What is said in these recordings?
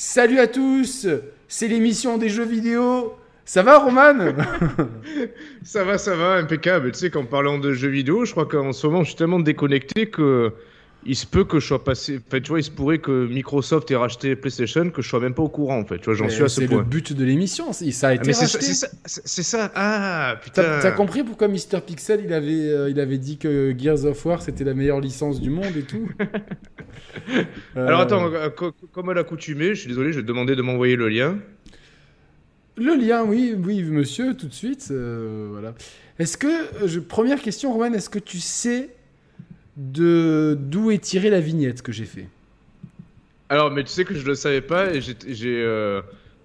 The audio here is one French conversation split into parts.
Salut à tous, c'est l'émission des jeux vidéo. Ça va, Roman Ça va, ça va, impeccable. Tu sais qu'en parlant de jeux vidéo, je crois qu'en ce moment, je suis tellement déconnecté que il se peut que je sois passé. Enfin, tu vois, il se pourrait que Microsoft ait racheté PlayStation, que je sois même pas au courant, en fait. Tu vois, j'en suis à ce C'est point. le but de l'émission, c'est- ça a Ah, été c'est ça, racheté. c'est ça, c'est- c'est ça. Ah, putain. T'as compris pourquoi Mister Pixel il avait, euh, il avait dit que Gears of War c'était la meilleure licence du monde et tout Euh, Alors attends, euh, co- comme à l'accoutumée, je suis désolé, je vais te demander de m'envoyer le lien. Le lien, oui, oui, monsieur, tout de suite. euh, voilà. Est-ce que, je- première question, Roman, est-ce que tu sais de d'où est tirée la vignette que j'ai fait Alors, mais tu sais que je le savais pas et j'ai j'ai euh,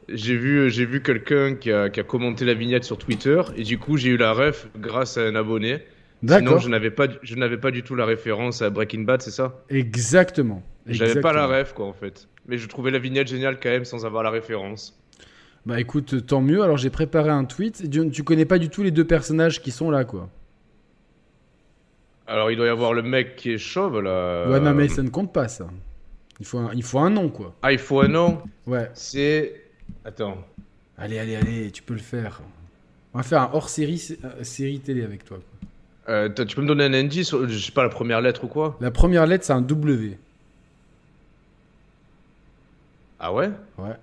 vu j'ai vu quelqu'un qui a, qui a commenté la vignette sur Twitter et du coup j'ai eu la ref grâce à un abonné. Sinon, je n'avais pas je n'avais pas du tout la référence à Breaking Bad, c'est ça? Exactement. J'avais pas la ref quoi en fait. Mais je trouvais la vignette géniale quand même sans avoir la référence. Bah écoute, tant mieux. Alors j'ai préparé un tweet. Tu, tu connais pas du tout les deux personnages qui sont là, quoi. Alors il doit y avoir le mec qui est chauve là. Ouais, non, mais ça ne compte pas, ça. Il faut un, il faut un nom, quoi. Ah, il faut un nom. Ouais. C'est attends. Allez, allez, allez, tu peux le faire. On va faire un hors-série sé- euh, série télé avec toi. quoi. Euh, tu peux me donner un indice, sur- je sais pas la première lettre ou quoi La première lettre, c'est un W. Ah ouais Ouais.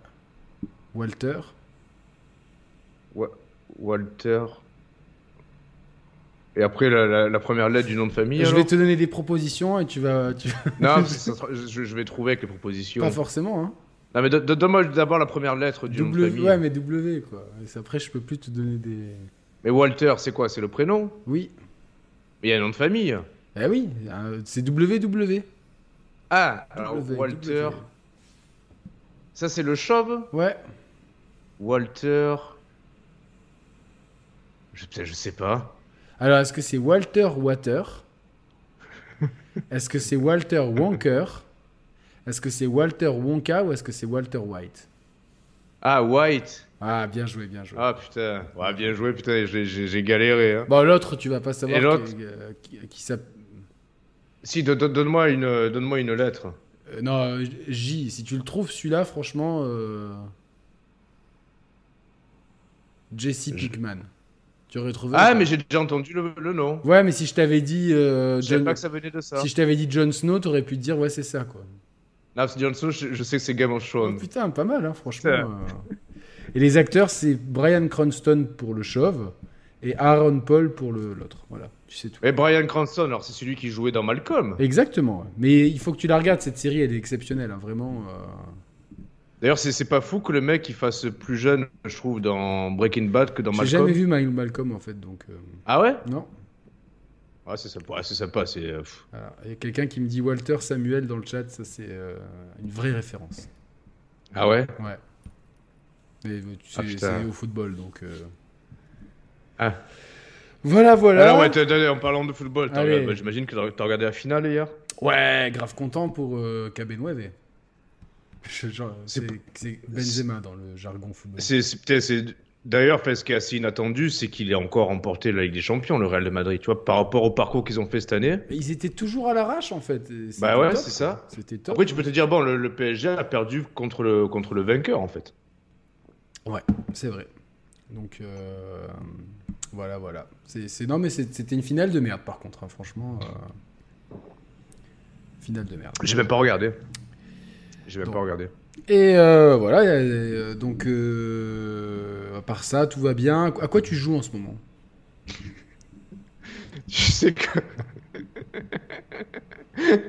Walter. Wa- Walter. Et après la, la- la première lettre du nom de famille Je alors vais te donner des propositions et tu vas. Tu... Non, ça je, je vais trouver avec les propositions. Pas forcément, hein. Non, mais do- do- donne-moi d'abord la première lettre du nom de famille. ouais, mais W, quoi. Et après, je peux plus te donner des. Mais Walter, c'est quoi? C'est le prénom? Oui. Mais il y a un nom de famille. Eh oui, euh, c'est WW. Ah, alors W, Walter. W. Ça, c'est le chauve? Ouais. Walter. Je, je sais pas. Alors, est-ce que c'est Walter Water? Est-ce que c'est Walter Wonker? Est-ce que c'est Walter Wonka ou est-ce que c'est Walter White? Ah, White. Ah, bien joué, bien joué. Ah, putain. Ouais, bien joué, putain, j'ai- galéré. Hein. Bon, l'autre, tu vas pas savoir Et l'autre qui, euh, qui, qui s'app- Si, do- do- donne-moi une, donne-moi une lettre. Euh, non, euh, J. Si tu le trouves, celui-là, franchement. euh, Jesse Pickman. Tu aurais trouvé Ah, mais j'ai déjà entendu le, le nom. Ouais, mais si je t'avais dit. euh, Je savais John- pas que ça venait de ça. Si je t'avais dit Jon Snow, t'aurais pu te dire, ouais, c'est ça, quoi. Non, c'est Jon Snow, je, je sais que c'est Game of Oh, Thrones. putain, pas mal, hein, franchement. Euh. Et les acteurs, c'est Brian Cranston pour le chauve et Aaron Paul pour le- l'autre. Voilà, tu sais tout. Et Brian Cranston, alors c'est celui qui jouait dans Malcolm. Exactement. Mais il faut que tu la regardes, cette série, elle est exceptionnelle, hein, vraiment. euh. D'ailleurs, c'est pas fou que le mec il fasse plus jeune, je trouve, dans Breaking Bad que dans J'ai Malcolm. jamais vu Ma- Malcolm, en fait, donc. euh, Ah ouais? Non. Ah, c'est sympa, ouais, c'est sympa, c'est. euh. Il y a quelqu'un qui me dit Walter Samuel dans le chat, ça c'est euh, une vraie référence. Ah ouais? Ouais. Mais tu Ah, sais, c'est au football, donc. euh. Ah. Voilà, voilà. Alors, ouais, t'as- en parlant de football, bah, j'imagine que t'as regardé la finale hier? Ouais, grave content pour euh, C'est Benzema dans le jargon football. C'est D'ailleurs, ce qui est assez inattendu, c'est qu'il ait encore remporté la Ligue des Champions, le Real de Madrid, tu vois, par rapport au parcours qu'ils ont fait cette année. Ils étaient toujours à l'arrache en fait. Bah ouais, c'est ça. C'était top. Après, tu peux te dire, bon, le, le PSG a perdu contre le, contre le vainqueur, en fait. Ouais, c'est vrai. Donc euh, voilà, voilà. C'est non mais c'était une finale de merde par contre, hein, franchement. euh, Finale de merde. J'ai même pas regardé. J'ai même Donc. pas regardé. Et euh, voilà, euh, donc euh, à part ça, tout va bien. À quoi tu joues en ce moment? Tu sais que.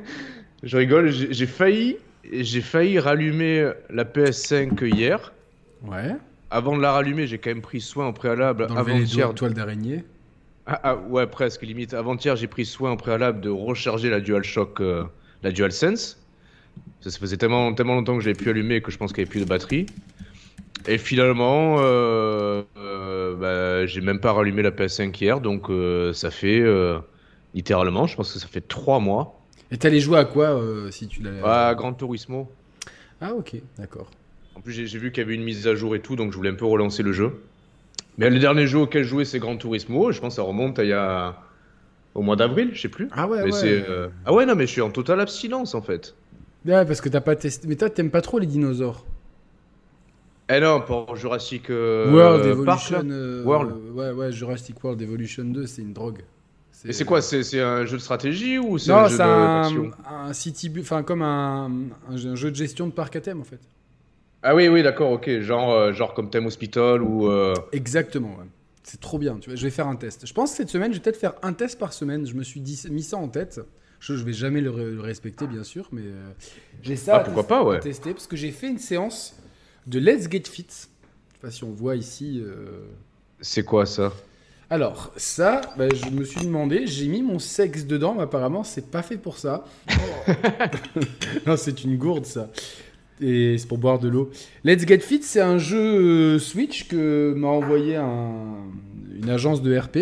Je rigole, j'ai failli, j'ai failli rallumer la PS5 hier. Ouais. Avant de la rallumer, j'ai quand même pris soin au préalable avant-hier. toiles d'araignée. Ah, ah, ouais, presque limite. Avant-hier, j'ai pris soin au préalable de recharger la DualShock, la DualSense. Ça, faisait tellement, tellement longtemps que je l'avais pu allumer que je pense qu'il n'y avait plus de batterie. Et finalement, euh, euh, bah, j'ai même pas rallumé la PS5 hier, donc euh, ça fait euh, littéralement, je pense que ça fait trois mois. Et t'allais jouer à quoi euh, si tu l'avais Ah, Gran Turismo. Ah ok, d'accord. En plus, j'ai vu qu'il y avait une mise à jour et tout, donc je voulais un peu relancer le jeu. Mais le dernier jeu auquel je jouais, c'est Gran Turismo. Je pense que ça remonte à il y a. au mois d'avril, je sais plus. Ah ouais, Mais ouais. Ah ouais, non, mais je suis en totale abstinence en fait. Ouais, parce que t'as pas testé. Mais toi, t'aimes pas trop les dinosaures. Eh non, pour Jurassic euh, World Park, Evolution. là. euh, World. ouais, ouais, Jurassic World Evolution 2, c'est une drogue. Et c'est quoi C'est un jeu de stratégie ou c'est un jeu de- un, d'action? un city, enfin comme un, jeu- un jeu de gestion de parc à thème en fait. Ah oui, oui, d'accord, ok. Genre, euh, genre comme Thème Hospital ou. euh, Exactement, ouais. C'est trop bien, tu vois. Je vais faire un test. Je pense que cette semaine, je vais peut-être faire un test par semaine. Je me suis dit, mis ça en tête. Je, je vais jamais le, re- le respecter, bien sûr, mais euh, j'ai ça Ah, à pourquoi tes- pas, ouais. à tester parce que j'ai fait une séance de Let's Get Fit. Je sais pas si on voit ici. euh, C'est quoi ça? Alors, ça, bah, je me suis demandé, j'ai mis mon sexe dedans, mais apparemment, c'est pas fait pour ça. non, c'est une gourde, ça. Et c'est pour boire de l'eau. Let's Get Fit, c'est un jeu euh, Switch que m'a envoyé un- une agence de RP.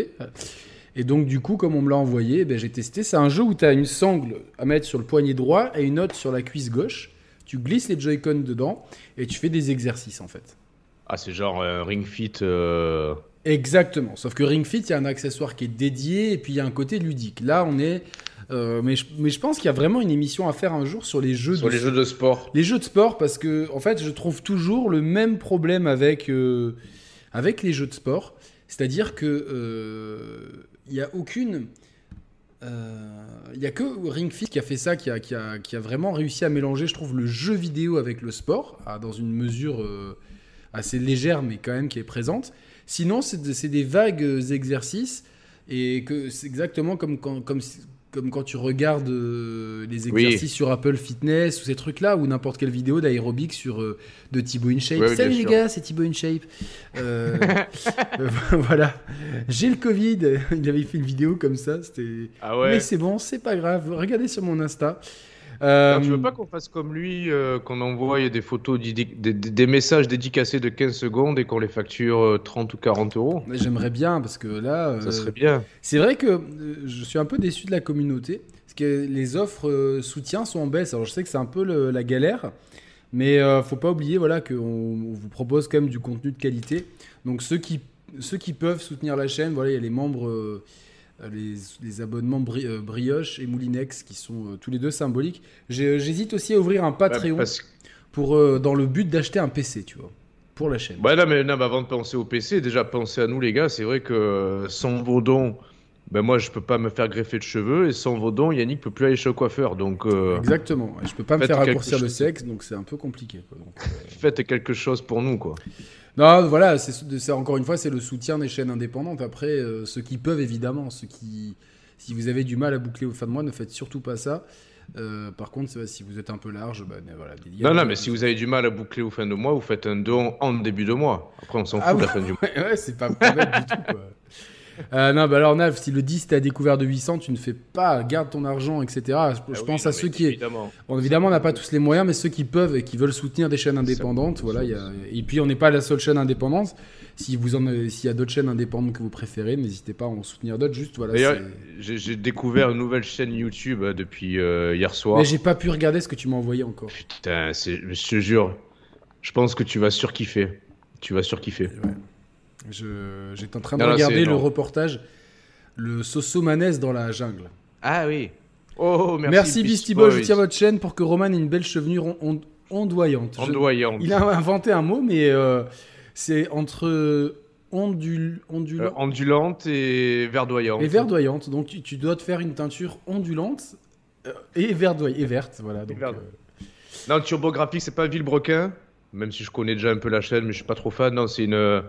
Et donc, du coup, comme on me l'a envoyé, ben, j'ai testé. C'est un jeu où tu as une sangle à mettre sur le poignet droit et une autre sur la cuisse gauche. Tu glisses les Joy-Con dedans et tu fais des exercices, en fait. Ah, c'est genre euh, Ring Fit. euh, Exactement. Sauf que Ring Fit, il y a un accessoire qui est dédié et puis il y a un côté ludique. Là, on est. euh, mais, je, mais je pense qu'il y a vraiment une émission à faire un jour sur les jeux Sur de les jeux de sport. les jeux de sport parce que en fait, je trouve toujours le même problème avec euh, avec les jeux de sport, c'est-à-dire que euh, il y a aucune euh, il y a que Ring Fit qui a fait ça, qui a, vraiment réussi à mélanger, je trouve, le jeu vidéo avec le sport, à- dans une mesure euh, assez légère, mais quand même qui est présente. Sinon, c'est de- c'est des vagues euh, exercices, et que c'est exactement comme comme, comme quand tu regardes euh, les Oui. exercices sur Apple Fitness ou ces trucs-là, ou n'importe quelle vidéo d'aérobic sur euh, de Thibaut InShape. Ouais, Salut les sûr. gars, c'est Thibaut InShape. Euh, voilà. J'ai le Covid. Il avait fait une vidéo comme ça. C'était. Ah ouais Mais c'est bon, c'est pas grave. Regardez sur mon Insta. Euh, Alors, tu veux pas qu'on fasse comme lui, euh, qu'on envoie des photos, des, des- des messages dédicacés de 15 secondes et qu'on les facture euh, 30 ou 40 euros? Mais J'aimerais bien parce que là, Ça euh, serait bien. c'est vrai que euh, je suis un peu déçu de la communauté parce que les offres euh, soutien sont en baisse. Alors je sais que c'est un peu le- la galère, mais euh, faut pas oublier voilà qu'on on vous propose quand même du contenu de qualité. Donc ceux qui ceux qui peuvent soutenir la chaîne, voilà, il y a les membres, euh, les, les abonnements Bri- euh, Brioche et Moulinex qui sont euh, tous les deux symboliques. J'hésite aussi à ouvrir un Patreon Ouais, parce- pour euh, dans le but d'acheter un PC, tu vois, pour la chaîne. Ouais, non, mais, non, mais avant de penser au PC, déjà pensez à nous, les gars. C'est vrai que euh, sans vos dons, ben moi, je peux pas me faire greffer de cheveux. Et sans vos dons, Yannick peut plus aller chez le coiffeur. Donc, euh, Exactement. Ouais, Je peux pas me faire raccourcir le sexe, donc c'est un peu compliqué. quoi. Donc, euh, faites quelque chose pour nous, quoi. Non, voilà, c'est encore une fois, c'est le soutien des chaînes indépendantes. Après, euh, ceux qui peuvent, évidemment, ceux qui, si vous avez du mal à boucler au fin de mois, ne faites surtout pas ça. Euh, par contre, si vous êtes un peu large, bah, voilà. Non, non, mais si vous avez du mal à boucler au fin de mois, vous faites un don en début de mois. Après, on s'en fout Ah de la fin du mois. Ouais, c'est pas, bête du tout, quoi. Euh, non, bah alors, Nav, si le 10 t'as découvert de 800, tu ne fais pas, garde ton argent, etc. Je, Ah je oui, pense non, à ceux qui. Évidemment. Bon, évidemment, on n'a pas tous les moyens, mais ceux qui peuvent et qui veulent soutenir des chaînes indépendantes, voilà. y a- Et puis, on n'est pas la seule chaîne indépendante. Si vous en, s'il y a d'autres chaînes indépendantes que vous préférez, n'hésitez pas à en soutenir d'autres. Juste, voilà. J'ai découvert une nouvelle chaîne YouTube euh, depuis euh, hier soir. Mais j'ai pas pu regarder ce que tu m'as envoyé encore. Putain, je te jure, je pense que tu vas surkiffer. Tu vas surkiffer. Ouais. J'étais en train de Non, regarder le reportage, le Sosomanès dans la jungle. Ah oui. Oh, merci, Merci, Beastie Boy, je tiens votre chaîne pour que Roman ait une belle chevelure on- on- ondoyante. Je- Ondoyante. Il a inventé un mot, mais euh, c'est entre ondul, Euh, ondulant ondulante et verdoyante. et verdoyante. Donc tu, tu dois te faire une teinture ondulante euh, et verdoyante et verte, voilà. Donc, euh, Non, TurboGrafx, c'est pas Villebrequin, même si je connais déjà un peu la chaîne, mais je suis pas trop fan. Non, c'est une,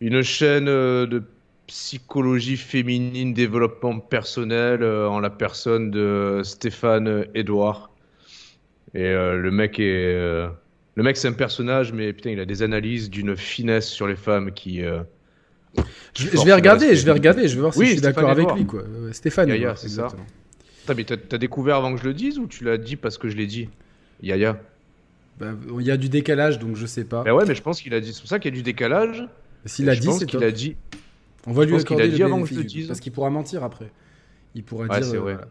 une chaîne euh, de psychologie féminine, développement personnel, euh, en la personne de Stéphane Edouard. Et euh, le mec est. le mec, c'est un personnage, mais putain, il a des analyses d'une finesse sur les femmes qui. je, vais regarder, je vais regarder, je vais voir si Oui, je suis d'accord avec Edouard. lui, quoi. Stéphane. Yaya, c'est ça. mais t'as t'as découvert avant que je le dise ou tu l'as dit parce que je l'ai dit? Yaya. Bah, Il y a du décalage, donc je sais pas. Ben ouais, mais je pense qu'il a dit. C'est pour ça qu'il y a du décalage. S'il a dit, c'est qu'il a dit. On va lui accorder a le dit avant que je bénéfice le du- dise. parce qu'il pourra mentir après. Il pourra Ouais, dire. c'est euh, vrai. voilà.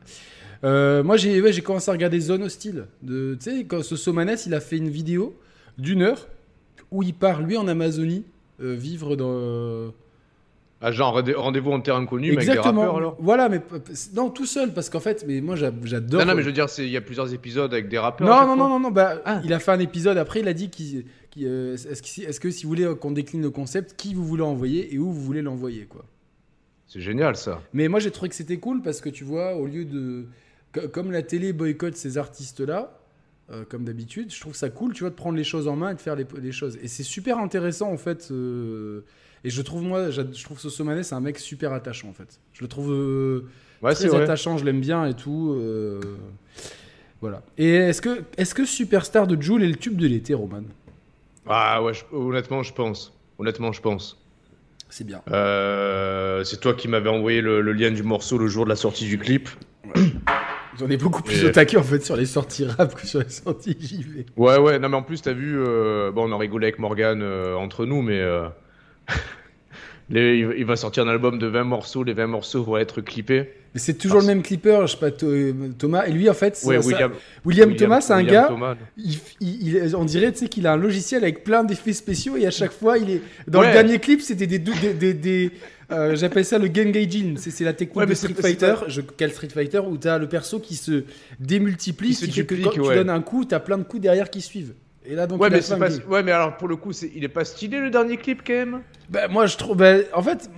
Euh, moi, j'ai ouais, commencé à regarder Zone Hostile. De, tu sais, quand ce Somanès, il a fait une vidéo d'une heure où il part lui en Amazonie euh, vivre dans. Ah, genre rendez- rendez-vous en terrain connu, mais avec des Exactement. rappeurs alors? Voilà, mais non, tout seul, parce qu'en fait, mais moi j'a- j'adore. Non, non, mais je veux dire, il y a plusieurs épisodes avec des rappeurs. Non, non, non, non, non, bah, Ah. il a fait un épisode après, il a dit qu'il. Euh, est-ce, que, si- est-ce que si vous voulez qu'on décline le concept, qui vous voulez envoyer et où vous voulez l'envoyer, quoi. C'est génial ça. Mais moi j'ai trouvé que c'était cool parce que tu vois, au lieu de. co- Comme la télé boycotte ces artistes-là, euh, comme d'habitude, je trouve ça cool, tu vois, de prendre les choses en main et de faire les, les choses. Et c'est super intéressant en fait. euh, Et je trouve, moi, je trouve c'est un mec super attachant en fait. Je le trouve euh, Ouais, très attachant, je l'aime bien et tout. euh, Voilà. Et est-ce que, est que Superstar de Jules est le tube de l'été, Roman? Ah ouais, je- honnêtement, je pense. Honnêtement, je pense. C'est bien. Euh, c'est toi qui m'avais envoyé le, le lien du morceau le jour de la sortie du clip. J'en ai beaucoup plus au taquet en fait sur les sorties rap que sur les sorties JV. Ouais, ouais, non, mais en plus, t'as vu, euh, bon, on en rigolait avec Morgan euh, entre nous, mais les- il, va- sortir un album de 20 morceaux, les 20 morceaux vont être clippés. Mais c'est toujours Parce- le même clipper, je sais pas, Thomas. Et lui, en fait, Ouais, ça- William, William, Thomas, c'est un William gars, Thomas. il, il- il- on dirait qu'il a un logiciel avec plein d'effets spéciaux et à chaque fois, il est. Dans le dernier clip, c'était des. dou- des, des- des- euh, J'appelle ça le Gengaging. C'est la technique Ouais, de Street Fighter. Je, quel Street Fighter où tu as le perso qui se démultiplie, Qui fait que quand tu donnes un coup, tu as plein de coups derrière qui suivent. Et là, donc, Ouais mais, c'est pas... ouais, mais alors pour le coup, c'est... il est pas stylé le dernier clip quand même? Bah, moi, je trouve. bah, en fait,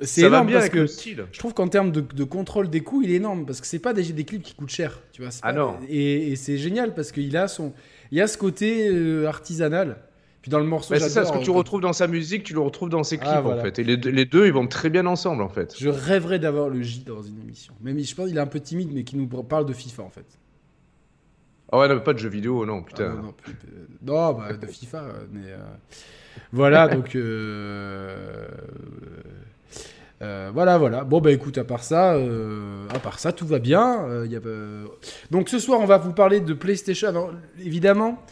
c'est Ça va énorme bien parce que. style. Je trouve qu'en termes de, de contrôle des coûts, il est énorme parce que c'est pas des, des clips qui coûtent cher, tu vois. c'est Ah pas- non. Et, et c'est génial parce qu'il a son, il a ce côté euh, artisanal. Puis dans le morceau, Bah, c'est ça, ce que tu euh, retrouves dans sa musique, tu le retrouves dans ses clips Ah, voilà. en fait. Et les deux, les deux, ils vont très bien ensemble en fait. Je rêverais d'avoir le J dans une émission. Même je pense qu'il est un peu timide, mais qui nous parle de FIFA en fait. Ah ouais, non, mais pas de jeux vidéo, non, putain. Ah, non, non, plus- euh, non, bah, de FIFA, mais euh, voilà donc. euh, euh, voilà, voilà. Bon, bah écoute, à part ça, à part ça, tout va bien. y a, Donc ce soir, on va vous parler de PlayStation. Alors, évidemment,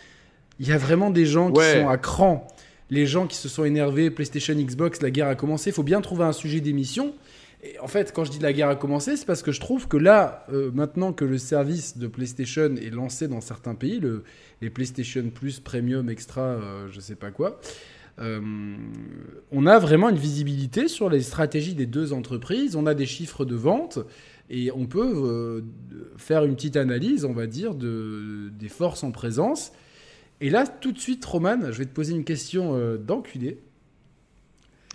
il y a vraiment des gens qui sont à cran. Les gens qui se sont énervés, PlayStation, Xbox, la guerre a commencé. Il faut bien trouver un sujet d'émission. Et en fait, quand je dis la guerre a commencé, c'est parce que je trouve que là, euh, maintenant que le service de PlayStation est lancé dans certains pays, le, les PlayStation Plus, Premium, Extra, euh, je sais pas quoi, euh, on a vraiment une visibilité sur les stratégies des deux entreprises, on a des chiffres de vente et on peut euh, faire une petite analyse, on va dire, de, des forces en présence. Et là, tout de suite, Roman, je vais te poser une question d'enculé.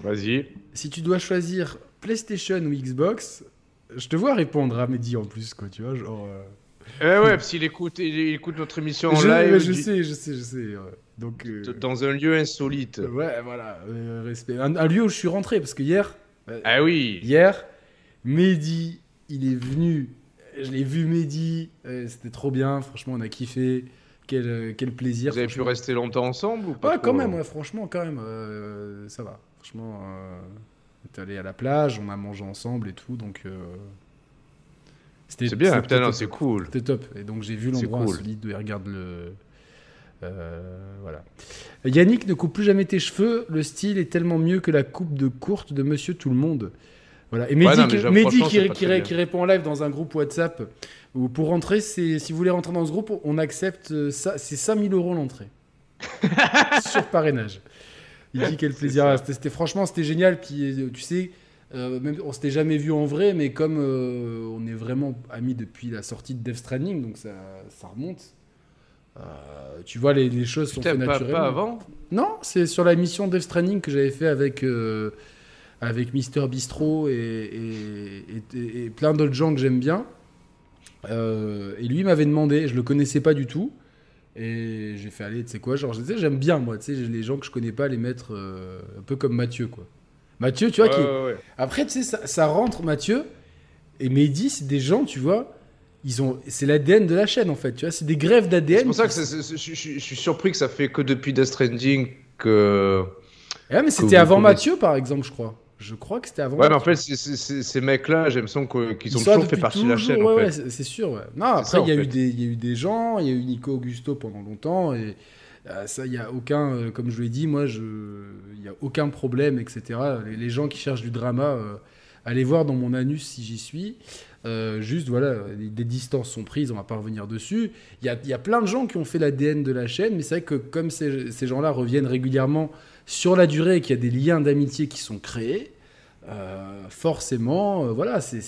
Vas-y. Si tu dois choisir PlayStation ou Xbox, je te vois répondre à Mehdi en plus, quoi, tu vois, genre... euh, Eh ouais, s'il écoute, il écoute notre émission en je, live je du- sais, je sais, je sais. ouais. Donc, euh, dans un lieu insolite. ouais, voilà, euh, respect. Un, un lieu où je suis rentré, parce que hier, Ah oui. hier, Mehdi, il est venu. Je l'ai vu Mehdi, euh, c'était trop bien, franchement, on a kiffé. Quel, euh, quel plaisir. Vous avez pu rester longtemps ensemble ou pas Ouais, trop, quand même, euh ouais, franchement, quand même, euh, ça va. Franchement, euh, est allé à la plage, on a mangé ensemble et tout, donc. euh, c'était- C'est bien, putain, c'est cool. C'était top. Et donc j'ai vu C'est l'endroit cool. insolite où il regarde le. euh, voilà. Yannick ne coupe plus jamais tes cheveux. Le style est tellement mieux que la coupe de courte de Monsieur Tout le Monde. Voilà. Et Mehdi, qui- Mehdi qui, répond en live dans un groupe WhatsApp. Où pour rentrer, c'est si vous voulez rentrer dans ce groupe, on accepte euh, ça. C'est 5000 euros l'entrée. Sur parrainage. Il dit quel plaisir. C'était, franchement, c'était génial. Puis, tu sais, euh, même, on s'était jamais vu en vrai, mais comme euh, on est vraiment amis depuis la sortie de Death Stranding, donc ça, ça remonte. euh, tu vois, les, les choses sont faites naturellement. pas avant Non, c'est sur la mission Death Stranding que j'avais fait avec, euh, avec Mister Bistro et, et- et- et plein d'autres gens que j'aime bien. Et lui m'avait demandé, je le connaissais pas du tout. Et j'ai fait aller, tu sais quoi, genre, je sais, j'aime bien moi, tu sais, les gens que je connais pas les mettre euh, un peu comme Mathieu, quoi. Mathieu, tu vois, qui, Ouais, ouais, ouais. après, tu sais, ça, ça rentre, Mathieu, et Mehdi, c'est des gens, tu vois, ils ont, c'est l'ADN de la chaîne, en fait, tu vois, c'est des grèves d'ADN. C'est pour ça que qui- c'est- c'est- je je- je suis surpris que ça fait que depuis Death Stranding que. Ah, mais que c'était avant connaissez. Mathieu, par exemple, je crois. Je crois que c'était avant. Ouais, mais en fait, ces mecs-là, j'ai l'impression qu'ils ont toujours fait partie de la chaîne ouais, en ouais, fait. c'est c'est sûr, ouais. Non, après, il y, a eu des- il y a eu des gens, il y a eu Nico Augusto pendant longtemps, et euh, ça, il n'y a aucun, euh, comme je l'ai dit, moi, il n'y a aucun problème, etc. Les, les gens qui cherchent du drama, euh, allez voir dans mon anus si j'y suis. Juste, voilà, des, distances sont prises, on va pas revenir dessus. Il y a, il y a plein de gens qui ont fait l'ADN de la chaîne, mais c'est vrai que comme ces, ces gens-là reviennent régulièrement sur la durée et qu'il y a des liens d'amitié qui sont créés, euh, forcément, euh, voilà, c'est-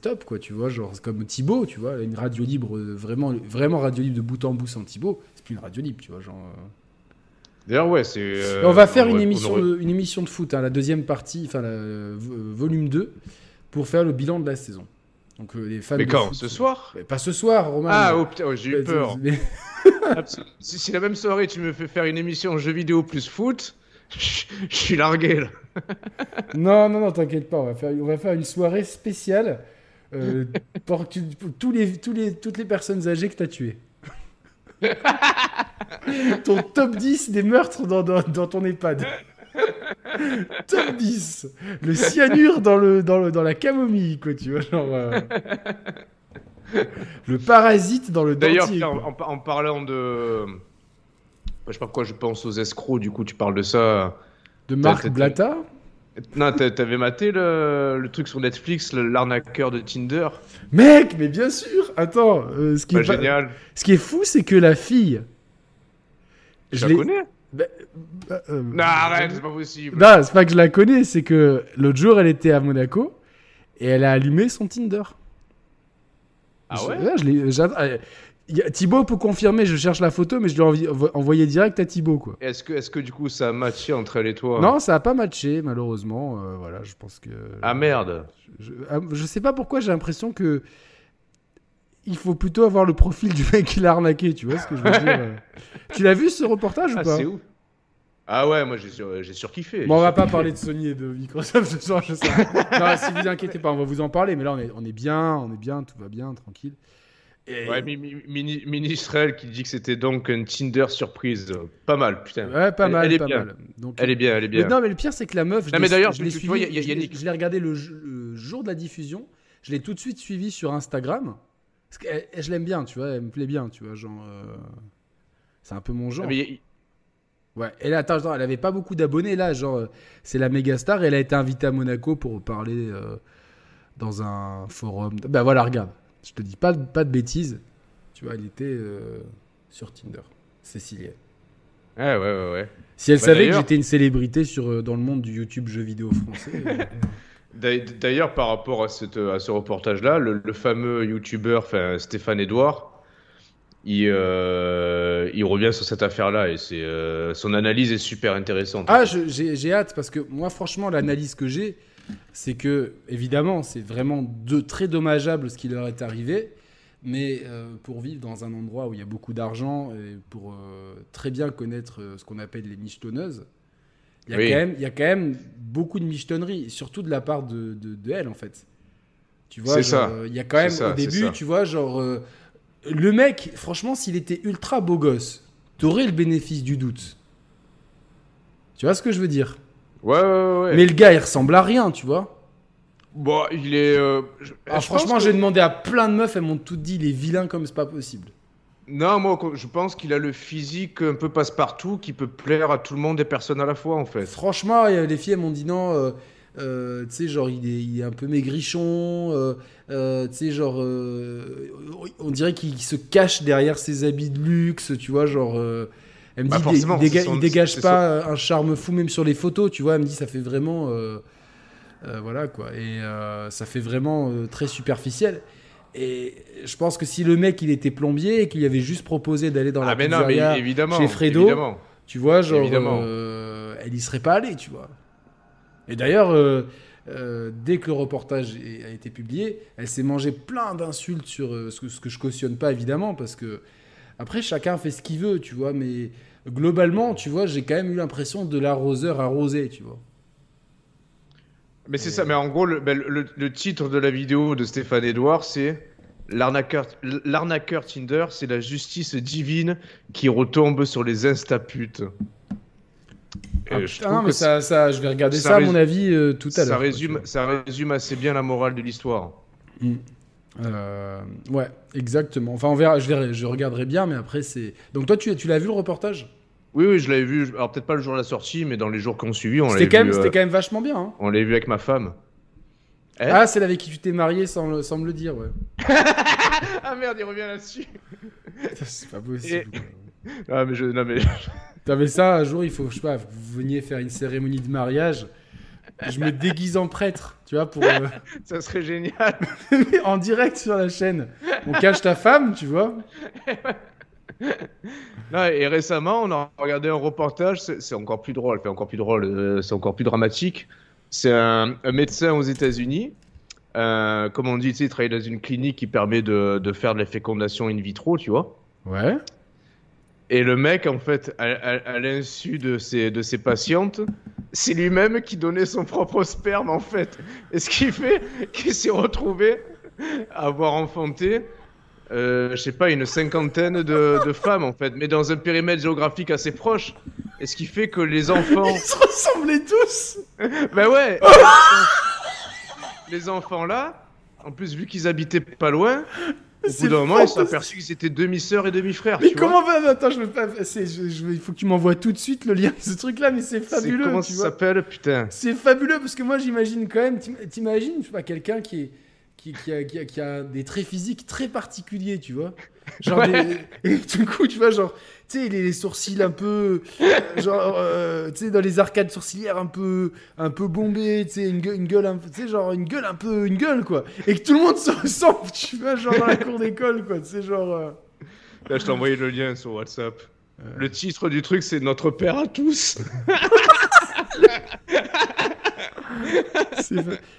top, quoi, tu vois. Genre, comme Thibaut, tu vois, une radio libre, euh, vraiment, vraiment radio libre de bout en bout sans Thibaut, c'est plus une radio libre, tu vois. Genre. D'ailleurs, ouais, c'est. on va faire on une aurait- émission, aurait- de, une émission de foot, hein, la deuxième partie, enfin, volume 2, pour faire le bilan de la saison. Donc, les fans Mais quand foot- Ce soir? Mais Pas ce soir, Romain. Ah, mais- oh putain, j'ai eu peur. mais- si la même soirée tu me fais faire une émission jeux vidéo plus foot, je suis largué là. Non, non, non, t'inquiète pas, on va faire, on va faire une soirée spéciale euh, pour, tu- pour tous les, tous les, toutes les personnes âgées que t'as tuées. ton top 10 des meurtres dans, dans, dans ton EHPAD. top 10 Le cyanure dans, le, dans, le, dans la camomille, quoi, tu vois, genre... euh, Le parasite dans le D'ailleurs, en parlant de. Je sais pas pourquoi je pense aux escrocs, du coup tu parles de ça. De Marc Blata Non, t'a- t'avais maté le, le truc sur Netflix, l'arnaqueur de Tinder Mec, mais bien sûr Attends, euh, ce, qui Pas est pas- génial. ce qui est fou, c'est que la fille... Je la l'ai- connais Bah, bah, euh, Non, arrête, c'est pas possible. Non, c'est pas que je la connais, c'est que l'autre jour, elle était à Monaco et elle a allumé son Tinder. Ah Je- ouais? là, je l'ai- Thibaut peut confirmer, je cherche la photo, mais je lui ai envi- envo- envoyé direct à Thibaut, quoi. Est-ce que, est que du coup ça a matché entre elle et toi Non, ça a pas matché, malheureusement. euh, voilà, je pense que. Ah merde. Je, ah, je sais pas pourquoi j'ai l'impression que. Il faut plutôt avoir le profil du mec qui l'a arnaqué, tu vois ce que je veux dire euh. Tu l'as vu ce reportage ou Ah, pas? c'est ouf. Ah ouais, moi j'ai sur- j'ai surkiffé. Bon, on va pas parler de Sony et de Microsoft ce soir, je sais. non, si vous inquiétez pas, on va vous en parler, mais là on est, on est bien, on est bien, tout va bien, tranquille. Et- Ouais, qui dit que c'était donc un Tinder surprise. Pas mal, putain. Ouais, pas Elle- mal, elle est pas bien. mal. Donc, Elle est bien, elle est bien. Mais non, mais le pire, c'est que la meuf. je Non, l'ai- mais d'ailleurs, je l'ai suivi- vois, il y a- il y a je l'ai- Yannick. Je l'ai regardé le, jour de la diffusion. Je l'ai tout de suite suivi sur Instagram. Parce que elle- je l'aime bien, tu vois, elle me plaît bien, tu vois, genre. euh, C'est un peu mon genre. Ah, mais y- Ouais. Et là, attends, attends, elle avait pas beaucoup d'abonnés là, genre euh, c'est la méga star elle a été invitée à Monaco pour parler euh, dans un forum. Bah voilà, regarde, je te dis pas, de- pas de bêtises. Tu vois, elle était euh, sur Tinder, Cécilia. Ouais, ouais, ouais, ouais. Si elle Bah, savait que j'étais une célébrité sur, euh, dans le monde du YouTube jeux vidéo français. euh, D'a- D'ailleurs, par rapport à, cette, à ce reportage-là, le, le fameux YouTuber enfin, Stéphane Edouard, il, euh, il revient sur cette affaire-là et c'est euh, son analyse est super intéressante. Ah, j'ai hâte parce que moi, franchement, l'analyse que j'ai, c'est que, évidemment, c'est vraiment de, très dommageable ce qui leur est arrivé. Mais euh, pour vivre dans un endroit où il y a beaucoup d'argent et pour euh, très bien connaître euh, ce qu'on appelle les michetonneuses, il y, a Oui. quand même, il y a quand même beaucoup de michetonneries, surtout de la part de, de, de elle, en fait. Tu vois, C'est genre, ça. il y a quand même, ça, au début, tu vois, genre, le mec, franchement, s'il était ultra beau gosse, t'aurais le bénéfice du doute. Tu vois ce que je veux dire? Ouais, ouais, ouais. Mais le gars, il ressemble à rien, tu vois. Bon, il est. euh, je- Ah, je franchement, j'ai demandé à plein de meufs, elles m'ont toutes dit, il est vilain comme c'est pas possible. Non, moi, je pense qu'il a le physique un peu passe-partout qui peut plaire à tout le monde et personne à la fois, en fait. Franchement, les filles, elles m'ont dit non, euh, euh, tu sais, genre, il est, il est un peu maigrichon, euh, euh, tu sais, genre, euh, on dirait qu'il se cache derrière ses habits de luxe, tu vois, genre. euh, elle me Bah, dit, il, déga- il dégage pas euh, un charme fou, même sur les photos, tu vois. Elle me dit, ça fait vraiment. euh, euh, voilà, quoi. Et euh, ça fait vraiment très superficiel. Et je pense que si le mec, il était plombier et qu'il avait juste proposé d'aller dans la Ah, mais non, mais évidemment. chez Fredo, évidemment. tu vois, genre, elle y serait pas allée, tu vois. Et d'ailleurs, euh, dès que le reportage a été publié, elle s'est mangé plein d'insultes sur euh, ce, que, ce que je cautionne pas évidemment, parce que après chacun fait ce qu'il veut, tu vois. Mais globalement, tu vois, j'ai quand même eu l'impression de l'arroseur arrosé, tu vois. Mais c'est ça, mais en gros, le, ben, le- le titre de la vidéo de Stéphane Edouard, c'est L'arnaqueur l'arnaqueur Tinder, c'est la justice divine qui retombe sur les instaputes. Ah, je putain, mais ça, ça, je vais regarder ça, ça à mon avis euh, tout à l'heure. résume, ça résume assez bien la morale de l'histoire. Mm. Euh, ouais, exactement. Enfin, on verra. Je, verrai, je regarderai bien, mais après c'est. Donc toi, tu, tu l'as vu le reportage? Oui, oui, je l'avais vu. Alors peut-être pas le jour de la sortie, mais dans les jours qui ont suivi, on l'avait même- vu. c'était euh, quand même vachement bien. Hein. On l'avait vu avec ma femme. Hein ah, c'est avec qui tu t'es marié sans, le- sans me le dire, ouais. ah merde, il revient là-dessus. c'est pas possible. quoi. Ah mais je, non mais T'avais ça un jour, il faut, je sais pas, vous veniez faire une cérémonie de mariage. Je me déguise en prêtre, tu vois, pour. euh, Ça serait génial. en direct sur la chaîne. On cache ta femme, tu vois. Non, et récemment, on a regardé un reportage, c'est c'est encore plus drôle, enfin, encore plus drôle, euh, c'est encore plus dramatique. C'est un, un médecin aux États-Unis, euh, comme on dit, il travaille dans une clinique qui permet de, de faire de la fécondation in vitro, tu vois. Ouais. Et le mec, en fait, à, à- à l'insu de ses, de ses patientes, c'est lui-même qui donnait son propre sperme, en fait. Et ce qui fait qu'il s'est retrouvé à avoir enfanté, euh, je sais pas, une cinquantaine de, de femmes, en fait, mais dans un périmètre géographique assez proche. Et ce qui fait que les enfants. Ils se ressemblaient tous. ben ouais Les enfants là, en plus, vu qu'ils habitaient pas loin, au bout d'un moment, ils sont aperçus qu'ils étaient demi-sœurs et demi-frères. Mais tu vois. comment va Attends, je veux pas. c'est- je- je- il faut que tu m'envoies tout de suite le lien de ce truc-là, mais c'est fabuleux. Comment tu ça s'appelle, putain C'est fabuleux parce que moi j'imagine quand même, t'im- t'imagines, je sais pas, quelqu'un qui est qui, qui a, qui, a, qui a des traits physiques très particuliers, tu vois. Genre Ouais. des- et tout coup, tu vois, genre, tu sais, les, les sourcils un peu, euh, genre, euh, tu sais, dans les arcades sourcilières un peu, un peu bombées, tu sais, une gueule, une gueule un peu, tu sais, genre une gueule un peu, une gueule quoi. Et que tout le monde se ressemble, tu vois, genre dans la cour d'école quoi, tu sais, genre. euh, Là, je t'ai envoyé le lien sur WhatsApp. Le titre du truc, c'est Notre Père à tous.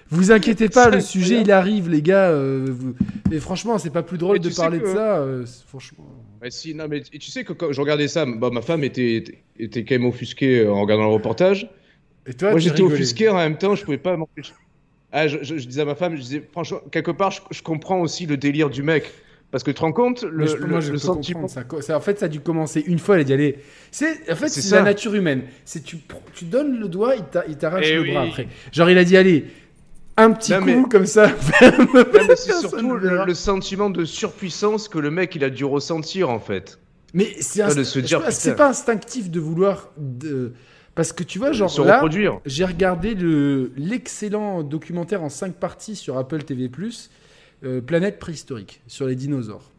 Vous inquiétez pas, le sujet il arrive, les gars. euh, vous- Mais franchement, c'est pas plus drôle de parler de ça. euh, franchement. Si, non, mais tu sais que quand je regardais ça, bah, ma femme était, était, quand même offusquée en regardant le reportage. Et toi, Moi, j'étais offusqué en même temps, je pouvais pas m'empêcher. Ah, je, je- je disais à ma femme, je disais, franchement, quelque part, je, je comprends aussi le délire du mec. Parce que tu te rends compte, le, je- le- moi, je le peux sentiment. ça. Ça. En fait, ça a dû commencer une fois, elle a dit allez. C'est, en fait, C'est la nature humaine. C'est tu, tu donnes le doigt, il t'a- il t'arrache Eh le oui. bras après. Genre, il a dit allez, un petit Non, coup mais- comme ça. Non, mais c'est surtout le, le sentiment de surpuissance que le mec il a dû ressentir en fait. Mais c'est, de inst- se dire, c'est pas- c'est putain. pas instinctif de vouloir. De... Parce que tu vois, genre se là, j'ai regardé le, l'excellent documentaire en 5 parties sur Apple TV, euh, Planète préhistorique, sur les dinosaures.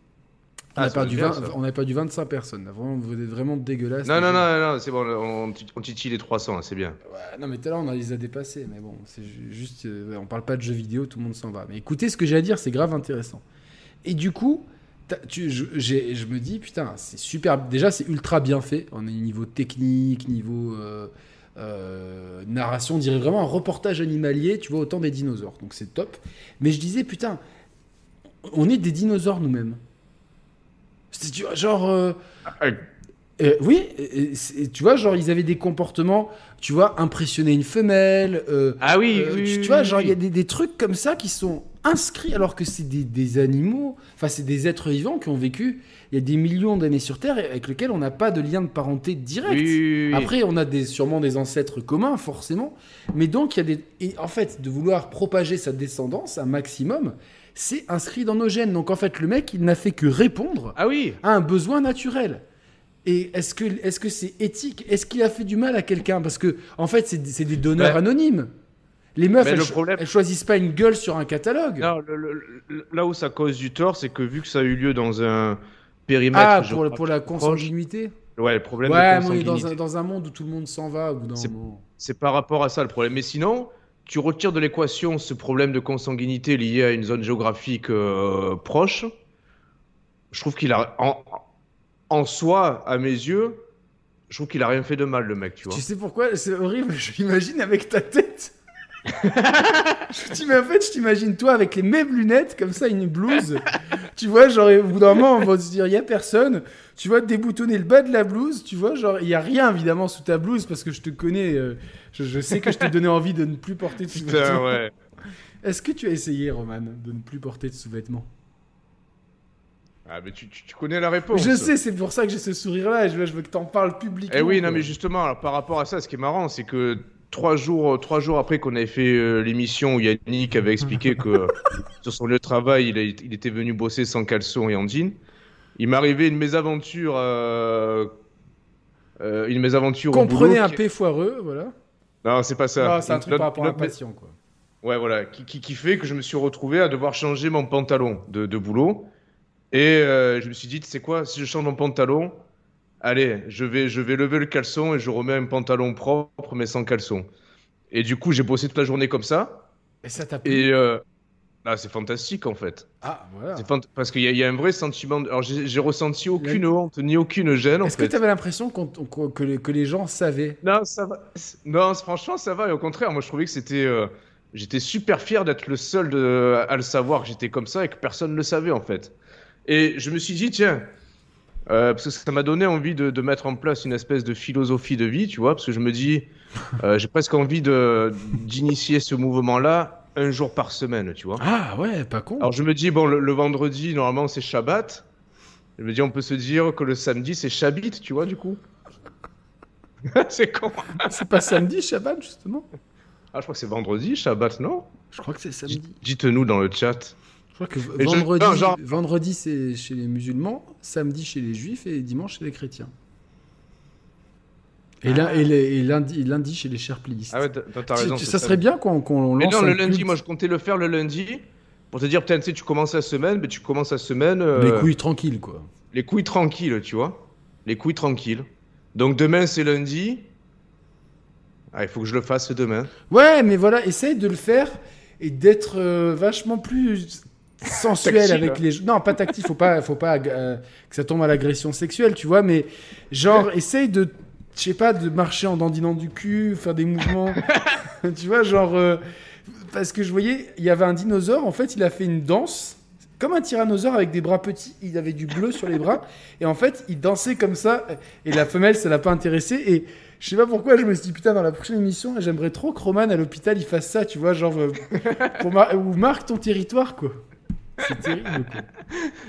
On, Ah, a ça va perdu bien, 20 ça. on a perdu 25 personnes. là. Vraiment, vous êtes vraiment dégueulasse. Non, non, non, non, c'est bon, on, on titille les 300, là, c'est bien. Ouais, non, mais tout à l'heure, on les a dépassés. Mais bon, c'est ju- juste. euh, on parle pas de jeux vidéo, tout le monde s'en va. Mais écoutez, ce que j'ai à dire, c'est grave intéressant. Et du coup, tu, je me dis, putain, c'est super. Déjà, c'est ultra bien fait. On est niveau technique, niveau. euh, euh, narration, on dirait vraiment un reportage animalier, tu vois, autant des dinosaures. Donc c'est top. Mais je disais, putain, on est des dinosaures nous-mêmes. C'est, tu vois, genre. euh, euh, oui, tu vois, genre, ils avaient des comportements, tu vois, impressionner une femelle. euh, Ah oui, oui, tu, oui, tu vois, genre, il y a des, des trucs comme ça qui sont inscrits alors que c'est des, des animaux, enfin, c'est des êtres vivants qui ont vécu il y a des millions d'années sur Terre avec lesquels on n'a pas de lien de parenté direct. Après, on a des, sûrement des ancêtres communs, forcément. Mais donc, il y a des. Et en fait, de vouloir propager sa descendance un maximum, c'est inscrit dans nos gènes. Donc, en fait, le mec, il n'a fait que répondre Ah oui à un besoin naturel. Et est-ce que est-ce que c'est éthique? Est-ce qu'il a fait du mal à quelqu'un? Parce que en fait, c'est des donneurs Ouais. anonymes. Les meufs, elles, problème- elles choisissent pas une gueule sur un catalogue. Non, le- le- le- là où ça cause du tort, c'est que vu que ça a eu lieu dans un périmètre. ah, pour, pour la consanguinité? Ouais, le problème Ouais, de dans un, dans un monde où tout le monde s'en va. C'est par rapport à ça le problème. Mais sinon, tu retires de l'équation ce problème de consanguinité lié à une zone géographique euh, proche. Je trouve qu'il a, en, en soi, à mes yeux, je trouve qu'il a rien fait de mal, le mec, tu vois. Tu sais pourquoi? C'est horrible, je l'imagine avec ta tête. je dis, mais en fait, je t'imagine toi avec les mêmes lunettes, comme ça, une blouse. tu vois, genre, au bout d'un moment, on va se dire, il y a personne. Tu vois, déboutonner le bas de la blouse, tu vois, genre, il y a rien, évidemment, sous ta blouse, parce que je te connais. euh, je, je sais que je t'ai donné envie de ne plus porter de sous-vêtements. ouais. Est-ce que tu as essayé, Roman, de ne plus porter de sous-vêtements? Ah, mais tu, tu- tu connais la réponse. Je sais, c'est pour ça que j'ai ce sourire-là, et je veux, je veux que t'en parles publiquement. Eh oui, non, mais justement, alors, par rapport à ça, ce qui est marrant, c'est que trois jours, euh, trois jours après qu'on avait fait euh, l'émission où Yannick avait expliqué que euh, sur son lieu de travail, il, a- il était venu bosser sans caleçon et en jean, il m'est arrivé une mésaventure. euh, une mésaventure Comprenez un qui- P foireux, voilà. Non, c'est pas ça. C'est un truc par rapport à notre- patient, quoi. Ouais, voilà, qui, qui, qui fait que je me suis retrouvé à devoir changer mon pantalon de, de boulot. Et euh, je me suis dit, sais quoi, si je change mon pantalon, allez, je vais, je vais lever le caleçon et je remets un pantalon propre mais sans caleçon. Et du coup, j'ai bossé toute la journée comme ça. Et ça t'a plu Et euh, ah, c'est fantastique en fait. Ah, voilà. Parce qu'il y, y a un vrai sentiment. de- Alors, j'ai ressenti aucune honte ni aucune gêne Est-ce que tu avais l'impression que, les, que les gens savaient? Non, ça va. Non, franchement, ça va. Et au contraire, moi, je trouvais que c'était. euh, J'étais super fier d'être le seul de... à le savoir que j'étais comme ça et que personne ne le savait en fait. Et je me suis dit, tiens, euh, parce que ça m'a donné envie de, de mettre en place une espèce de philosophie de vie, tu vois, parce que je me dis, euh, j'ai presque envie d'initier ce mouvement-là un jour par semaine, tu vois. Ah ouais, pas con. Alors je me dis, bon, le, le vendredi, normalement, c'est Shabbat. Je me dis, on peut se dire que le samedi, c'est Shabbat, tu vois, du coup. c'est con. C'est pas samedi, Shabbat, justement? Ah, je crois que c'est vendredi, Shabbat, non? Je crois que c'est samedi. Dites-nous dans le chat. Je crois que je- vendredi, non, genre- vendredi c'est chez les musulmans, samedi chez les juifs et dimanche chez les chrétiens. Et, là, et, les- et lundi, chez les sherplistes. Ah ouais, t'as t'as Tu- raison. tu- c'est ça serait bien qu'on Mais lance non, le lundi, culte. moi je comptais le faire le lundi. Pour te dire, peut-être, tu sais, tu commences la semaine, mais tu commences la semaine. euh, Les couilles tranquilles, quoi. les couilles tranquilles, tu vois. Les couilles tranquilles. Donc demain, c'est lundi. Ah, il faut que je le fasse demain. Ouais, mais voilà, essaye de le faire et d'être euh, vachement plus sensuel avec les gens. Non, pas tactile, faut pas, faut pas euh, que ça tombe à l'agression sexuelle, tu vois, mais genre, essaye de, je sais pas, de marcher en dandinant du cul, faire des mouvements, tu vois, genre, euh, parce que je voyais, il y avait un dinosaure, en fait, il a fait une danse. Comme un tyrannosaure avec des bras petits, il avait du bleu sur les bras, et en fait, il dansait comme ça, et la femelle, ça l'a pas intéressé, et je sais pas pourquoi, je me suis dit, putain, dans la prochaine émission, j'aimerais trop que Roman à l'hôpital, il fasse ça, tu vois, genre, euh, pour mar- ou marque ton territoire, quoi. C'est terrible, quoi.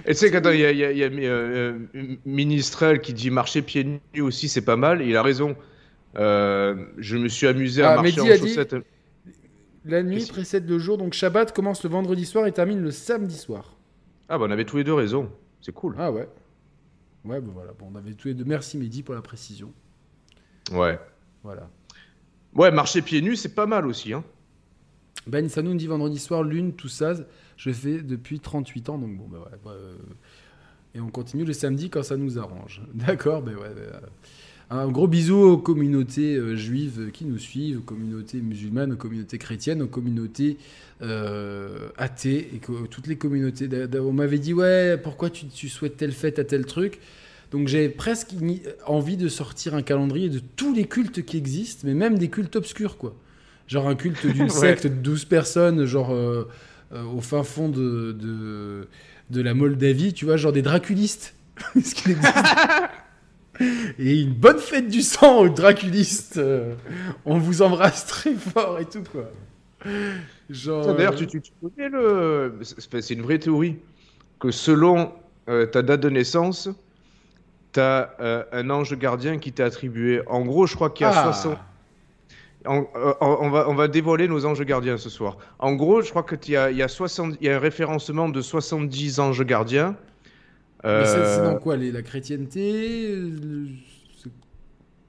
Et tu sais qu'attends, il y a, il y a- il y a, euh, euh, Ministrel qui dit marcher pieds nus aussi, c'est pas mal. Il a raison. Euh, je me suis amusé à Ah, marcher en dit- chaussettes. La nuit précède le jour, donc Shabbat commence le vendredi soir et termine le samedi soir. Ah, bah on avait tous les deux raison. C'est cool. Ah ouais. Ouais, bah voilà, bon, on avait tous les deux. Merci Mehdi pour la précision. Ouais. Voilà. Ouais, marcher pieds nus, c'est pas mal aussi. Hein. Ben Sanou nous dit vendredi soir, lune, tout ça, je fais depuis 38 ans, donc bon, bah ouais. bah, euh, et on continue le samedi quand ça nous arrange. D'accord, ben ouais. ben, euh, un gros bisou aux communautés euh, juives qui nous suivent, aux communautés musulmanes, aux communautés chrétiennes, aux communautés euh, athées, et que, toutes les communautés. On m'avait dit, ouais, pourquoi tu, tu souhaites telle fête à tel truc? Donc j'avais presque envie de sortir un calendrier de tous les cultes qui existent, mais même des cultes obscurs, quoi. Genre un culte d'une Ouais. secte de 12 personnes, genre euh, au fin fond de, de, de la Moldavie, tu vois, genre des draculistes. Ce. Et une bonne fête du sang aux draculistes. euh, on vous embrasse très fort et tout, quoi. Genre. D'ailleurs, euh, tu, tu, tu connais le. C'est une vraie théorie. Que selon euh, ta date de naissance, tu as un ange gardien qui t'est attribué. En gros, je crois qu'il y a ah, 60. On, euh, on va, on va dévoiler nos anges gardiens ce soir. En gros, je crois qu'il y a, y, a 60 il y a un référencement de 70 anges gardiens. Mais c'est Euh, dans quoi les- La chrétienté euh,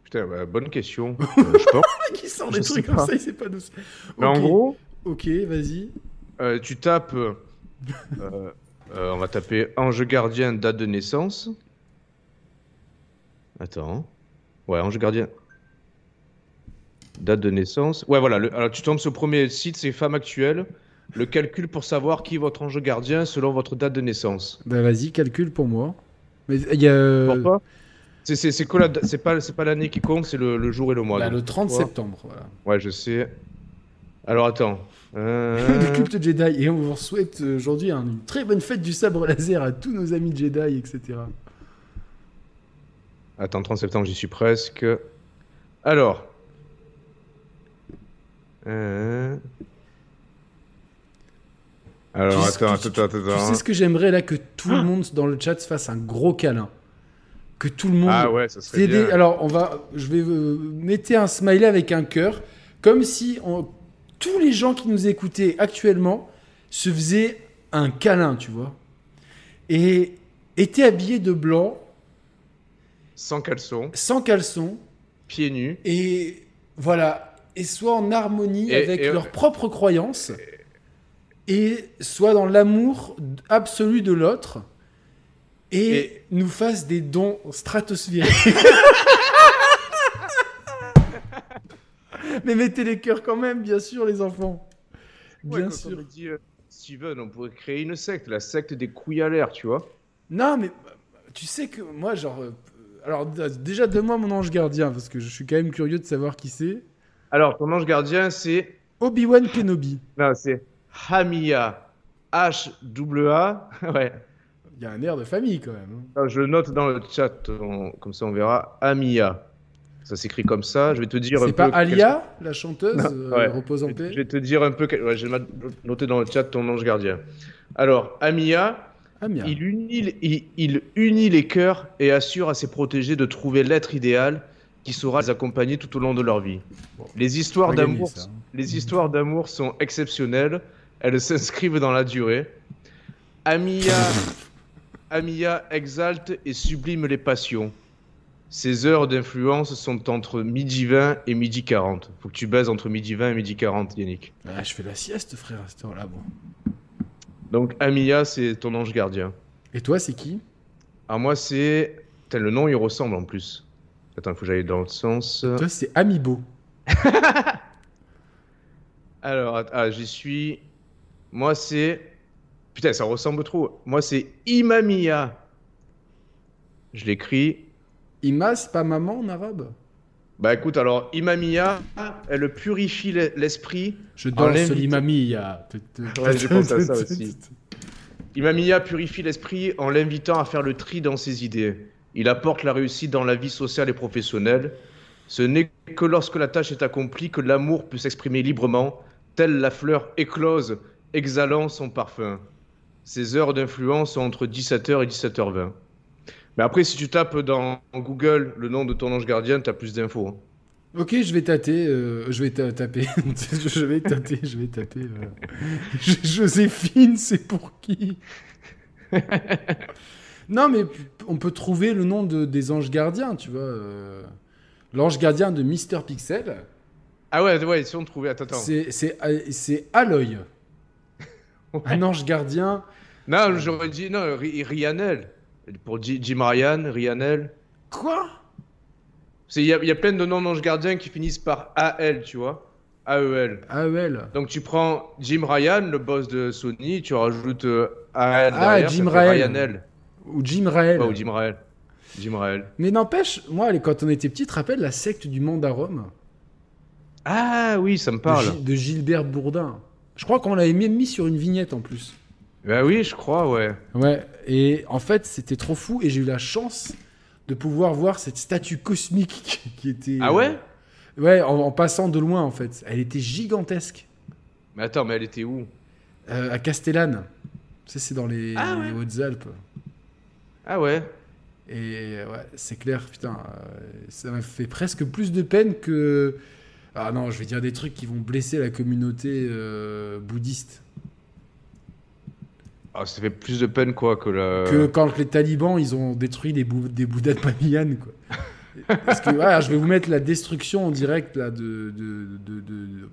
Putain, bah, bonne question. Euh, je pense. Qui sort des trucs comme pas. ça, il sait pas d'où. Mais en gros, Ok, vas-y. euh, tu tapes. on va taper ange gardien, date de naissance. Attends. Ouais, ange gardien. Date de naissance. Ouais, voilà. le- alors, tu tombes sur le premier site, c'est Femme Actuelle. Le calcul pour savoir qui est votre ange gardien selon votre date de naissance. Bah vas-y, calcule pour moi. Mais il y a. euh, Pourquoi? C'est- C'est c'est quoi la c'est pas, c'est pas l'année qui compte, c'est le, le jour et le mois. bah, donc. le 30 Pourquoi septembre, voilà. Ouais, je sais. Alors, attends. Euh, le culte Jedi. Et on vous souhaite euh, aujourd'hui un- une très bonne fête du sabre laser à tous nos amis Jedi, etc. Attends, 30 septembre, j'y suis presque. Alors. Euh, Alors, Tu sais- attends, attends, attends, Tu sais ce que j'aimerais là que tout le monde dans le chat se fasse un gros câlin. Que tout le monde. Ah ouais, ça serait bien. des- Alors, on va, je vais euh, mettre un smiley avec un cœur, comme si on- tous les gens qui nous écoutaient actuellement se faisaient un câlin, tu vois, et étaient habillés de blanc, Sans caleçon, sans caleçon, pieds nus. et voilà, et soit en harmonie Et- avec et- leurs propres croyances, et soit dans l'amour absolu de l'autre, et, Et- nous fassent des dons stratosphériques. Mais mettez les cœurs quand même, bien sûr, les enfants. Bien sûr. comme dit, euh, Steven, on pourrait créer une secte, la secte des couilles à l'air, tu vois. Non, mais euh, tu sais que moi, genre. euh, alors, déjà, donne-moi mon ange gardien, parce que je suis quand même curieux de savoir qui c'est. Alors, ton ange gardien, c'est. Obi-Wan Kenobi. Non, c'est Hamia. H-A. Ouais. Il y a un air de famille quand même. hein. Alors, je note dans le chat, on- comme ça on verra. Amia. Ça s'écrit comme ça. Je vais te dire un C'est peu. pas Alia, la chanteuse, Non, euh, ouais. repose en Je vais te dire un peu. Ouais, j'ai noté dans le chat ton ange gardien. Alors, Amia, bien. il, unit, il, il unit les cœurs et assure à ses protégés de trouver l'être idéal qui saura les accompagner tout au long de leur vie. Bon. Les histoires d'amour, les histoires d'amour sont exceptionnelles. Elles s'inscrivent dans la durée. Amia, Amia exalte et sublime les passions. Ses heures d'influence sont entre midi 20 et midi 40. Faut que tu baises entre midi 20 et midi 40, Yannick. Ah, je fais la sieste, frère, à cette heure-là. Bon. Donc Amia, c'est ton ange gardien. Et toi, c'est qui? Alors moi, c'est... Le nom, il ressemble en plus. Attends, il faut que j'aille dans l'autre sens. Toi, c'est Amiibo. Alors, ah, j'y suis. Moi, c'est. Putain, ça ressemble trop. Moi, c'est Imamia. Je l'écris. Ima, c'est pas maman en arabe? Bah écoute, alors, Imamia, elle purifie l'e- l'esprit. Je danse l'imamia. Ouais, j'ai pensé à ça aussi. Imamia purifie l'esprit en l'invitant à faire le tri dans ses idées. Il apporte la réussite dans la vie sociale et professionnelle. Ce n'est que lorsque la tâche est accomplie que l'amour peut s'exprimer librement, telle la fleur éclose, exhalant son parfum. Ses heures d'influence sont entre 17h et 17h20. Mais après, si tu tapes dans Google le nom de ton ange gardien, tu as plus d'infos. hein. Ok, je vais tâter. euh, je vais ta- taper. je vais tâter. Je vais taper. euh. Joséphine, c'est pour qui? Non, mais on peut trouver le nom de, des anges gardiens, tu vois. euh. L'ange gardien de Mister Pixel, Ah ouais, ouais, si on trouvait. Attends, attends. c'est c'est c'est Aloy. Un ange gardien. Non, j'aurais dit. Non, Ri- Rihanel. Pour Jim Ryan, Rihanel. Quoi? C'est- Il y, a- il y a plein de noms d'anges gardiens qui finissent par AL, tu vois. AEL. AEL. Donc tu prends Jim Ryan, le boss de Sony, tu rajoutes euh, AL Ah, derrière, Jim Ryan. Ryanel. Ou Jim Rael. Ouais, ou Jim Rael. Jim Rael. Mais n'empêche, moi, quand on était petit, tu te rappelles la secte du Mandarum Ah oui, ça me de, parle. De Gilbert Bourdin. Je crois qu'on l'avait même mis sur une vignette en plus. Bah oui, je crois, ouais. Ouais, et en fait, c'était trop fou et j'ai eu la chance de pouvoir voir cette statue cosmique qui- qui était. Ah ouais? euh, Ouais, en, en passant de loin en fait. Elle était gigantesque. Mais attends, mais elle était où? Euh, à Castellane. Tu sais, c'est dans les, Ah ouais. les Hautes-Alpes. Ah ouais Et ouais, c'est clair, putain, euh, ça m'a fait presque plus de peine que. Ah non, je vais dire des trucs qui vont blesser la communauté euh, bouddhiste. Ah, ça fait plus de peine, quoi, que la... Que quand les talibans, ils ont détruit des, bou- des bouddhas de Bamiyan, quoi. Parce que, voilà, je vais vous mettre la destruction en direct, là, de... de, de, de- de-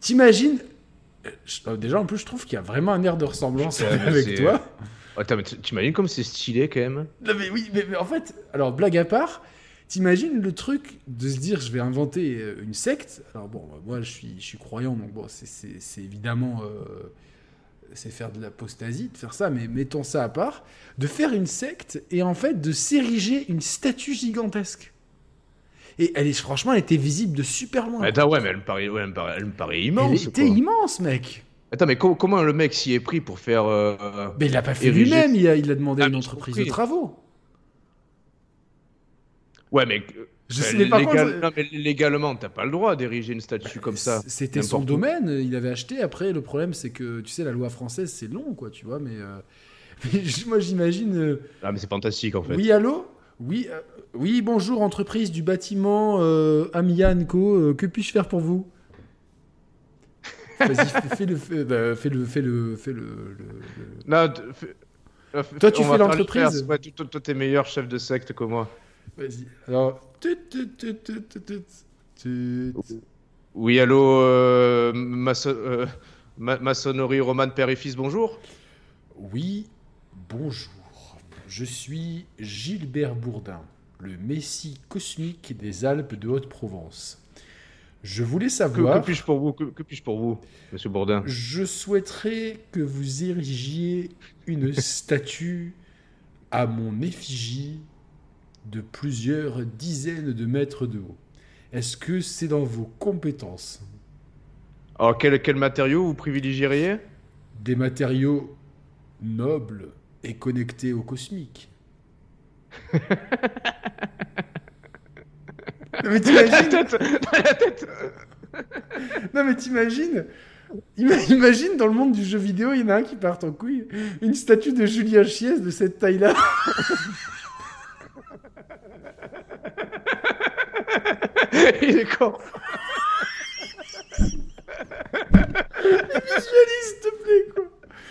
T'imagines euh, euh, Déjà, en plus, je trouve qu'il y a vraiment un air de ressemblance avec toi. Attends, mais t'imagines comme c'est stylé, quand même Non, mais oui, mais, mais en fait, alors blague à part, t'imagines le truc de se dire je vais inventer euh, une secte? Alors bon, bah, moi je suis, je suis croyant, donc bon, c'est évidemment. euh, c'est faire de l'apostasie de faire ça, mais mettons ça à part. De faire une secte et en fait de s'ériger une statue gigantesque. Et elle est, franchement, elle était visible de super loin. Attends, ouais, mais elle me paraît, ouais, elle me paraît, elle me paraît elle immense, était quoi. immense, mec. Attends, mais co- comment le mec s'y est pris pour faire... euh, Mais il l'a pas fait lui-même, il a, il a demandé à Ah, une entreprise compris. de travaux. Ouais, mais... Je euh, sais, mais légal- contre, Non, mais légalement, t'as pas le droit d'ériger une statue comme ça. C'était son domaine, il avait acheté. Après, le problème, c'est que, tu sais, la loi française, c'est long, quoi, tu vois. Mais, euh, mais moi, j'imagine. euh, Ah, mais c'est fantastique, en fait. Oui, allô? Oui, euh, oui, bonjour, entreprise du bâtiment euh, Amiya Co. euh, que puis-je faire pour vous? Vas-y, fais, fais le, fais, bah, fais le, fais le, fais le, le- le- Non, t- fais- euh, Toi, tu fais l'entreprise? Ouais, toi, t'es meilleur chef de secte que moi. Vas-y. Alors. Oui, allô, euh, maçon- euh, ma- maçonnerie romane père et fils, bonjour. Oui, bonjour. Je suis Gilbert Bourdin, le messie cosmique des Alpes de Haute-Provence. Je voulais savoir. que puis-je pour vous, que, que puis-je pour vous, Monsieur Bourdin? Je souhaiterais que vous érigiez une statue à mon effigie de plusieurs dizaines de mètres de haut. Est-ce que c'est dans vos compétences? Alors, quel, quel matériau vous privilégieriez? Des matériaux nobles et connectés au cosmique. non mais t'imagines la tête Non mais t'imagines Ima- Imagine dans le monde du jeu vidéo, il y en a un qui part en couille. Une statue de Julien Chies de cette taille-là. Il est con Visualise, s'il te plaît, quoi.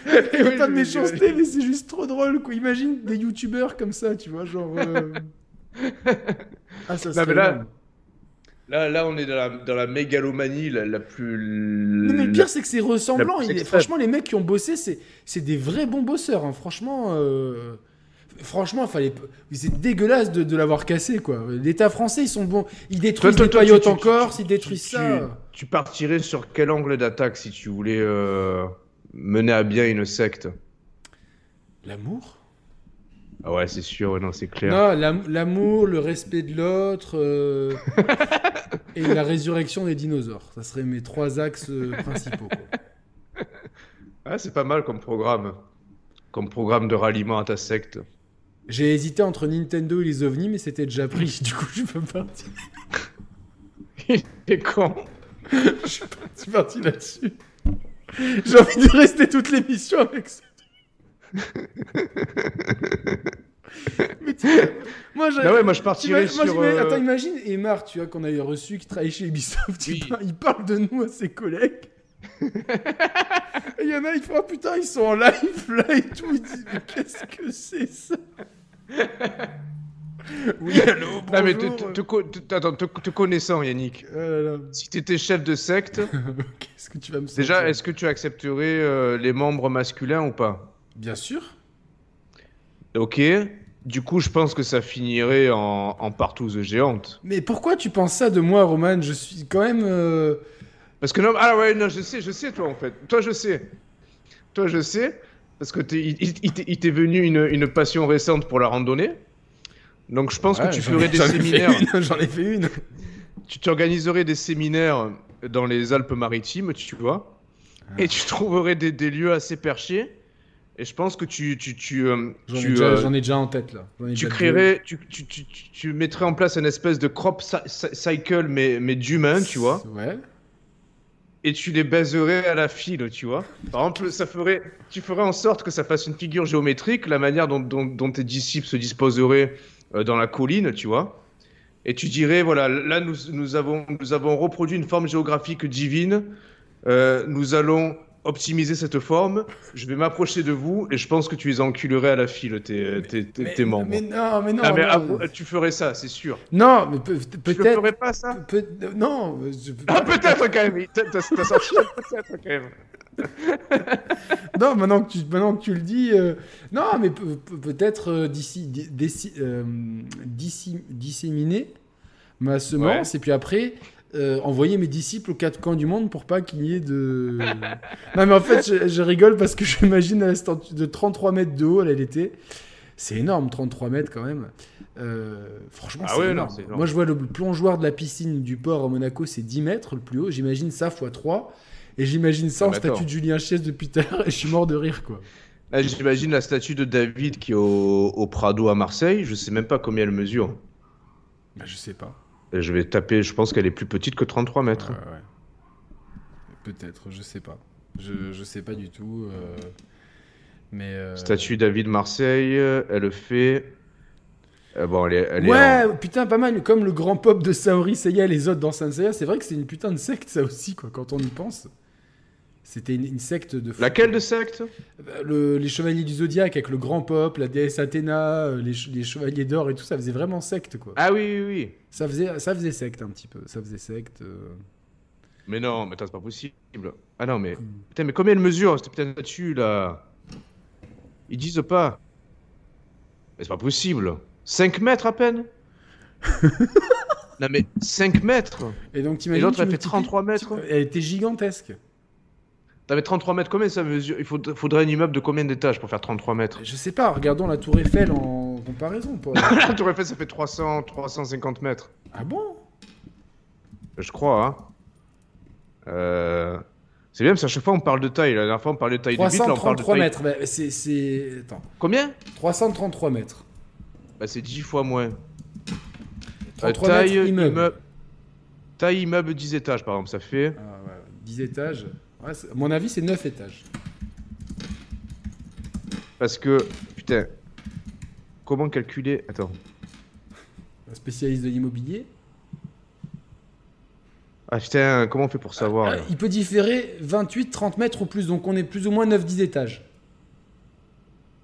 Il y a pas de méchanceté, mais c'est juste trop drôle, quoi. Imagine des youtubeurs comme ça, tu vois, genre. euh, Ah, ça serait là-. Là, là, on est dans la, dans la mégalomanie la, la plus. Non, mais le pire, c'est que c'est ressemblant. Il est-. Franchement, les mecs qui ont bossé, c'est des vrais bons bosseurs. hein. Franchement, euh, franchement, fallait. C'est dégueulasse de, de l'avoir cassé, quoi. L'État français, ils sont bons. Ils détruisent Toi, toi, tu- en Corse, ils détruisent tu- ça. Tu partirais sur quel angle d'attaque si tu voulais euh, mener à bien une secte L'amour? Ah ouais, c'est sûr, ouais, non, c'est clair. Non, l'am- l'amour, le respect de l'autre euh, et la résurrection des dinosaures. Ça serait mes trois axes euh, principaux. quoi. Ah, c'est pas mal comme programme. Comme programme de ralliement à ta secte. J'ai hésité entre Nintendo et les ovnis, mais c'était déjà pris. Du coup, je peux partir. Il est con. Je suis parti là-dessus. J'ai envie de rester toute l'émission avec ça. Mais moi, Bah ouais, moi je partirais moi, sur. euh, Attends, imagine Emar, tu vois, qu'on a eu reçu, qui travaille chez Ubisoft, Oui. il, par- il parle de nous à ses collègues. il y en a, ils font, oh putain, ils sont en live là et tout. Ils disent, mais qu'est-ce que c'est ça? Oui, allô, bonjour. Non, mais te, te- te co- te- attends, te- te connaissant, Yannick, là là. si t'étais chef de secte, Qu'est-ce que tu vas me déjà, est-ce que tu accepterais euh, les membres masculins ou pas? Bien sûr. Ok. Du coup, je pense que ça finirait en, en partouze géante. Mais pourquoi tu penses ça de moi, Roman? Je suis quand même. euh, Parce que non, ah ouais, non, je sais, je sais, toi, en fait. Toi, je sais. Toi, je sais. Parce que t'es- il, il- il t'est- il t'est venu une, une passion récente pour la randonnée. Donc, je pense ouais, que tu ferais ai- des séminaires. J'en ai fait une. Tu t'organiserais des séminaires dans les Alpes-Maritimes, tu vois. Ah. Et tu trouverais des, des lieux assez perchés. Et je pense que tu, tu, tu, euh, J'en ai, tu, déjà- euh, j'en ai déjà en tête là. Tu créerais, tu, tu, tu, mettrais en place une espèce de crop cy- cy- cycle, mais, mais d'humain, deux. tu vois. Ouais. et tu les baiserais à la file, tu vois. Par exemple, ça ferait, tu ferais en sorte que ça fasse une figure géométrique, la manière dont, dont- dont tes disciples se disposeraient dans la colline, tu vois. Et tu dirais, voilà, là, nous, nous, avons, nous avons reproduit une forme géographique divine. Euh, nous allons optimiser cette forme. Je vais m'approcher de vous et je pense que tu les enculerais à la file, tes, tes, tes- Mais, tes membres. mais non, mais non. Ah, mais non, avoue, tu ferais ça, c'est sûr. Non, mais peut- Tu peut-être. ferais pas, ça? peut- non, je- Ah, peut-être quand même. T'as sorti peut-être quand même. non, maintenant que tu, maintenant que tu le dis, euh, non, mais pe- pe- peut-être euh, d'ici, euh, disséminer ma semence et puis après euh, envoyer mes disciples aux quatre coins du monde pour pas qu'il y ait de. non, mais en fait, je, je rigole parce que j'imagine la statue de 33 mètres de haut, elle était. C'est énorme, 33 mètres quand même. Euh, franchement, Ah c'est ouais, non, énorme. c'est énorme. Moi, je vois le plongeoir de la piscine du port à Monaco, c'est 10 mètres le plus haut. J'imagine ça x 3. Et j'imagine ça Ah, en mais statue de Julien Chies depuis tout à l'heure et je suis mort de rire, quoi. Là, j'imagine la statue de David qui est au, au Prado à Marseille. Je sais même pas combien elle mesure. Bah, je sais pas. Et je vais taper, je pense qu'elle est plus petite que 33 mètres. Ouais, ouais. Peut-être, je sais pas. Je, je sais pas du tout. euh, Mais. euh, Statue David Marseille, elle fait. euh, bon, elle est. Elle est Ouais, en- putain, pas mal. Comme le grand pop de Saori Seiya et les autres dans Saint Seiya, c'est vrai que c'est une putain de secte, ça aussi, quoi, quand on y pense. C'était une, une secte de fou. Laquelle de secte le- Les Chevaliers du Zodiaque avec le grand pop, la déesse Athéna, euh, les, che- les Chevaliers d'Or et tout, ça faisait vraiment secte, quoi. Ah oui, oui, oui. Ça, faisait, ça faisait secte un petit peu. Ça faisait secte. euh. Mais non, mais attends, c'est pas possible. Ah non, mais. Putain, mais combien elle mesure cette putain de statue là? Ils disent pas. Mais c'est pas possible. 5 mètres à peine? Non, mais 5 mètres Et donc Et t'imagines. l'autre, tu elle fait multiplies- 33 mètres Elle était gigantesque. T'avais 33 mètres, combien ça mesure? Il faudrait, un immeuble de combien d'étages pour faire 33 mètres? Je sais pas, regardons la tour Eiffel en comparaison. La tour Eiffel, ça fait 300, 350 mètres. ah bon? Je crois, hein. Euh... C'est bien parce qu'à chaque fois on parle de taille. La dernière fois on parlait de taille de bite, là on parle de 333 taille. mètres. Bah, c'est, c'est... Attends. Combien? 333 mètres. Bah c'est 10 fois moins. Euh, 33 taille mètres immeuble. immeuble- Taille immeuble 10 étages par exemple, ça fait. Ah, ouais, 10 étages. Ouais, mon avis, c'est 9 étages. Parce que. Putain. Comment calculer Attends. Un spécialiste de l'immobilier. Ah putain, comment on fait pour savoir Ah, là il peut différer 28-30 mètres ou plus, donc on est plus ou moins 9-10 étages.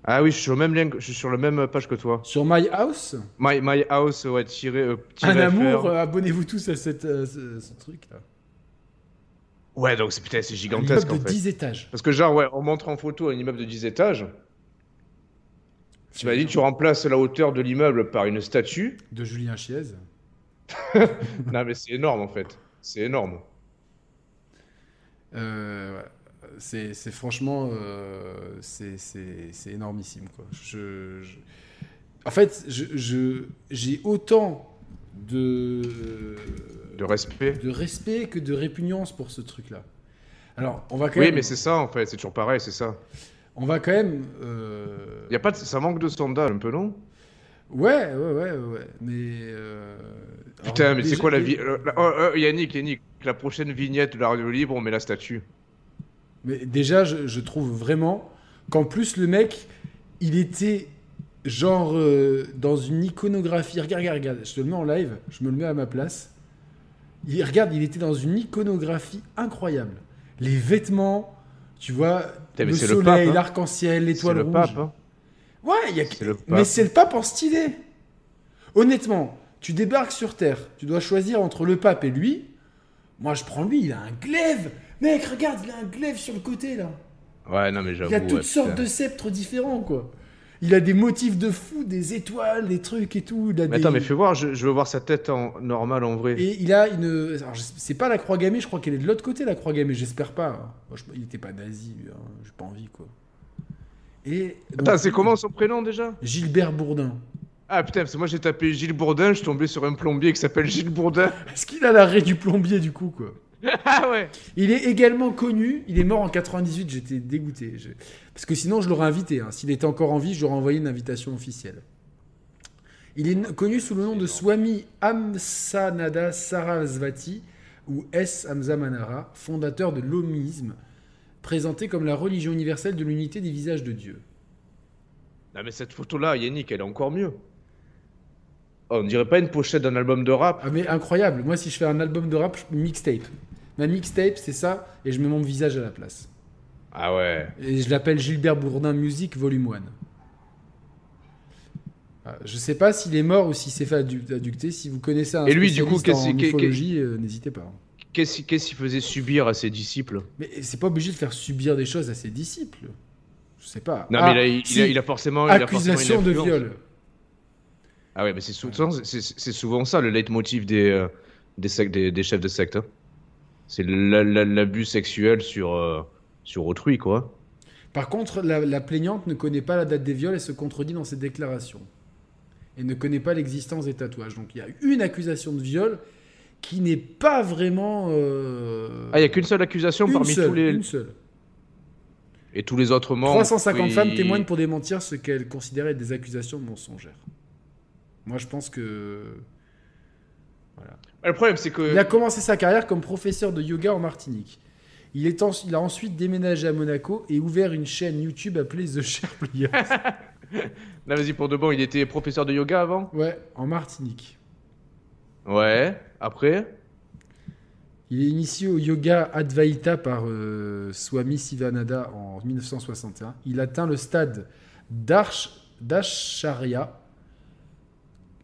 Ah oui, je suis sur le même lien, je suis sur la même page que toi. Sur My House, My, my house, ouais, tiré, euh, tiré un amour, euh, abonnez-vous tous à cette, euh, ce, ce truc-là. Ouais, donc c'est putain, c'est Un gigantesque immeuble en de fait. 10 étages. Parce que genre, ouais, on montre en photo un immeuble de 10 étages. Tu m'as dit, tu remplaces la hauteur de l'immeuble par une statue. De Julien Chiez. non, mais c'est énorme en fait. C'est énorme. Euh, ouais. c'est, franchement, euh, c'est, c'est, c'est énormissime. Quoi. Je, je- En fait, je, je- j'ai autant de, De respect. de respect que de répugnance pour ce truc-là. Alors, on va quand Oui, même, mais c'est ça en fait, c'est toujours pareil, c'est ça. on va quand même. euh, Y a pas de... Ça manque de sondage un peu, non? Ouais, ouais, ouais, ouais. Mais. euh, Putain, alors, mais c'est quoi la vie oh, oh, Yannick, Yannick, la prochaine vignette de la radio libre, on met la statue. Mais déjà, je, je trouve vraiment qu'en plus, le mec, il était genre euh, dans une iconographie. Regarde, regarde, regarde. Je te le mets en live, je me le mets à ma place. Il, regarde, il était dans une iconographie incroyable. Les vêtements, tu vois, le c'est le soleil, pape, hein. l'arc-en-ciel, C'est l'étoile le rouge. pape. hein. Ouais, y a... C'est le pape. mais c'est le pape en stylé. Honnêtement, tu débarques sur Terre, tu dois choisir entre le pape et lui. Moi, je prends lui, il a un glaive. Mec, regarde, il a un glaive sur le côté, là. Ouais, non, mais j'avoue. Il a toutes ouais, sortes de sceptres différents, quoi. Il a des motifs de fou, des étoiles, des trucs et tout. Il a Mais des... attends, mais fais voir, je, je veux voir sa tête en normal en vrai. Et il a une. C'est pas la croix gammée, je crois qu'elle est de l'autre côté, la croix gammée, j'espère pas. Moi, je- Il était pas nazi, lui, hein. j'ai pas envie, quoi. Et. donc, Attends, c'est comment son prénom déjà? Gilbert Bourdin. Ah putain, parce que moi j'ai tapé Gilles Bourdin, je suis tombé sur un plombier qui s'appelle Gilles Bourdin. Est-ce qu'il a l'arrêt du plombier, du coup, quoi? ah ouais Il est également connu, il est mort en 98, j'étais dégoûté. Je- Parce que sinon, je l'aurais invité. hein. S'il était encore en vie, j'aurais envoyé une invitation officielle. Il est connu sous le nom de Swami Amsanada Sarasvati, ou S. Hamza Manara, fondateur de l'omisme, présenté comme la religion universelle de l'unité des visages de Dieu. Non mais cette photo-là, Yannick, elle est encore mieux. Oh, on dirait pas une pochette d'un album de rap. Ah mais incroyable, moi si je fais un album de rap, je- mixtape. Ma mixtape, c'est ça, et je mets mon visage à la place. Ah ouais. Et je l'appelle Gilbert Bourdin Music Volume 1. Ah, Je sais pas s'il est mort ou s'il s'est fait addu- adducter. Si vous connaissez un Et lui, du coup, en ufologie, euh, n'hésitez pas. Qu'est-ce qu'est-ce qu'il faisait subir à ses disciples? Mais c'est pas obligé de faire subir des choses à ses disciples. Je sais pas. Non Ah, mais il a, il, si, a, il a forcément... il a forcément accusation une de viol. Ah ouais, mais c'est souvent, ça le leitmotiv des, euh, des, sectes- des, des chefs de secte. hein. C'est la- la- l'abus sexuel sur, euh, sur autrui, quoi. Par contre, la, la plaignante ne connaît pas la date des viols et se contredit dans ses déclarations. Et ne connaît pas l'existence des tatouages. Donc il y a une accusation de viol qui n'est pas vraiment. euh, Ah, il n'y a qu'une seule accusation une parmi seule, tous les... une seule. Et tous les autres membres... 350 oui. femmes témoignent pour démentir ce qu'elles considéraient être des accusations mensongères. Moi, je pense que. Le problème, c'est que... Il a commencé sa carrière comme professeur de yoga en Martinique. Il, est en- il a ensuite déménagé à Monaco et ouvert une chaîne YouTube appelée The Sharp Players. Non, vas-y, pour de bon, il était professeur de yoga avant? Ouais, en Martinique. Ouais. Après? Il est initié au yoga Advaita par euh, Swami Sivananda en 1961. Il atteint le stade d'Acharya,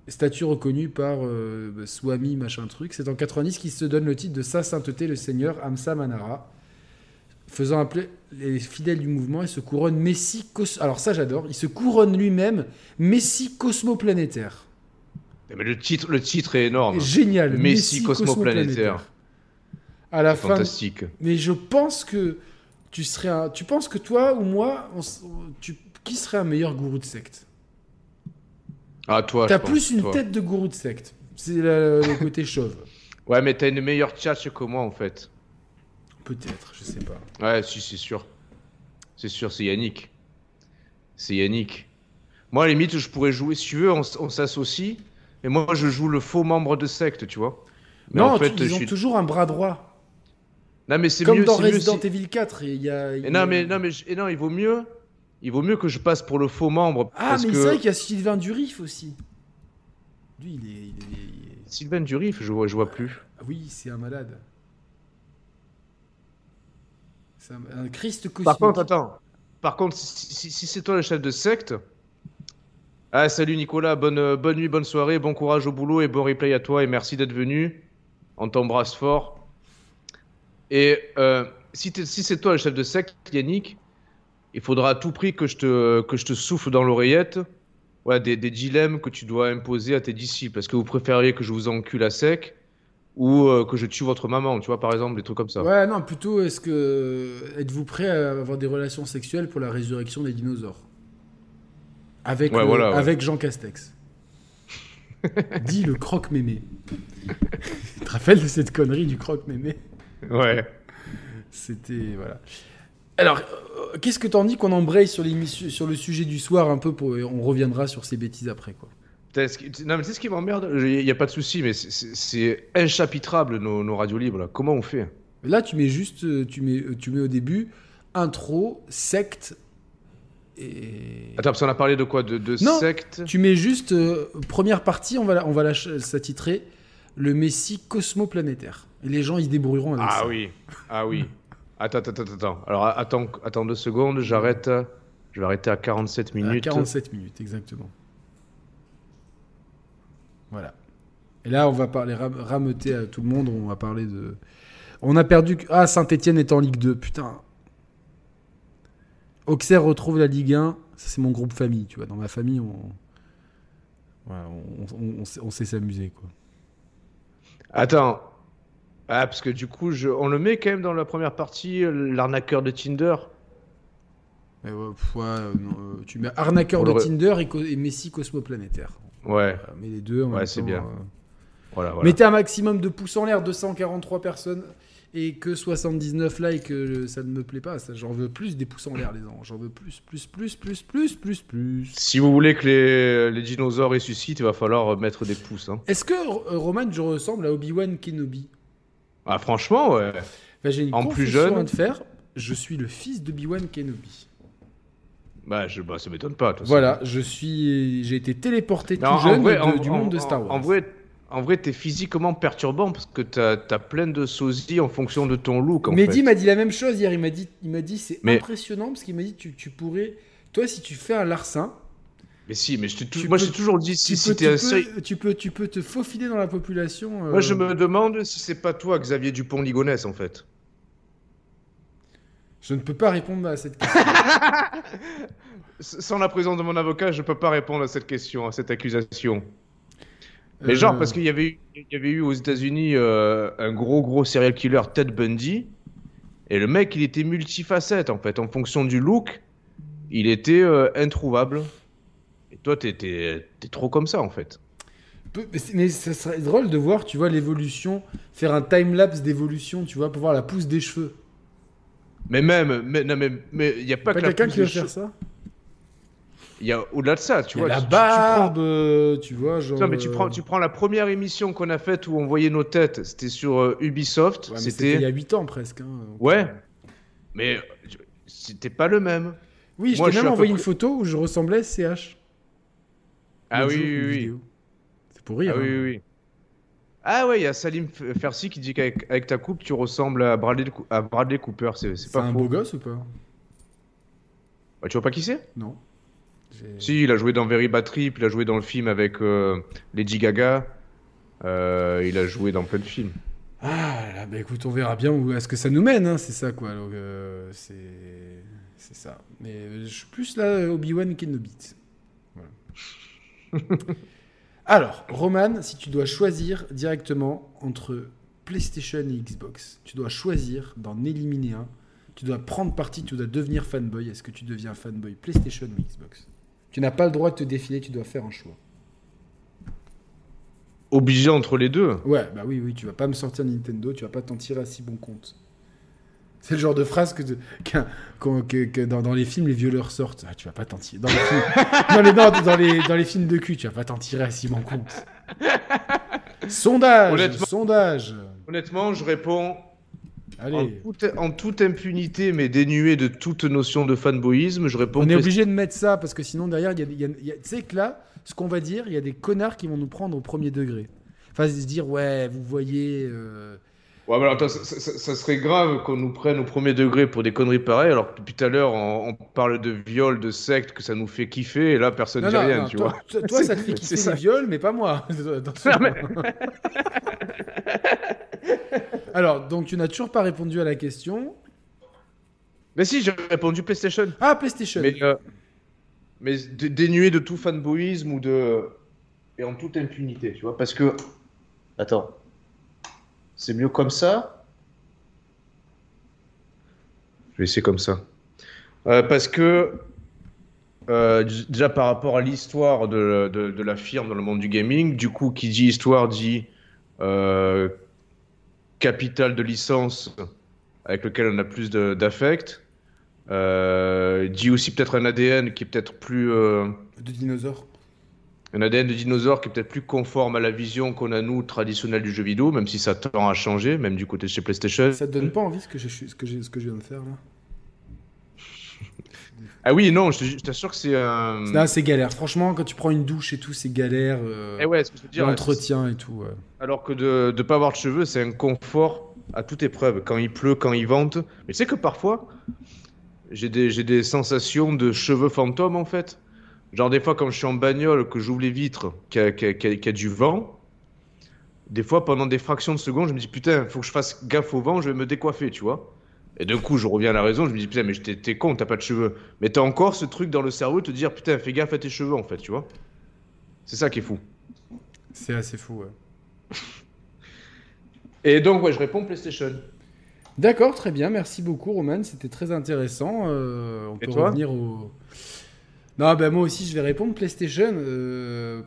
statut reconnu par euh, Swami machin truc. C'est en 90 qu'il se donne le titre de Sa Sainteté le Seigneur Amsa Manara, faisant appeler les fidèles du mouvement et se couronne Messie cos- Alors ça j'adore, il se couronne lui-même Messie cosmoplanétaire. Mais le titre, le titre est énorme. Génial. Messi, cosmoplanétaire. À la fin. Fantastique. Mais je pense que tu serais un... Tu penses que toi ou moi, on s- tu... qui serait un meilleur gourou de secte? Ah, toi, T'as pense, plus une toi. tête de gourou de secte. C'est le côté chauve. Ouais, mais t'as une meilleure tchatche que moi, en fait. Peut-être, je sais pas. Ouais, si, c'est sûr. C'est sûr, c'est Yannick. C'est Yannick. Moi, à la limite, je pourrais jouer, si tu veux, on, s'associe. Et moi, je joue le faux membre de secte, tu vois. Mais non, en fait, tu- ils ont suis... toujours un bras droit. Non, mais c'est Comme mieux, dans mieux Resident si- Evil 4, il y a. il Et y non, mais, non, mais et non, il vaut mieux. Il vaut mieux que je passe pour le faux membre. Ah, parce mais que c'est vrai qu'il y a Sylvain Durif aussi. Lui, il est. il est- il est- Sylvain Durif, je vois, je vois plus. Ah oui, c'est un malade. C'est un, un Christ cosmique. Par contre, attends. Par contre, si, si- si c'est toi le chef de secte. Ah, salut Nicolas, bonne, bonne nuit, bonne soirée, bon courage au boulot et bon replay à toi et merci d'être venu. On t'embrasse fort. Et euh, si, si c'est toi le chef de secte, Yannick, il faudra à tout prix que je te, que je te souffle dans l'oreillette ouais, des, des dilemmes que tu dois imposer à tes disciples. Est-ce que vous préfériez que je vous encule à sec ou euh, que je tue votre maman, tu vois, par exemple, des trucs comme ça? Ouais, non, plutôt, est-ce que. Êtes-vous prêt à avoir des relations sexuelles pour la résurrection des dinosaures? Avec, Ouais, le- voilà, ouais. avec Jean Castex. Dit le croque-mémé. tu te rappelles de cette connerie du croque-mémé? Ouais. C'était. Voilà. Alors, qu'est-ce que t'en dis qu'on embraye sur, le sujet du soir un peu pour, On reviendra sur ces bêtises après, quoi. Non, mais tu sais ce qui m'emmerde? Il n'y a pas de souci, mais c'est- c'est c'est inchapitrable nos, nos radios libres. Là. Comment on fait? Là, tu mets juste. euh, Tu mets, euh, tu mets au début intro, secte. Et. Attends, parce qu'on a parlé de quoi? De, de Non. secte? Tu mets juste euh, première partie, on va on s'attitrer le Messie cosmoplanétaire. Et les gens ils se débrouilleront avec Ah ça. oui, ah oui. Attends, attends, attends, attends. Alors attends, attends deux secondes, j'arrête. Je vais arrêter à 47 À minutes. 47 minutes exactement. Voilà. Et là on va parler ram- rameuter à tout le monde, on va parler de on a perdu ah Saint-Étienne est en Ligue 2, putain. Auxerre retrouve la Ligue 1, ça c'est mon groupe famille, tu vois, dans ma famille on on, on- on sait s'amuser quoi. Attends. Ah, parce que du coup, je... on le met quand même dans la première partie, euh, l'arnaqueur de Tinder. Mais ouais, pff, ouais, euh, non, euh, tu mets arnaqueur On de Tinder et, co- et Messi cosmoplanétaire. Ouais, mets les deux en Ouais, même c'est temps, bien. euh. voilà, voilà. Mettez un maximum de pouces en l'air, 243 personnes et que 79 likes, ça ne me plaît pas. Ça, j'en veux plus des pouces en l'air, les gens. J'en veux plus, plus, plus, plus, plus, plus, plus. Si vous voulez que les, les dinosaures ressuscitent, il va falloir mettre des pouces. Hein. Est-ce que Roman, je ressemble à Obi-Wan Kenobi? Ah, franchement, ouais. J'ai une En plus jeune. faire. Je suis le fils d'Obi-Wan Kenobi. Bah, je... bah ça m'étonne pas. de toute façon. Voilà, je suis, j'ai été téléporté tout Non, jeune vrai, de- en- du en- monde de Star Wars. En vrai, en vrai, t'es physiquement perturbant parce que t'as as plein de sosies en fonction de ton look. En Mehdi m'a dit la même chose hier. Il m'a dit, il m'a dit, c'est Mais- impressionnant parce qu'il m'a dit, tu, tu pourrais, toi, si tu fais un larcin, Mais si, mais je Tu moi j'ai toujours dit si, si peux, t'es tu, un peux, seuil- tu peux, tu peux te faufiler dans la population. euh, Moi je me demande si c'est pas toi, Xavier Dupont-Ligonnès en fait. je ne peux pas répondre à cette question. Sans la présence de mon avocat, je peux pas répondre à cette question, à cette accusation. Mais genre, Euh, parce qu'il y avait eu, il y avait eu aux États-Unis euh, un gros gros serial killer, Ted Bundy, et le mec il était multifacette en fait, en fonction du look, il était introuvable. Toi t'es t'es- t'es trop comme ça en fait. mais, ça serait drôle de voir, tu vois, l'évolution, faire un time lapse d'évolution, tu vois, pour voir la pousse des cheveux. Mais même, mais non mais mais il y a pas, Pas que la quelqu'un qui va faire ça? Il y a au-delà de ça, tu Il y a vois. la tu- tu prends- barbe, euh, tu vois, genre. Non, mais tu euh, prends, tu prends la première émission qu'on a faite où on voyait nos têtes, c'était sur euh, Ubisoft. ouais, c'était il y a 8 ans presque. hein, Ouais. Mais c'était pas le même. Oui, je Moi, t'ai je suis même peu envoyé une photo où je ressemblais à CH. Ah oui, oui, oui. C'est pour rire. Ah oui, hein. oui, oui. Ah ouais, il y a Salim Fersi qui dit qu'avec avec ta coupe, tu ressembles à Bradley, à Bradley Cooper. C'est c'est pas un faux. beau gosse ou pas? Bah, tu vois pas qui c'est? Non. J'ai- Si, il a joué dans Very Bad Trip, il a joué dans le film avec euh, Lady Gaga. Euh, il a joué dans plein de films. Ah là, bah écoute, on verra bien où est-ce que ça nous mène, hein, c'est ça quoi. donc, euh, c'est c'est ça. Mais je suis plus là Obi Wan Kenobi. Alors, Roman, si tu dois choisir directement entre PlayStation et Xbox, tu dois choisir d'en éliminer un. Tu dois prendre parti, tu dois devenir fanboy. Est-ce que tu deviens fanboy PlayStation ou Xbox? Tu n'as pas le droit de te défiler, tu dois faire un choix. Obligé entre les deux? Ouais, bah oui, oui, tu vas pas me sortir Nintendo, tu vas pas t'en tirer à si bon compte. C'est le genre de phrase que, que, dans, les films, les violeurs sortent. Ah, tu vas pas t'en tirer. Dans les, films, dans, les, dans, les, films de cul, tu vas pas t'en tirer à si bon compte. Sondage Honnêtement, sondage Honnêtement, je réponds Allez. En, toute, impunité, mais dénué de toute notion de fanboyisme, je réponds. On est obligé de mettre ça parce que sinon derrière, il y a, tu sais que là, ce qu'on va dire, il y a des connards qui vont nous prendre au premier degré. Enfin, se dire ouais, vous voyez. Euh, Ouais, mais alors, ça, ça, serait grave qu'on nous prenne au premier degré pour des conneries pareilles, alors que depuis tout à l'heure, on, parle de viol, de secte, que ça nous fait kiffer, et là, personne ne dit rien, tu toi, vois. Toi, ça te fait kiffer les viols, mais pas moi. alors, donc, tu n'as toujours pas répondu à la question. Mais si, j'ai répondu PlayStation. Ah, PlayStation. Mais, euh, mais dénué de tout fanboyisme ou de. Et en toute impunité, tu vois, parce que. Attends. C'est mieux comme ça Je vais essayer comme ça. Euh, parce que, euh, déjà par rapport à l'histoire de, de, la firme dans le monde du gaming, du coup, qui dit histoire dit euh, capital de licence avec lequel on a plus d'affect. dit aussi peut-être un ADN qui est peut-être plus. de dinosaures un ADN de dinosaure qui est peut-être plus conforme à la vision qu'on a nous traditionnelle du jeu vidéo, même si ça tend à changer, même du côté de chez PlayStation. Ça te donne pas envie ce que je, ce que ce que je viens de faire là? Ah oui, non, je t'assure que c'est un. c'est galère. Franchement, quand tu prends une douche et tout, c'est galère. Euh, et eh ouais, ce que je veux dire. L'entretien et tout. Alors que de ne pas avoir de cheveux, c'est un confort à toute épreuve. Quand il pleut, quand il vente. Mais tu sais que parfois, j'ai des, des sensations de cheveux fantômes en fait. Genre, des fois, quand je suis en bagnole, que j'ouvre les vitres, qu'il y, a du vent, des fois, pendant des fractions de secondes, je me dis putain, faut que je fasse gaffe au vent, je vais me décoiffer, tu vois. Et d'un coup, je reviens à la raison, je me dis putain, mais t'es con, t'as pas de cheveux. Mais t'as encore ce truc dans le cerveau, te dire putain, fais gaffe à tes cheveux, en fait, tu vois. C'est ça qui est fou. C'est assez fou, ouais. Et donc, ouais, je réponds PlayStation. D'accord, très bien, merci beaucoup, Roman, c'était très intéressant. Euh, on peut revenir au. Non, ben moi aussi, je vais répondre PlayStation. Euh,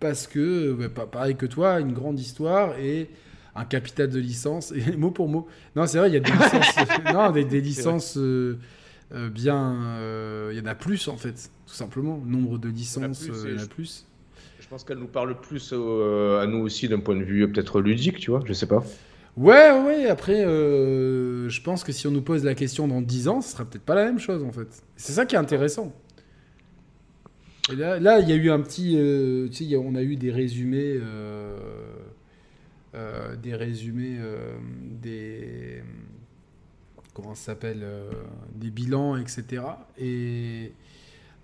parce que, bah, pareil que toi, une grande histoire et un capital de licence. Et mot pour mot. Non, c'est vrai, il y a des licences, non, des, licences euh, euh, bien. Il y en a plus, en fait, tout simplement. Nombre de licences, il y en a plus. Je pense qu'elle nous parle plus à nous aussi d'un point de vue peut-être ludique, tu vois, je sais pas. Ouais, ouais, après, euh, je pense que si on nous pose la question dans 10 ans, ce sera peut-être pas la même chose en fait. C'est ça qui est intéressant. Et là, il y a eu un petit. Euh, tu sais, on a eu des résumés. Euh, des résumés. des. Comment ça s'appelle Des bilans, etc. Et.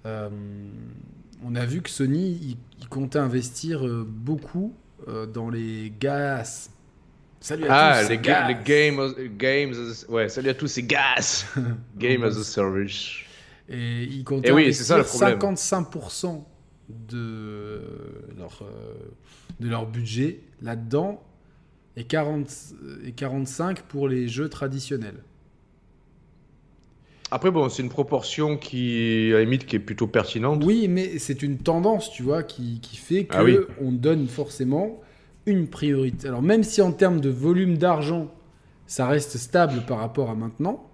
on a vu que Sony, il comptait investir beaucoup dans les gaz Salut à ah, tous, les, ga les games, games, ouais, salut à tous, c'est gas. Game as a service. Et ils comptent oui, 55% de leur, euh, de leur budget là-dedans et, 40, et 45 pour les jeux traditionnels. Après, bon, c'est une proportion qui, à la limite, qui est plutôt pertinente. Oui, mais c'est une tendance, tu vois, qui, qui fait qu'on ah on donne forcément une priorité. Alors même si en termes de volume d'argent, ça reste stable par rapport à maintenant,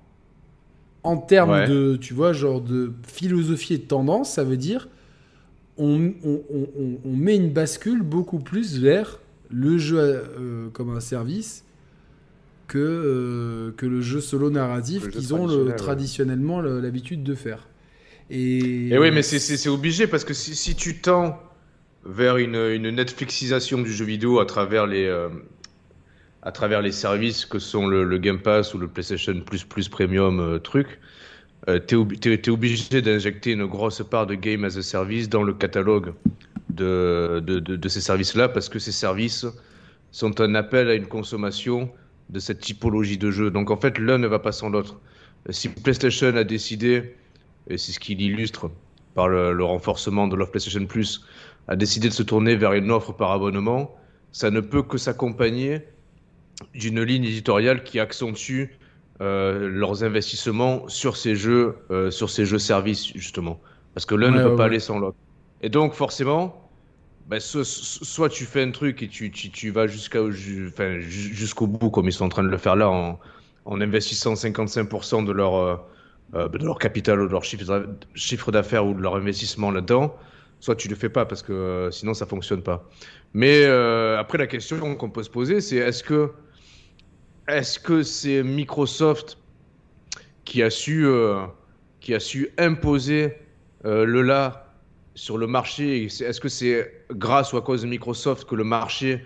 en termes de, tu vois, genre de philosophie et de tendance, ça veut dire on, on, met une bascule beaucoup plus vers le jeu euh, comme un service que, euh, que le jeu solo narratif qu'ils ont le, traditionnellement l'habitude de faire. Et, oui, mais c'est obligé parce que si, si tu tends vers une, Netflixisation du jeu vidéo à travers les, euh, services que sont le, Game Pass ou le PlayStation Plus Premium euh, truc, euh, tu es, obligé d'injecter une grosse part de Game as a Service dans le catalogue de, ces services-là parce que ces services sont un appel à une consommation de cette typologie de jeu. Donc en fait, l'un ne va pas sans l'autre. Si PlayStation a décidé, et c'est ce qui l'illustre, par le, renforcement de l'offre PlayStation Plus, a décidé de se tourner vers une offre par abonnement, ça ne peut que s'accompagner d'une ligne éditoriale qui accentue euh, leurs investissements sur ces jeux, euh, sur ces jeux services justement, parce que l'un ne peut pas aller sans l'autre. Et donc forcément, bah, soit tu fais un truc et tu, tu, tu vas jusqu'à, jusqu'au bout comme ils sont en train de le faire là en, en investissant 55% de leur, euh, de leur capital ou de leur chiffre d'affaires ou de leur investissement là-dedans, soit tu le fais pas parce que sinon ça fonctionne pas. Mais après la question qu'on peut se poser, c'est est-ce que est-ce que c'est Microsoft qui a su, euh, qui a su imposer euh, le là sur le marché Est-ce que c'est grâce ou à cause de Microsoft que le marché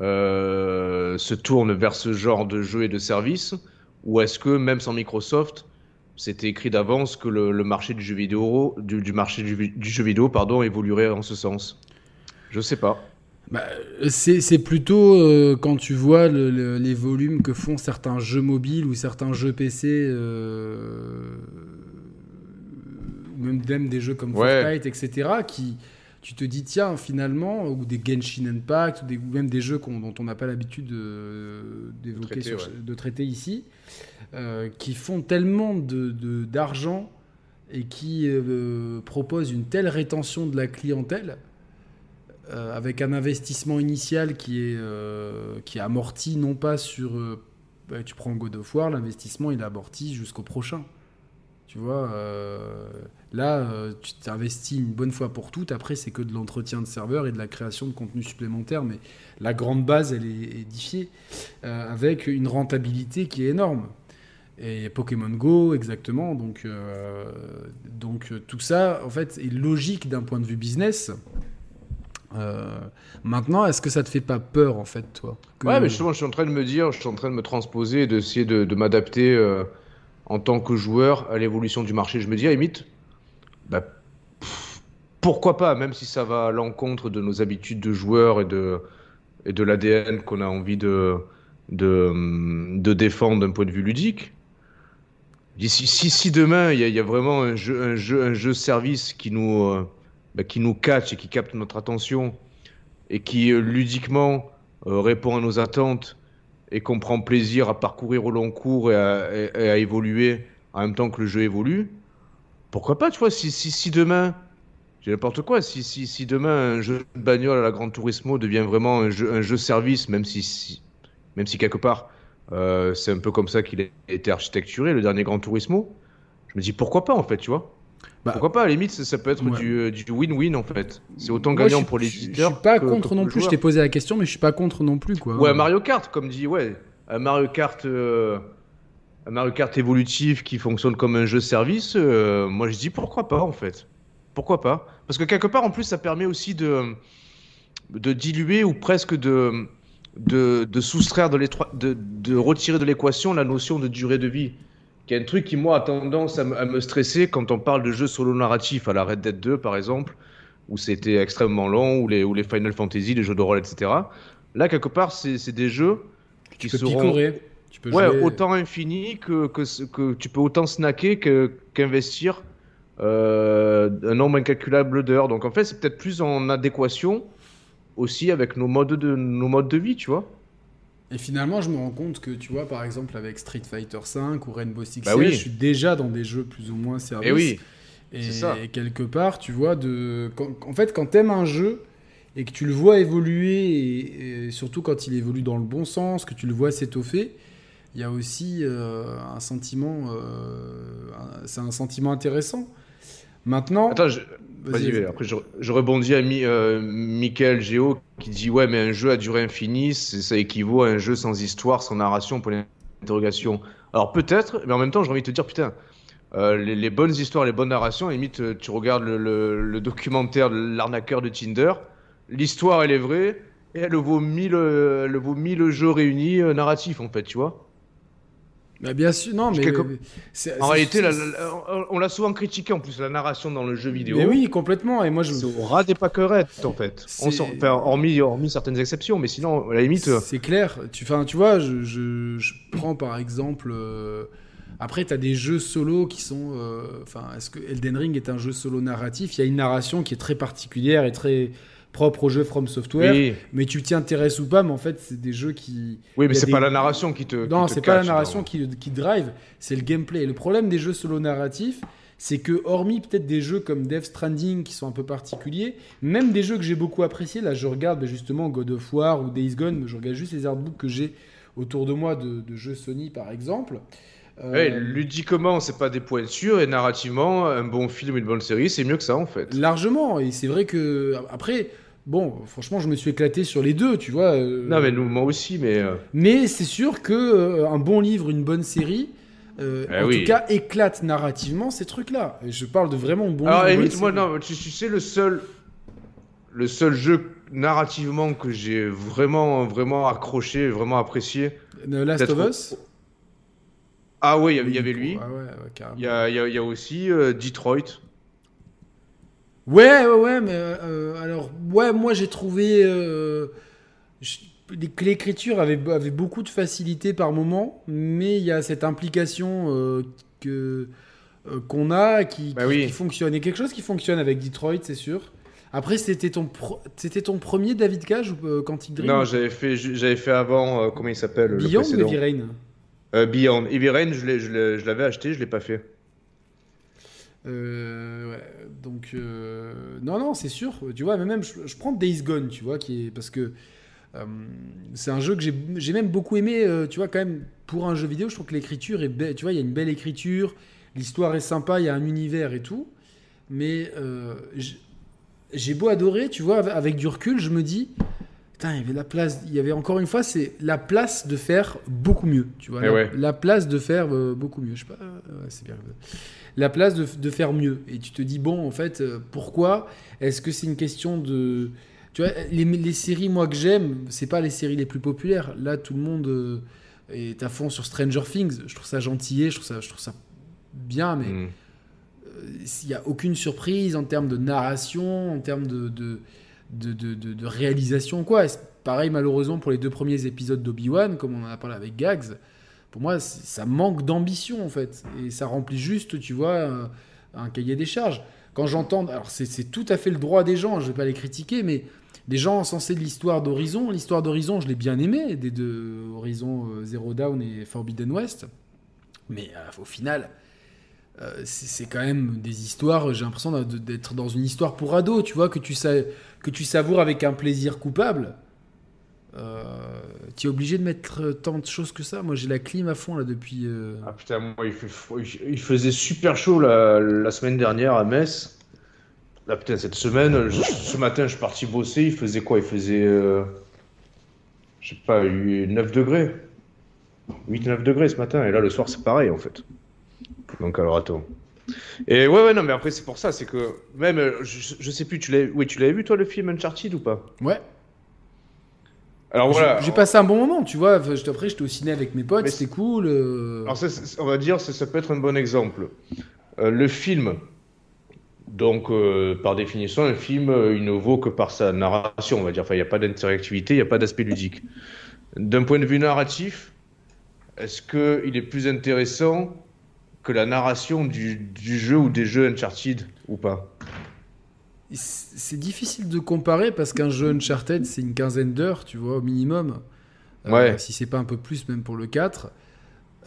euh, se tourne vers ce genre de jeux et de services? Ou est-ce que même sans Microsoft, c'était écrit d'avance que le, marché du jeu vidéo, du, marché du, jeu vidéo pardon, évoluerait en ce sens Je ne sais pas. Bah, c'est plutôt euh, quand tu vois les volumes que font certains jeux mobiles ou certains jeux PC, euh, même, même, des jeux comme Fortnite, etc., qui tu te dis tiens finalement, ou des Genshin Impact, ou, des, même des jeux dont on n'a pas l'habitude d'évoquer, de, de, traiter ici, euh, qui font tellement d'argent de, et qui proposent une telle rétention de la clientèle euh, avec un investissement initial qui est, euh, qui amorti non pas sur... Euh, bah, tu prends God of War, l'investissement il est amorti jusqu'au prochain. Tu vois, là, tu t'investis une bonne fois pour toutes. Après, c'est que de l'entretien de serveurs et de la création de contenu supplémentaire. Mais la grande base, elle est édifiée avec une rentabilité qui est énorme. Et Pokémon Go, exactement. Donc, donc tout ça, en fait, est logique d'un point de vue business. Euh, maintenant, est-ce que ça te fait pas peur en fait, toi? Ouais, mais justement, je suis en train de me dire, je suis en train de me transposer, d'essayer de, m'adapter euh, en tant que joueur à l'évolution du marché. Je me dis, à limite, bah, pourquoi pas, même si ça va à l'encontre de nos habitudes de joueurs et de, et de l'ADN qu'on a envie de, de, de défendre d'un point de vue ludique. Si, si, si demain il y, a vraiment un jeu, un jeu, un jeu service qui nous, euh, bah, qui nous catch et qui capte notre attention et qui euh, ludiquement euh, répond à nos attentes et qu'on prend plaisir à parcourir au long cours et à, évoluer en même temps que le jeu évolue, pourquoi pas, tu vois, si, si, si demain, j'ai n'importe quoi, si, si, si, demain un jeu de bagnole à la Gran Turismo devient vraiment un jeu, un jeu service, même si, même si quelque part euh, c'est un peu comme ça qu'il a été architecturé, le dernier Gran Turismo, je me dis pourquoi pas en fait, tu vois? Bah, Pourquoi pas À la limite, ça, peut être euh, du win-win en fait. C'est autant gagnant pour les éditeurs. Je suis pas contre non plus. Je t'ai posé la question, mais je suis pas contre non plus quoi. Ouais, Mario Kart, comme dit, ouais, un Mario Kart, euh, Mario Kart évolutif qui fonctionne comme un jeu service. Euh, moi, je dis pourquoi pas en fait. Pourquoi pas? Parce que quelque part, en plus, ça permet aussi de de diluer ou presque de de, de soustraire de, de, de retirer de l'équation la notion de durée de vie qui est un truc qui, moi, a tendance à, me stresser quand on parle de jeux solo narratifs, à la Red Dead 2, par exemple, où c'était extrêmement long, ou les, ou les Final Fantasy, les jeux de rôle, etc. Là, quelque part, c'est des jeux qui tu peux seront... Tu peux ouais, autant infini que, que, que, tu peux autant snacker qu'investir euh, un nombre incalculable d'heures. Donc en fait, c'est peut-être plus en adéquation aussi avec nos modes de, nos modes de vie, tu vois. Et finalement, je me rends compte que, tu vois, par exemple, avec Street Fighter V ou Rainbow Six bah Siege, je suis déjà dans des jeux plus ou moins services. Et oui. Et, quelque part, tu vois, de... en fait, quand t'aimes un jeu et que tu le vois évoluer, et, surtout quand il évolue dans le bon sens, que tu le vois s'étoffer, il y a aussi euh, un sentiment, euh, c'est un sentiment intéressant. Maintenant, Attends, je... Vas-y, après je, rebondis à Mi, euh, Michael Géo qui dit Ouais, mais un jeu à durée infinie, ça équivaut à un jeu sans histoire, sans narration, pour l'interrogation. Alors peut-être, mais en même temps, j'ai envie de te dire Putain, euh, les, bonnes histoires, les bonnes narrations, limite, euh, tu regardes le, documentaire de l'arnaqueur de Tinder, l'histoire elle est vraie, et elle vaut mille, elle vaut mille jeux réunis narratifs en fait, tu vois. Bah bien sûr, non, mais. En réalité, on l'a souvent critiqué en plus, la narration dans le jeu vidéo. Mais oui, complètement. Et moi, je. C'est au ras des pâquerettes, en fait. On enfin, hormis, hormis certaines exceptions, mais sinon, à la limite. C'est clair. Tu, tu vois, je, je, prends par exemple. Euh, Après, tu as des jeux solo qui sont. euh, Enfin, est-ce que Elden Ring est un jeu solo narratif? Il y a une narration qui est très particulière et très propre au jeu From Software. Oui, Mais tu t'y intéresses ou pas, mais en fait, c'est des jeux qui. oui mais c'est des- pas la narration qui te. Non, c'est pas la narration qui, qui drive, c'est le gameplay. Et le problème des jeux solo narratifs, c'est que, hormis peut-être des jeux comme Death Stranding qui sont un peu particuliers, même des jeux que j'ai beaucoup appréciés, là je regarde ben, justement God of War ou Days Gone, je regarde juste les artbooks que j'ai autour de moi de, de jeux Sony par exemple. Euh, Ouais, ludiquement, c'est pas des points sûrs et narrativement, un bon film, une bonne série, c'est mieux que ça en fait. largement, et c'est vrai que. Après. Bon, franchement, je me suis éclaté sur les deux, tu vois. euh, Non, mais nous, moi aussi, mais. euh, Mais c'est sûr que euh, un bon livre, une bonne série, Eh en oui. tout cas, éclate narrativement ces trucs-là. Et je parle de vraiment bon Alors, livre. bonne moi, série. non, tu, tu sais, le seul. Le seul jeu narrativement que j'ai vraiment, vraiment accroché, vraiment apprécié. The Last of Us. Ah oui, il y avait- lui. Ah ouais, ouais. Il y a, il y aussi Detroit. Ouais, ouais, ouais, mais euh, alors, ouais, moi j'ai trouvé euh, je- l'écriture avait, avait beaucoup de facilité par moment, mais il y a cette implication euh, que euh, qu'on a qui, Bah qui- oui. qui fonctionne. Et quelque chose qui fonctionne avec Detroit, c'est sûr. Après, c'était ton, pro- c'était ton premier David Cage ou euh, Quantic Dream? Non, j'avais fait, j'avais fait avant, euh, comment il s'appelle le Beyond ou précédent? Heavy Rain? Euh, Beyond. Heavy Rain, je l'ai- je l'ai- je l'avais acheté, je l'ai pas fait. Euh, ouais, donc euh, non non c'est sûr tu vois mais même je, je prends Days Gone tu vois qui est parce que euh, c'est un jeu que j'ai j'ai même beaucoup aimé euh, tu vois quand même pour un jeu vidéo je trouve que l'écriture est belle tu vois il y a une belle écriture l'histoire est sympa il y a un univers et tout mais euh, j'ai beau adorer tu vois avec- du recul je me dis Putain, il y avait la place, il y avait encore une fois, c'est la place de faire beaucoup mieux, tu vois. Eh la, ouais. la place de faire beaucoup mieux. Je sais pas, ouais, c'est bien. La place de, de faire mieux. Et tu te dis, bon, en fait, euh, pourquoi Est-ce que c'est une question de. Tu vois, les, les séries, moi, que j'aime, c'est pas les séries les plus populaires. Là, tout le monde euh, est à fond sur Stranger Things. Je trouve ça gentillet, je trouve ça, je trouve ça bien, mais Hmm. il n'y a aucune surprise en termes de narration, en termes de, de, de, de- réalisation. Quoi. Et pareil, malheureusement, pour les deux premiers épisodes d'Obi-Wan, comme on en a parlé avec Gags, pour moi, ça manque d'ambition, en fait. Et ça remplit juste, tu vois, un, cahier des charges. Quand j'entends. Alors, c'est tout à fait le droit des gens, je ne vais pas les critiquer, mais des gens censés de l'histoire d'Horizon. L'histoire d'Horizon, je l'ai bien aimé, des deux Horizon euh, Zero Dawn et Forbidden West. Mais euh, au final, euh, c'est quand même des histoires. J'ai l'impression d'être dans une histoire pour ados, tu vois, que tu, que tu savoures avec un plaisir coupable. Euh, tu es obligé de mettre tant de choses que ça. Moi, j'ai la clim à fond là depuis. euh, Ah putain, moi, il, fait faisait super chaud la, la semaine dernière à Metz. Là, putain, cette semaine, je- ce matin, je suis parti bosser. Il faisait quoi? Il faisait, euh, je sais pas, 9 degrés. 8-9 degrés ce matin. Et là, le soir, c'est pareil, en fait. Donc, alors, attends. Et ouais, ouais, non, mais après, c'est pour ça. C'est que, même, je, je sais plus, tu l'as oui, tu l'avais vu, toi, le film Uncharted ou pas? Ouais. Alors, J'ai- voilà. J'ai passé un bon moment, tu vois. Après, j'étais au ciné avec mes potes, c'était cool. euh. Alors ça, on va dire, ça, ça peut être un bon exemple. Euh, le film, donc euh, par définition, un film, il ne vaut que par sa narration, on va dire. Enfin, il n'y a pas d'interactivité, il n'y a pas d'aspect ludique. D'un point de vue narratif, est-ce qu'il est plus intéressant que la narration du, du jeu ou des jeux Uncharted ou pas? C'est difficile de comparer parce qu'un jeu Uncharted, c'est une quinzaine d'heures, tu vois, au minimum. Euh, Ouais. Si c'est pas un peu plus, même pour le 4.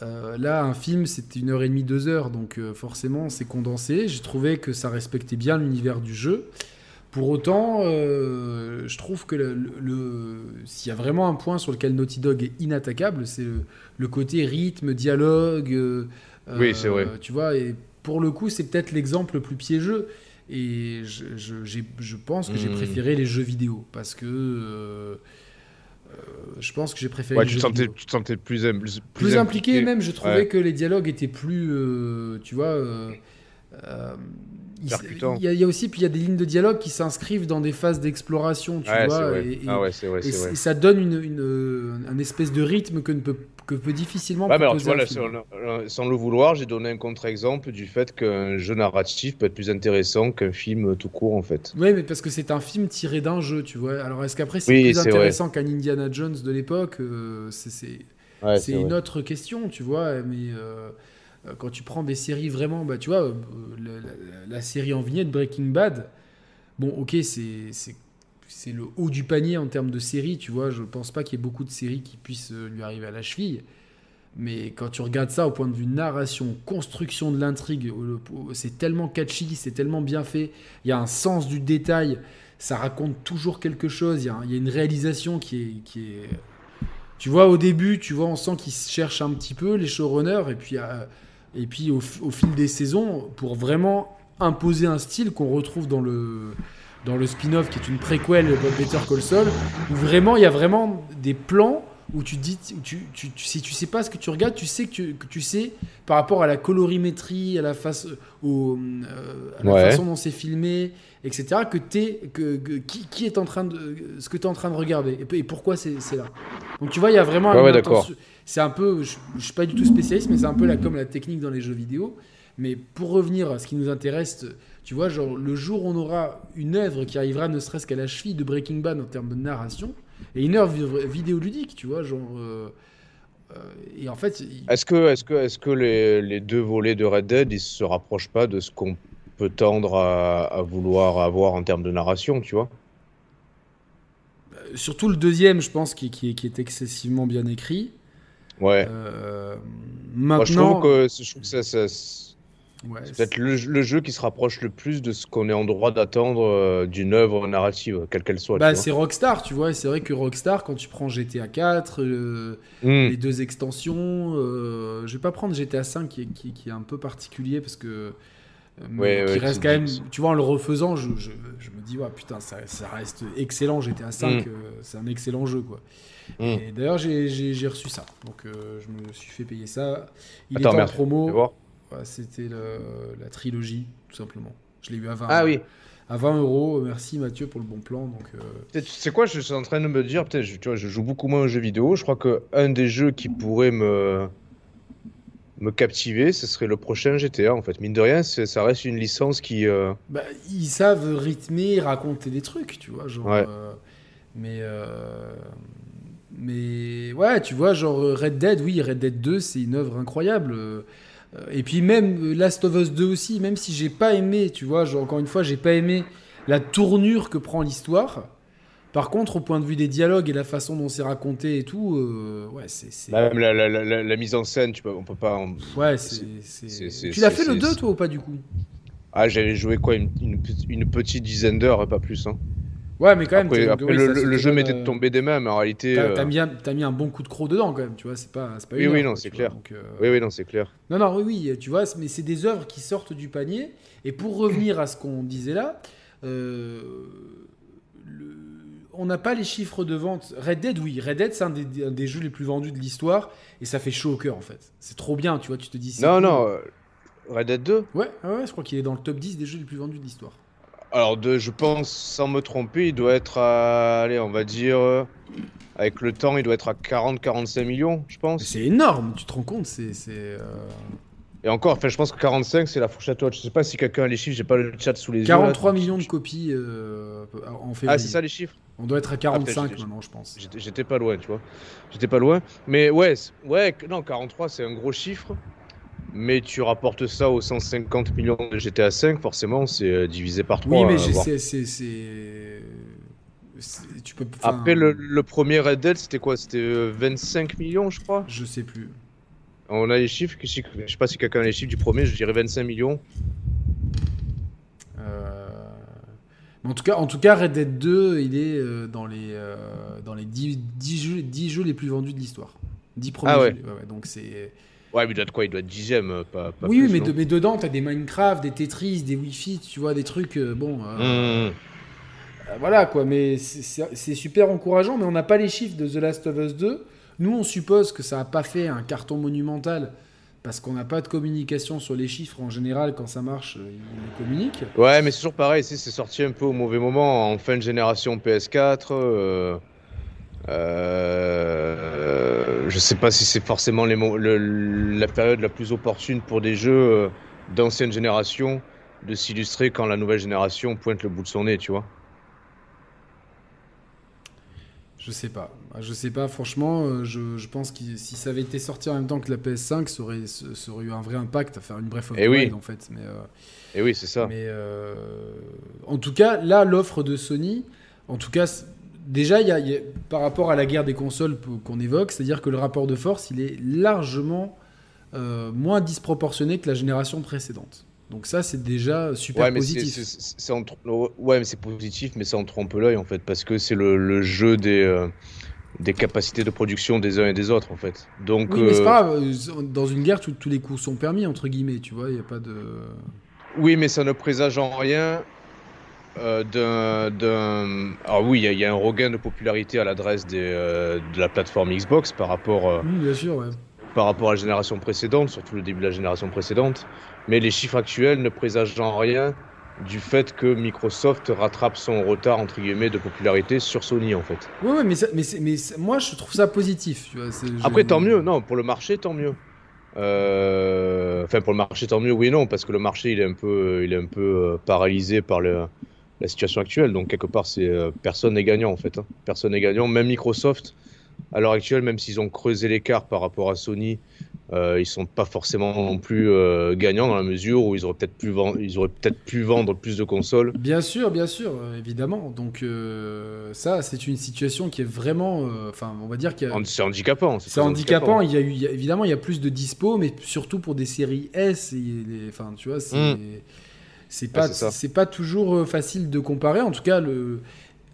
Euh, là, un film, c'était une heure et demie, deux heures, donc euh, forcément, c'est condensé. J'ai trouvé que ça respectait bien l'univers du jeu. Pour autant, euh, je trouve que le, le- le- s'il y a vraiment un point sur lequel Naughty Dog est inattaquable, c'est le, le côté rythme, dialogue. Oui, c'est vrai. Tu vois, et pour le coup, c'est peut-être l'exemple le plus piégeux. Et je, je- pense que j'ai Hmm. préféré les jeux vidéo parce que euh, euh, je pense que j'ai préféré Ouais, les tu jeux sentais, vidéo. tu te sentais plus, im- plus, plus impliqué même. Je trouvais Ouais. que les dialogues étaient plus, euh, tu vois. il- y, a- il y a aussi puis il y a des lignes de dialogue qui s'inscrivent dans des phases d'exploration, tu Ouais, vois. vrai. Et, et- ah ouais, c'est vrai, et ça donne une, une, un espèce de rythme que ne peut que peut difficilement Ouais, mais alors tu proposer vois, un là, film. sans, le- sans le vouloir, j'ai donné un contre-exemple du fait qu'un jeu narratif peut être plus intéressant qu'un film tout court, en fait. Oui, mais parce que c'est un film tiré d'un jeu, tu vois. Alors est-ce qu'après c'est Oui, plus intéressant qu'un Indiana Jones de l'époque Euh, C'est Ouais, une autre question, tu vois. Mais euh, euh, quand tu prends des séries vraiment, bah, tu vois, euh, la, la- la série en vignette Breaking Bad, bon, ok, c'est c'est- le haut du panier en termes de série, tu vois. Je pense pas qu'il y ait beaucoup de séries qui puissent euh, lui arriver à la cheville. Mais quand tu regardes ça au point de vue narration, construction de l'intrigue, c'est tellement catchy, c'est tellement bien fait. Il y a un sens du détail, ça raconte toujours quelque chose. Il y a, une réalisation qui est, qui est. Tu vois, au début, tu vois, on sent qu'ils cherchent un petit peu, les showrunners, et puis, euh, et puis au fil des saisons, pour vraiment imposer un style qu'on retrouve dans le, dans le spin-off qui est une préquelle de Better Call Saul, où vraiment, il y a vraiment des plans où tu dis, où tu, tu, tu- si tu sais pas ce que tu regardes, tu sais que tu, que tu sais par rapport à la colorimétrie, à la, face, au, euh, à la Ouais. façon dont c'est filmé, etc., que que- qui, qui est en train de, ce que tu es en train de regarder et, et pourquoi c'est, là. Donc tu vois, il y a vraiment Ouais, ouais, C'est un peu, je, je suis pas du tout spécialiste, mais c'est un peu la, comme la technique dans les jeux vidéo. Mais pour revenir à ce qui nous intéresse, tu vois, genre le jour où on aura une œuvre qui arrivera ne serait-ce qu'à la cheville de Breaking Bad en termes de narration, et une œuvre vi- vidéoludique, tu vois, genre. euh, euh, et en fait, il- Est-ce que, est-ce que, est-ce que les, les deux volets de Red Dead, ils se rapprochent pas de ce qu'on peut tendre à, à vouloir avoir en termes de narration, tu vois? surtout le deuxième, je pense, qui, qui est, qui est excessivement bien écrit. Ouais. Euh, Moi, je maintenant, trouve que, je trouve que ça, ça- c'est peut-être le, le jeu qui se rapproche le plus de ce qu'on est en droit d'attendre euh, d'une œuvre narrative, quelle qu'elle soit. bah, c'est Rockstar, tu vois. et C'est vrai que Rockstar, quand tu prends GTA 4, euh. Hmm. les deux extensions. euh, je vais pas prendre GTA 5 qui est, qui, qui est un peu particulier parce que. euh, Ouais, qui ouais, reste quand même. Tu vois, en le refaisant, je, je, je me dis, ouais, putain, ça, ça reste excellent. GTA 5, Mm. euh, c'est un excellent jeu, quoi. Hmm. Et d'ailleurs, j'ai- reçu ça. Donc, je me suis fait payer ça. Il Attends, était en merci. promo. Ouais, C'était le- la trilogie, tout simplement. Je l'ai eu à 20, Ah oui. à 20 euros. Merci Mathieu pour le bon plan. Donc, euh, sais quoi, je suis en train de me dire, peut-être, je- tu vois, je joue beaucoup moins aux jeux vidéo. Je crois que un des jeux qui pourrait me me captiver, ce serait le prochain GTA. En fait, mine de rien, c'est- ça reste une licence qui. euh, bah, ils savent rythmer, raconter des trucs, tu vois. Genre, Ouais. euh, mais, euh, mais ouais, tu vois, genre Red Dead, oui, Red Dead 2, c'est une œuvre incroyable. Euh, Et puis même euh, Last of Us 2 aussi, même si j'ai pas aimé, tu vois, genre, encore une fois, j'ai pas aimé la tournure que prend l'histoire. Par contre, au point de vue des dialogues et la façon dont c'est raconté et tout, euh, ouais, c'est. c'est- Même la, la- la- la- la mise en scène, tu peux, on peut pas. Ouais, c'est. Tu l'as fait le c'est- 2 toi ou pas du coup? Ah, j'avais joué quoi, une, une pe- une petite dizaine d'heures pas plus. Hein. Ouais, mais quand même. Après, t'es- après, oui, le, ça, jeu m'était euh, tombé des mains, mais en réalité. T'as euh, t'as mis, mis un bon coup de croc dedans quand même, tu vois, c'est pas, pas Oui, une oui, heure, non, c'est clair. donc, euh, Oui, oui, non, c'est clair. Non, non, oui, oui, tu vois, mais c'est des œuvres qui sortent du panier. Et pour revenir à ce qu'on disait là, euh, le- on n'a pas les chiffres de vente. Red Dead, oui, Red Dead, c'est un des, un des jeux les plus vendus de l'histoire. Et ça fait chaud au cœur, en fait. C'est trop bien, tu vois, tu te dis. Non, cool. non, euh, Red Dead 2. Ouais, ouais, ouais, je crois qu'il est dans le top 10 des jeux les plus vendus de l'histoire. Alors, de, je pense, sans me tromper, il doit être à. Allez, on va dire. euh, avec le temps, il doit être à 40-45 millions, je pense. C'est énorme, tu te rends compte, c'est. euh, Et encore, enfin, je pense que 45, c'est la fourchette haute. Je sais pas si quelqu'un a les chiffres, j'ai pas le chat sous les yeux. 43 là. millions de copies euh, en février. Ah, c'est ça les chiffres? On doit être à Ah, 45 peut-être, maintenant, je pense. J'étais pas loin, tu vois. J'étais pas loin. Mais ouais, ouais, non, 43, c'est un gros chiffre. Mais tu rapportes ça aux 150 millions de GTA 5, forcément, c'est euh, divisé par 3. Oui, mais j'ai- c'est, Tu peux. enfin, Après, le, le premier Red Dead, c'était quoi? C'était euh, 25 millions, je crois? Je sais plus. On a les chiffres. Je sais pas si quelqu'un a les chiffres du premier, je dirais 25 millions. Euh, en, tout cas, en tout cas, Red Dead 2, il est euh, dans les, euh, dans les 10, 10 jeux, 10 jeux les plus vendus de l'histoire. 10 premiers Ah ouais. jeux. ouais, donc c'est... Ouais, mais il doit être quoi? Il doit être dixième, euh, pas, pas oui, plus, mais, de- mais dedans, t'as des Minecraft, des Tetris, des Wi-Fi, tu vois, des trucs. euh, bon. euh, Mmh. Euh, Voilà quoi, mais c'est- super encourageant, mais on n'a pas les chiffres de The Last of Us 2. Nous, on suppose que ça n'a pas fait un carton monumental parce qu'on n'a pas de communication sur les chiffres en général. Quand ça marche, ils les communiquent. Ouais, mais c'est toujours pareil, ici c'est sorti un peu au mauvais moment, en fin de génération PS4. Euh, je sais pas si c'est forcément les mo- le- la période la plus opportune pour des jeux euh, d'ancienne génération de s'illustrer quand la nouvelle génération pointe le bout de son nez, tu vois. Je sais pas. Je sais pas, franchement, euh, je, je pense que si ça avait été sorti en même temps que la PS5, ça aurait, ça aurait eu un vrai impact à faire une bref Eh oui. en fait. Mais, euh, Et oui, c'est ça. mais euh, en tout cas, là, l'offre de Sony, en tout cas, déjà, il y a, il y a- par rapport à la guerre des consoles qu'on évoque, c'est-à-dire que le rapport de force, il est largement euh, moins disproportionné que la génération précédente. Donc ça, c'est déjà super Ouais, mais c'est- positif. en tr- ouais, mais c'est positif, mais ça en trompe l'œil en fait, parce que c'est le, le jeu des, euh, des capacités de production des uns et des autres en fait. Donc, Oui, mais c'est euh, pas grave. Dans une guerre, tout- tous les coups sont permis, entre guillemets, tu vois, il n'y a pas de... oui, mais ça ne présage en rien d'un, d'un. Alors oui, il y, a- il y a un regain de popularité à l'adresse euh, de la plateforme Xbox par rapport, euh, Oui, bien sûr, ouais. par rapport à la génération précédente, surtout le début de la génération précédente. Mais les chiffres actuels ne présagent en rien du fait que Microsoft rattrape son retard entre guillemets de popularité sur Sony en fait. Ouais, mais, ça- mais, c'est- mais c'est- moi, je trouve ça positif. Tu vois, Après, tant mieux, non, pour le marché, tant mieux. Euh, Enfin, pour le marché, tant mieux, oui et non, parce que le marché, il est un peu, il est un peu euh, paralysé par le- la situation actuelle. Donc, quelque part, c'est euh, personne n'est gagnant, en fait. hein. Personne n'est gagnant. Même Microsoft, à l'heure actuelle, même s'ils ont creusé l'écart par rapport à Sony, euh, ils sont pas forcément non plus euh, gagnants dans la mesure où ils auraient peut-être pu, vendre, ils auraient peut-être pu vendre plus de consoles. Bien sûr, bien sûr, euh, évidemment. Donc euh, ça, c'est une situation qui est vraiment... Enfin, on va dire qu'il a... C'est handicapant. C'est très handicapant. Il y a eu, il y a- évidemment, il y a plus de dispo, mais surtout pour des séries S. Enfin, tu vois, c'est Mm. C'est pas, c'est pas toujours euh, facile de comparer. En tout cas, le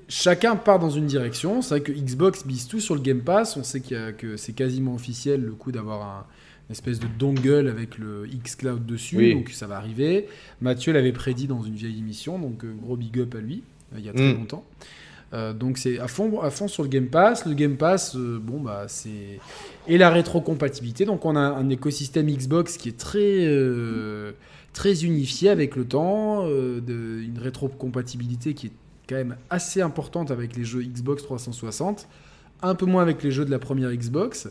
chacun part dans une direction. C'est vrai que Xbox bise tout sur le Game Pass. On sait qu'il que c'est quasiment officiel le coup d'avoir un une espèce de dongle avec le xCloud dessus, Oui. donc ça va arriver. Mathieu l'avait prédit dans une vieille émission, donc euh, gros big up à lui, euh, il y a très Mm. longtemps. Euh, donc c'est à fond, à fond sur le Game Pass. Le Game Pass, euh, bon bah c'est et la rétrocompatibilité. Donc on a un écosystème Xbox qui est très euh, très unifié avec le temps, euh, une rétrocompatibilité qui est quand même assez importante avec les jeux Xbox 360, un peu moins avec les jeux de la première Xbox,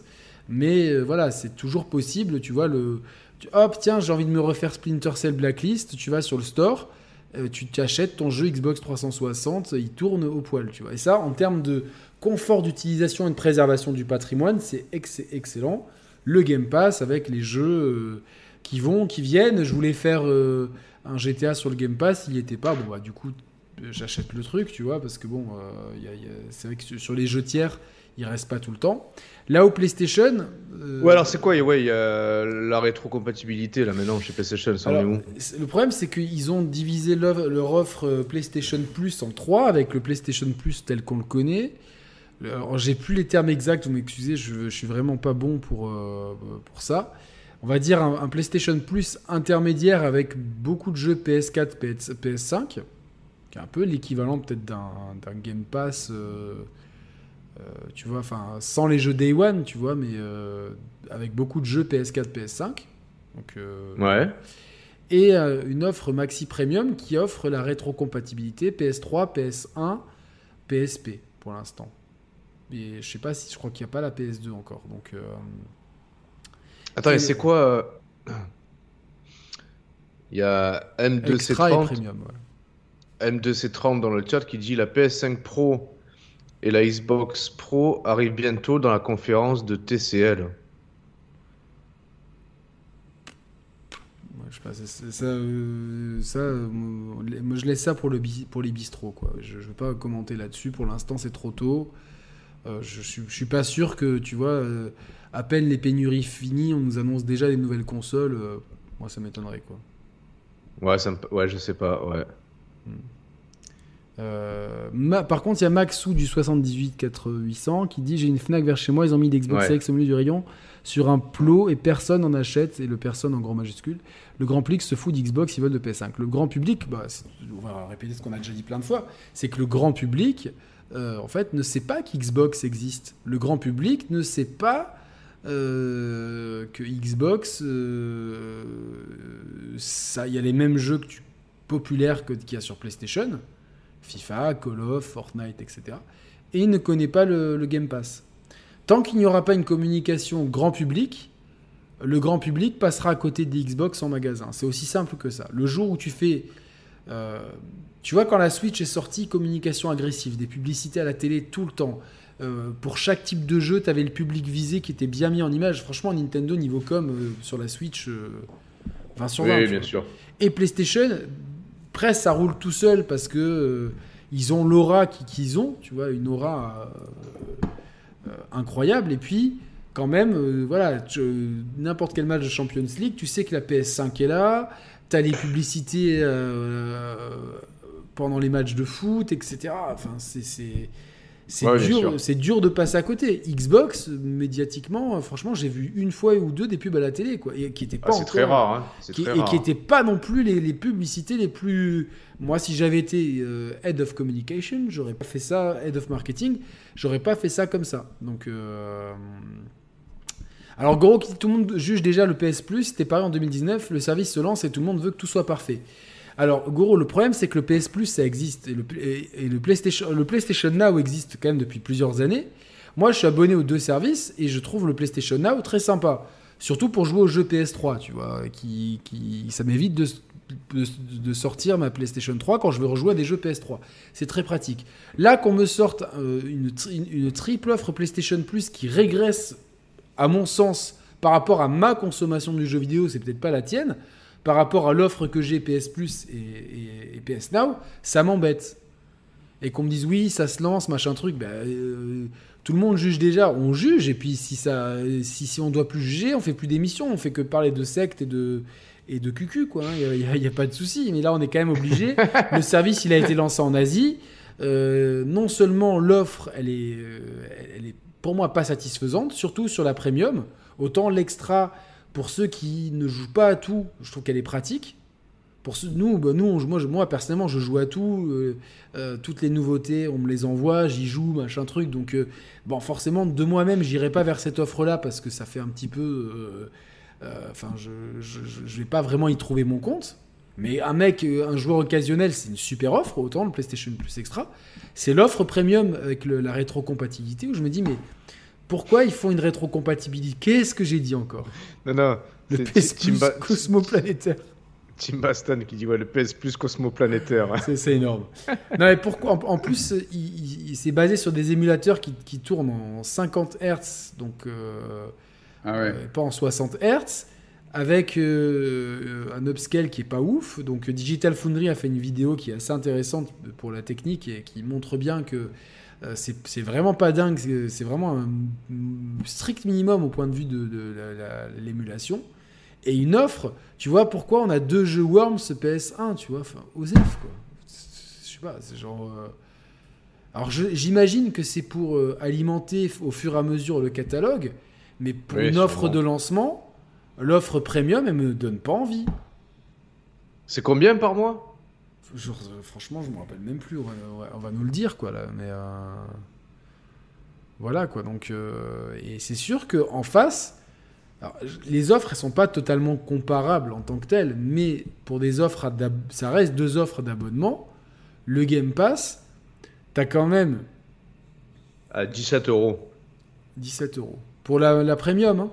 mais euh, voilà c'est toujours possible. Tu vois le tu- hop tiens j'ai envie de me refaire Splinter Cell Blacklist, tu vas sur le store euh, tu t'achètes ton jeu Xbox 360, il tourne au poil, tu vois. Et ça, en termes de confort d'utilisation et de préservation du patrimoine, c'est ex- excellent. Le Game Pass avec les jeux qui vont, qui viennent. Je voulais faire euh, un GTA sur le Game Pass, il n'y était pas. Bon, bah, du coup, j'achète le truc, tu vois, parce que bon, euh, c'est vrai que sur- les jeux tiers, il reste pas tout le temps. Là, au PlayStation. euh, Ouais, alors c'est quoi? Ouais, il y a la rétrocompatibilité là maintenant chez PlayStation, ça est alors, où? le problème, c'est qu'ils ont divisé leur, leur offre euh, PlayStation Plus en trois, avec le PlayStation Plus tel qu'on le connaît. Alors, j'ai plus les termes exacts, vous m'excusez, je, je suis vraiment pas bon pour, euh, pour ça. On va dire un, un PlayStation Plus intermédiaire avec beaucoup de jeux PS4, PS, PS5, qui est un peu l'équivalent peut-être d'un d'un Game Pass, euh, euh, tu vois, enfin, sans les jeux Day One, tu vois, mais euh, avec beaucoup de jeux PS4, PS5. Donc, Ouais. et une offre Maxi Premium qui offre la rétrocompatibilité PS3, PS1, PSP pour l'instant. Et je sais pas si je crois qu'il n'y a pas la PS2 encore. Donc Attends, Et- c'est quoi euh, Il y a extra et M2C30, premium. ouais. M2C30 dans le chat qui dit la PS5 Pro et la Xbox Pro arrivent bientôt dans la conférence de TCL. Je sais pas, ça, euh, ça, euh, moi je laisse ça pour, le bi- pour les bistrots. Quoi. Je ne veux pas commenter là-dessus. Pour l'instant, c'est trop tôt. Euh, je, suis, je suis pas sûr que, tu vois, à peine les pénuries finies, on nous annonce déjà des nouvelles consoles. euh, moi, ça m'étonnerait. quoi. Ouais, ça me... ouais, je sais pas, ouais. Euh, Ma- par contre, il y a Maxou du 78-800 qui dit J'ai une Fnac vers chez moi, ils ont mis l'Xbox Ouais. X au milieu du rayon sur un plot et personne n'en achète. Et le personne en grand majuscule. Le grand public se fout d'Xbox, ils veulent de PS5. Le grand public, bah, on va répéter ce qu'on a déjà dit plein de fois c'est que le grand public, euh, en fait, ne sait pas qu'Xbox existe. Le grand public ne sait pas. Euh, que Xbox, euh, il y a les mêmes jeux populaires qu'il y a sur PlayStation, FIFA, Call of, Fortnite, etc. Et il ne connaît pas le, le Game Pass. Tant qu'il n'y aura pas une communication grand public, le grand public passera à côté des Xbox en magasin. C'est aussi simple que ça. Le jour où tu fais... euh, tu vois, quand la Switch est sortie, communication agressive, des publicités à la télé tout le temps. Euh, pour chaque type de jeu, tu avais le public visé qui était bien mis en image. Franchement, Nintendo, niveau com, euh, sur la Switch, 20 sur 20. Oui, bien sûr. Et PlayStation, presque ça roule tout seul parce que ils ont l'aura qu'ils ont, tu vois, une aura incroyable. Et puis, quand même, voilà, n'importe quel match de Champions League, tu sais que la PS5 est là, tu as les publicités pendant les matchs de foot, etc. Enfin, c'est c'est dur, c'est dur de passer à côté. Xbox, médiatiquement, franchement, j'ai vu une fois ou deux des pubs à la télé, quoi, et qui étaient pas ah, c'est très rare, hein. qui, et qui n'étaient pas non plus les, les, publicités les plus. Moi, si j'avais été euh, head of communication, j'aurais pas fait ça, head of marketing, j'aurais pas fait ça comme ça. Donc. Euh... Alors, gros, tout le monde juge déjà le PS Plus. C'était pareil en 2019. Le service se lance et tout le monde veut que tout soit parfait. Alors, Goro, le problème, c'est que le PS Plus, ça existe. Et le, PlayStation, le PlayStation Now existe quand même depuis plusieurs années. Moi, je suis abonné aux deux services et je trouve le PlayStation Now très sympa. Surtout pour jouer aux jeux PS3, tu vois. Qui, qui ça m'évite de, de, sortir ma PlayStation 3 quand je veux rejouer à des jeux PS3. C'est très pratique. Là, qu'on me sorte euh, une, une triple offre PlayStation Plus qui régresse, à mon sens, par rapport à ma consommation du jeu vidéo, c'est peut-être pas la tienne par rapport à l'offre que j'ai PS Plus et, PS Now, ça m'embête. Et qu'on me dise oui, ça se lance, machin truc, ben, euh, tout le monde juge déjà, on juge, et puis si, ça, si, si on doit plus juger, on fait plus d'émissions, on fait que parler de sectes et de, et de cucu, quoi. Il hein. n'y a, pas de souci. Mais là, on est quand même obligé. le service, il a été lancé en Asie. Euh, non seulement l'offre, elle est, euh, elle est pour moi pas satisfaisante, surtout sur la premium. Autant l'extra, pour ceux qui ne jouent pas à tout, je trouve qu'elle est pratique. Pour ceux, nous, bah, moi, personnellement, je joue à tout. Euh, euh, toutes les nouveautés, on me les envoie, j'y joue, machin truc. Donc, euh, bon, forcément, de moi-même, j'irai pas vers cette offre-là parce que ça fait un petit peu. Enfin, je, je, vais pas vraiment y trouver mon compte. Mais un mec, un joueur occasionnel, c'est une super offre, autant le PlayStation Plus Extra. C'est l'offre premium avec la rétrocompatibilité où je me dis, mais pourquoi ils font une rétrocompatibilité? Qu'est-ce que j'ai dit encore? Non, non. Le PS Plus Cosmoplanétaire. Tim Baston qui dit ouais, le PS Plus Cosmoplanétaire. C'est énorme. non, mais pourquoi en, plus, il, s'est basé sur des émulateurs qui, qui, tournent en 50 Hz, donc euh, ah ouais. euh, pas en 60 Hz, avec euh, un upscale qui est pas ouf. Donc Digital Foundry a fait une vidéo qui est assez intéressante pour la technique et qui montre bien que euh, c'est vraiment pas dingue, c'est vraiment un strict minimum au point de vue de, l'émulation. Et une offre, tu vois, pourquoi on a deux jeux Worms PS1, tu vois, enfin, OSEF, quoi. Je sais pas, c'est genre. Euh, alors j'imagine que c'est pour euh, alimenter au fur et à mesure le catalogue, mais pour une offre de lancement, l'offre premium, elle me donne pas envie. C'est combien par mois? Euh, franchement, je me rappelle même plus. On va, nous le dire, quoi, là. Mais euh, voilà, quoi. Donc, euh, et c'est sûr que en face, les offres, elles sont pas totalement comparables en tant que telles, mais pour des offres, ça reste deux offres d'abonnement. Le Game Pass, t'as quand même à 17 euros. 17 euros pour la, premium. Hein.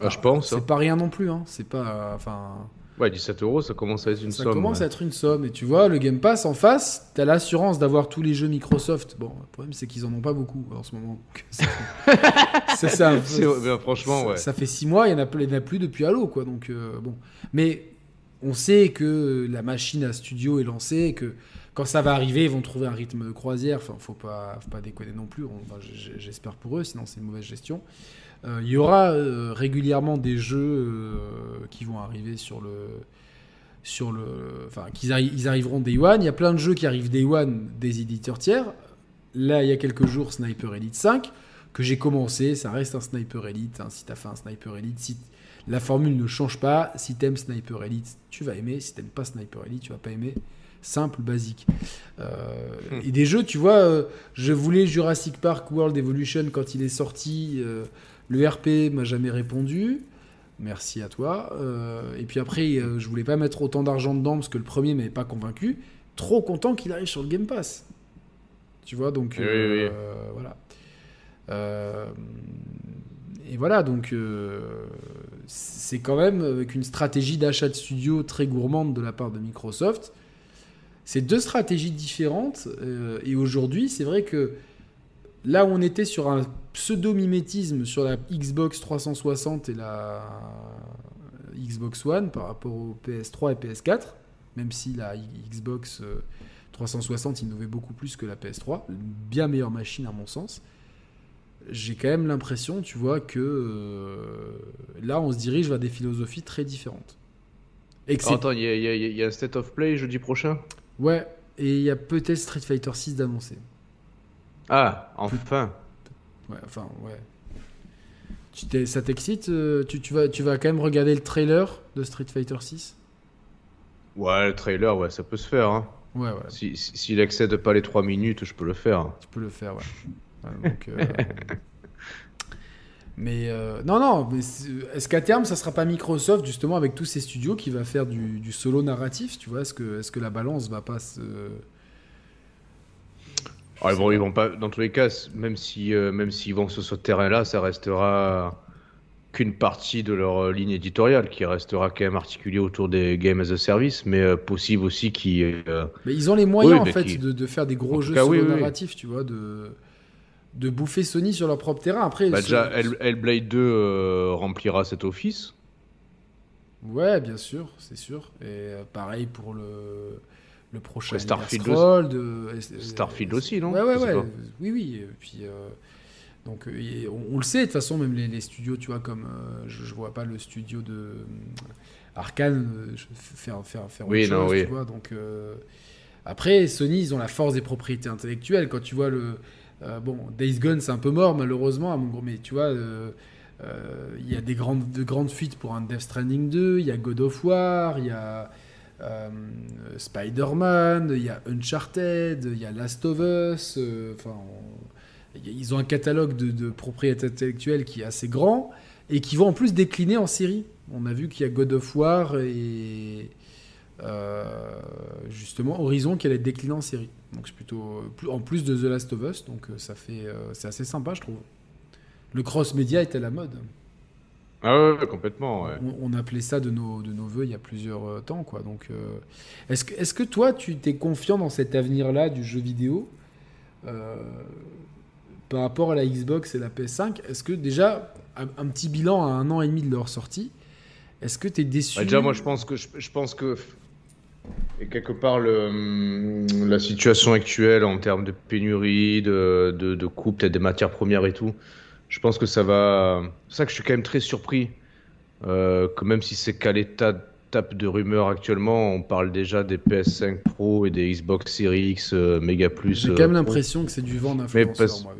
Ah, je pense. C'est hein. pas rien non plus. Hein. C'est pas, enfin. Ouais, 17 euros, ça commence à être une somme. Ça commence à être une somme. Et tu vois, le Game Pass en face, t'as l'assurance d'avoir tous les jeux Microsoft. Bon, le problème, c'est qu'ils en ont pas beaucoup en ce moment. ça, ça, ben, franchement, ouais. Ça fait 6 mois, il n'y en, a plus depuis Halo, quoi. Donc, euh, bon. Mais on sait que la machine à studio est lancée, que quand ça va arriver, ils vont trouver un rythme de croisière. Enfin, faut pas, faut pas déconner non plus. J'espère pour eux, sinon c'est une mauvaise gestion. Euh, il y aura euh, régulièrement des jeux euh, qui vont arriver sur le sur le enfin qu'ils ils arriveront Day One. Il y a plein de jeux qui arrivent Day One des éditeurs tiers. Là, il y a quelques jours, Sniper Elite 5 que j'ai commencé. Ça reste un Sniper Elite. Hein. Si tu as fait un Sniper Elite, si la formule ne change pas. Si t'aimes Sniper Elite, tu vas aimer. Si t'aimes pas Sniper Elite, tu vas pas aimer. Simple, basique. Hmm. Et des jeux, tu vois, je voulais Jurassic Park World Evolution quand il est sorti. Le RP m'a jamais répondu. Merci à toi. Euh, et puis après, euh, je voulais pas mettre autant d'argent dedans parce que le premier m'avait pas convaincu. Trop content qu'il arrive sur le Game Pass. Tu vois, donc euh, voilà. et voilà, donc c'est quand même avec une stratégie d'achat de studio très gourmande de la part de Microsoft. C'est deux stratégies différentes. et aujourd'hui, c'est vrai que là où on était sur un pseudo-mimétisme sur la Xbox 360 et la Xbox One par rapport au PS3 et PS4, même si la Xbox 360 euh, innovait beaucoup plus que la PS3, une bien meilleure machine à mon sens. J'ai quand même l'impression, tu vois, que euh, là, on se dirige vers des philosophies très différentes. Attends, il y, a un State of Play jeudi prochain? Ouais, et il y a peut-être Street Fighter 6 d'annoncer. Ah, enfin. Ouais, enfin, ouais. Tu ça t'excite euh, tu, tu, vas, tu vas quand même regarder le trailer de Street Fighter 6 Ouais, le trailer, ouais, ça peut se faire. Hein. Ouais, ouais. S'il si, si, excède pas les 3 minutes, je peux le faire. Tu peux le faire, ouais. donc, euh... mais euh... non, non, est-ce qu'à terme, ça sera pas Microsoft, justement, avec tous ces studios, qui va faire du, du solo narratif Tu vois, est-ce que, est -ce que la balance va pas se ah, vont, ils vont pas, dans tous les cas, même si euh, même s'ils vont sur ce terrain-là, ça restera qu'une partie de leur euh, ligne éditoriale qui restera quand même articulée autour des games as a service, mais euh, possible aussi qu'ils. mais ils ont les moyens en fait de, de, faire des gros jeux cas, narratifs, tu vois, de de bouffer Sony sur leur propre terrain. Après, bah, déjà, Hellblade 2 remplira cet office. Ouais, bien sûr, c'est sûr. Et pareil pour le le prochain Starfield aussi. Starfield aussi, non Ouais, ouais, ouais. Oui, oui. Puis, euh, donc, euh, on, le sait, de toute façon, même les, studios, tu vois, comme euh, je, je, vois pas le studio de Arkane faire, faire, faire oui, autre non, chose, oui. tu vois. Donc, après, Sony, ils ont la force des propriétés intellectuelles. Quand tu vois le. bon, Days Gone, c'est un peu mort, malheureusement, à mon gros, mais tu vois. Il y a des grandes, de grandes fuites pour un Death Stranding 2, il y a God of War, il y a, euh, Spider-Man, il y a Uncharted, il y a Last of Us. Euh, enfin, ils ont un catalogue de, de, propriétés intellectuelles qui est assez grand et qui vont en plus décliner en série. On a vu qu'il y a God of War et euh, justement Horizon qui allait décliné en série. Donc c'est plutôt en plus de The Last of Us, donc ça fait c'est assez sympa je trouve. Le cross média est à la mode. Ah ouais, complètement. On, appelait ça de nos, de nos voeux il y a plusieurs euh, temps. Quoi. Donc, euh, est-ce, que, est-ce que toi, tu t'es confiant dans cet avenir-là du jeu vidéo euh, par rapport à la Xbox et la PS5 Est-ce que déjà, un, petit bilan à un an et demi de leur sortie, est-ce que tu es déçu? Bah, Déjà, moi, je pense que, je, pense que et quelque part, le, hum, la situation actuelle en termes de pénurie, de, de, de coût, peut-être des matières premières et tout, je pense que ça va. C'est ça que je suis quand même très surpris. Euh, que même si c'est qu'à l'état tape de rumeurs actuellement, on parle déjà des PS5 Pro et des Xbox Series X euh, Mega Plus. J'ai quand même euh, l'impression que c'est du vent d'influenceur.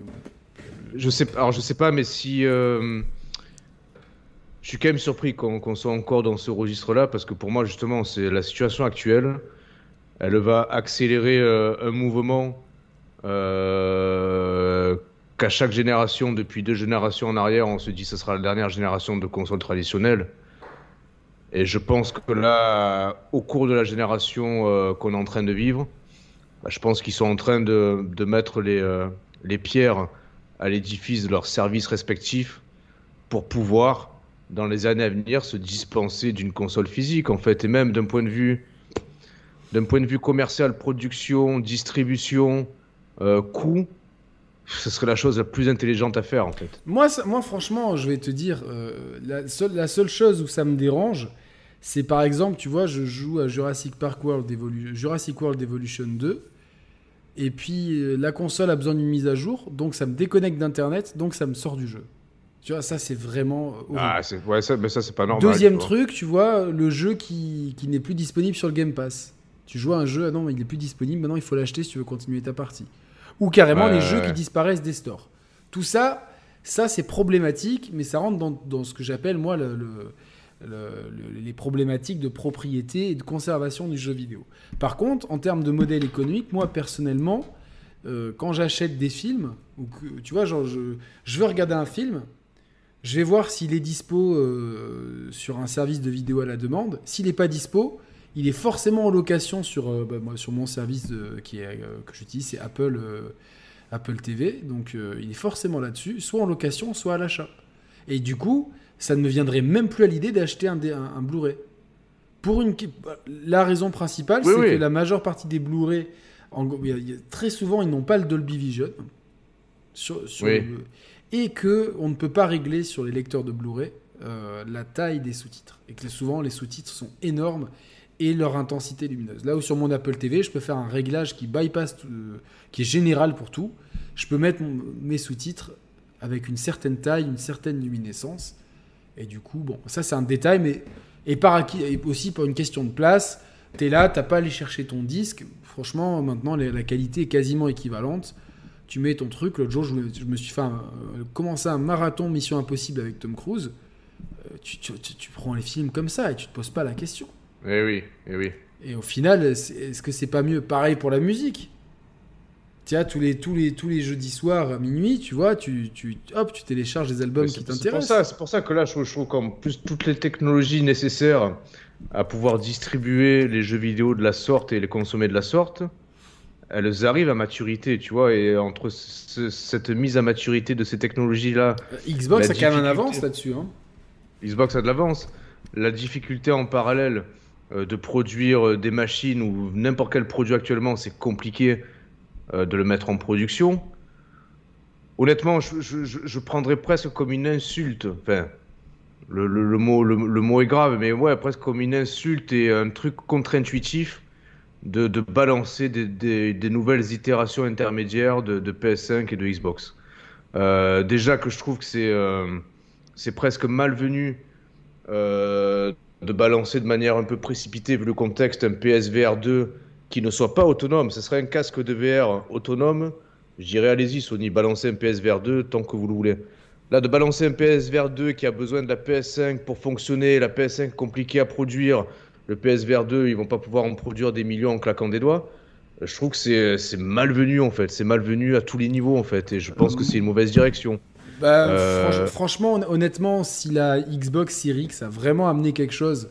Je sais, alors je sais pas, mais si. Je suis quand même surpris qu'on soit encore dans ce registre-là, parce que pour moi, justement, c'est la situation actuelle. Elle va accélérer un mouvement qu'à chaque génération, depuis deux générations en arrière, on se dit que ce sera la dernière génération de consoles traditionnelles. Et je pense que là, au cours de la génération euh, qu'on est en train de vivre, bah, je pense qu'ils sont en train de, mettre les, euh, les pierres à l'édifice de leurs services respectifs pour pouvoir, dans les années à venir, se dispenser d'une console physique, en fait, et même d'un point de vue, point de vue commercial, production, distribution, euh, coût, ce serait la chose la plus intelligente à faire en fait. Moi, moi franchement, je vais te dire, euh, la, seule, la seule chose où ça me dérange, c'est par exemple, tu vois, je joue à Jurassic Park World, Jurassic World Evolution 2, et puis euh, la console a besoin d'une mise à jour, donc ça me déconnecte d'Internet, donc ça me sort du jeu. Tu vois, ça c'est vraiment. Ah, ouais, ça, mais ça c'est pas normal. Deuxième truc, tu vois, le jeu qui, qui n'est plus disponible sur le Game Pass. Tu joues à un jeu, ah non, il n'est plus disponible, maintenant il faut l'acheter si tu veux continuer ta partie ou carrément les jeux qui disparaissent des stores. Tout ça, ça c'est problématique, mais ça rentre dans, ce que j'appelle moi le, les problématiques de propriété et de conservation du jeu vidéo. Par contre, en termes de modèle économique, moi personnellement, euh, quand j'achète des films, ou que, tu vois, genre je, je, veux regarder un film, je vais voir s'il est dispo euh, sur un service de vidéo à la demande. S'il n'est pas dispo, il est forcément en location sur, euh, bah, sur mon service qui est, euh, que j'utilise, c'est Apple, euh, Apple TV. Donc il est forcément là-dessus, soit en location, soit à l'achat. Et du coup, ça ne me viendrait même plus à l'idée d'acheter un, un, Blu-ray. Pour une, la raison principale, c'est que la majeure partie des Blu-ray, très souvent, ils n'ont pas le Dolby Vision. Sur, sur Oui. le- et que on ne peut pas régler sur les lecteurs de Blu-ray euh, la taille des sous-titres. Et que souvent, les sous-titres sont énormes et leur intensité lumineuse. Là où sur mon Apple TV, je peux faire un réglage qui bypass, euh, qui est général pour tout. Je peux mettre mes sous-titres avec une certaine taille, une certaine luminescence. Et du coup, bon, ça c'est un détail, mais et, par aussi pour une question de place, t'es là, t'as pas à aller chercher ton disque. Franchement, maintenant la qualité est quasiment équivalente. Tu mets ton truc. L'autre jour, je je me suis fait un- euh, commencer un marathon Mission Impossible avec Tom Cruise. Euh, tu- tu prends les films comme ça et tu te poses pas la question. Eh oui, eh oui. Et au final, est-ce que c'est pas mieux Pareil pour la musique? Tiens, tous les, tous les, tous les jeudis soirs à minuit, tu vois, tu, tu, hop, tu télécharges des albums qui C'est c'est pour t'intéressent. c'est pour ça que là, je, trouve- qu'en plus toutes les technologies nécessaires à pouvoir distribuer les jeux vidéo de la sorte et les consommer de la sorte, elles arrivent à maturité, tu vois. Et entre ce- cette mise à maturité de ces technologies-là, Euh, Xbox a quand même un avance là-dessus. Hein. Xbox a de l'avance. La difficulté en parallèle de produire euh, des machines ou n'importe quel produit actuellement, c'est compliqué euh, de le mettre en production. Honnêtement, je, je- je- prendrais presque comme une insulte. Enfin, le, le- le mot, le, le mot est grave, mais ouais, presque comme une insulte et un truc contre-intuitif de, de balancer des, des- des nouvelles itérations intermédiaires de, de PS5 et de Xbox. Euh, déjà que je trouve que c'est euh, presque malvenu euh, de balancer de manière un peu précipitée, vu le contexte, un PSVR 2 qui ne soit pas autonome. Ce serait un casque de VR autonome. Je allez-y, Sony, balancez un PSVR 2 tant que vous le voulez. Là, de balancer un PSVR 2 qui a besoin de la PS5 pour fonctionner, la PS5 compliquée à produire, le PSVR 2, ils vont pas pouvoir en produire des millions en claquant des doigts. Je trouve que c'est malvenu en fait, c'est malvenu à tous les niveaux en fait, et je pense que c'est une mauvaise direction. Bah, Euh, franch- franchement, hon- honnêtement, si la Xbox Series X a vraiment amené quelque chose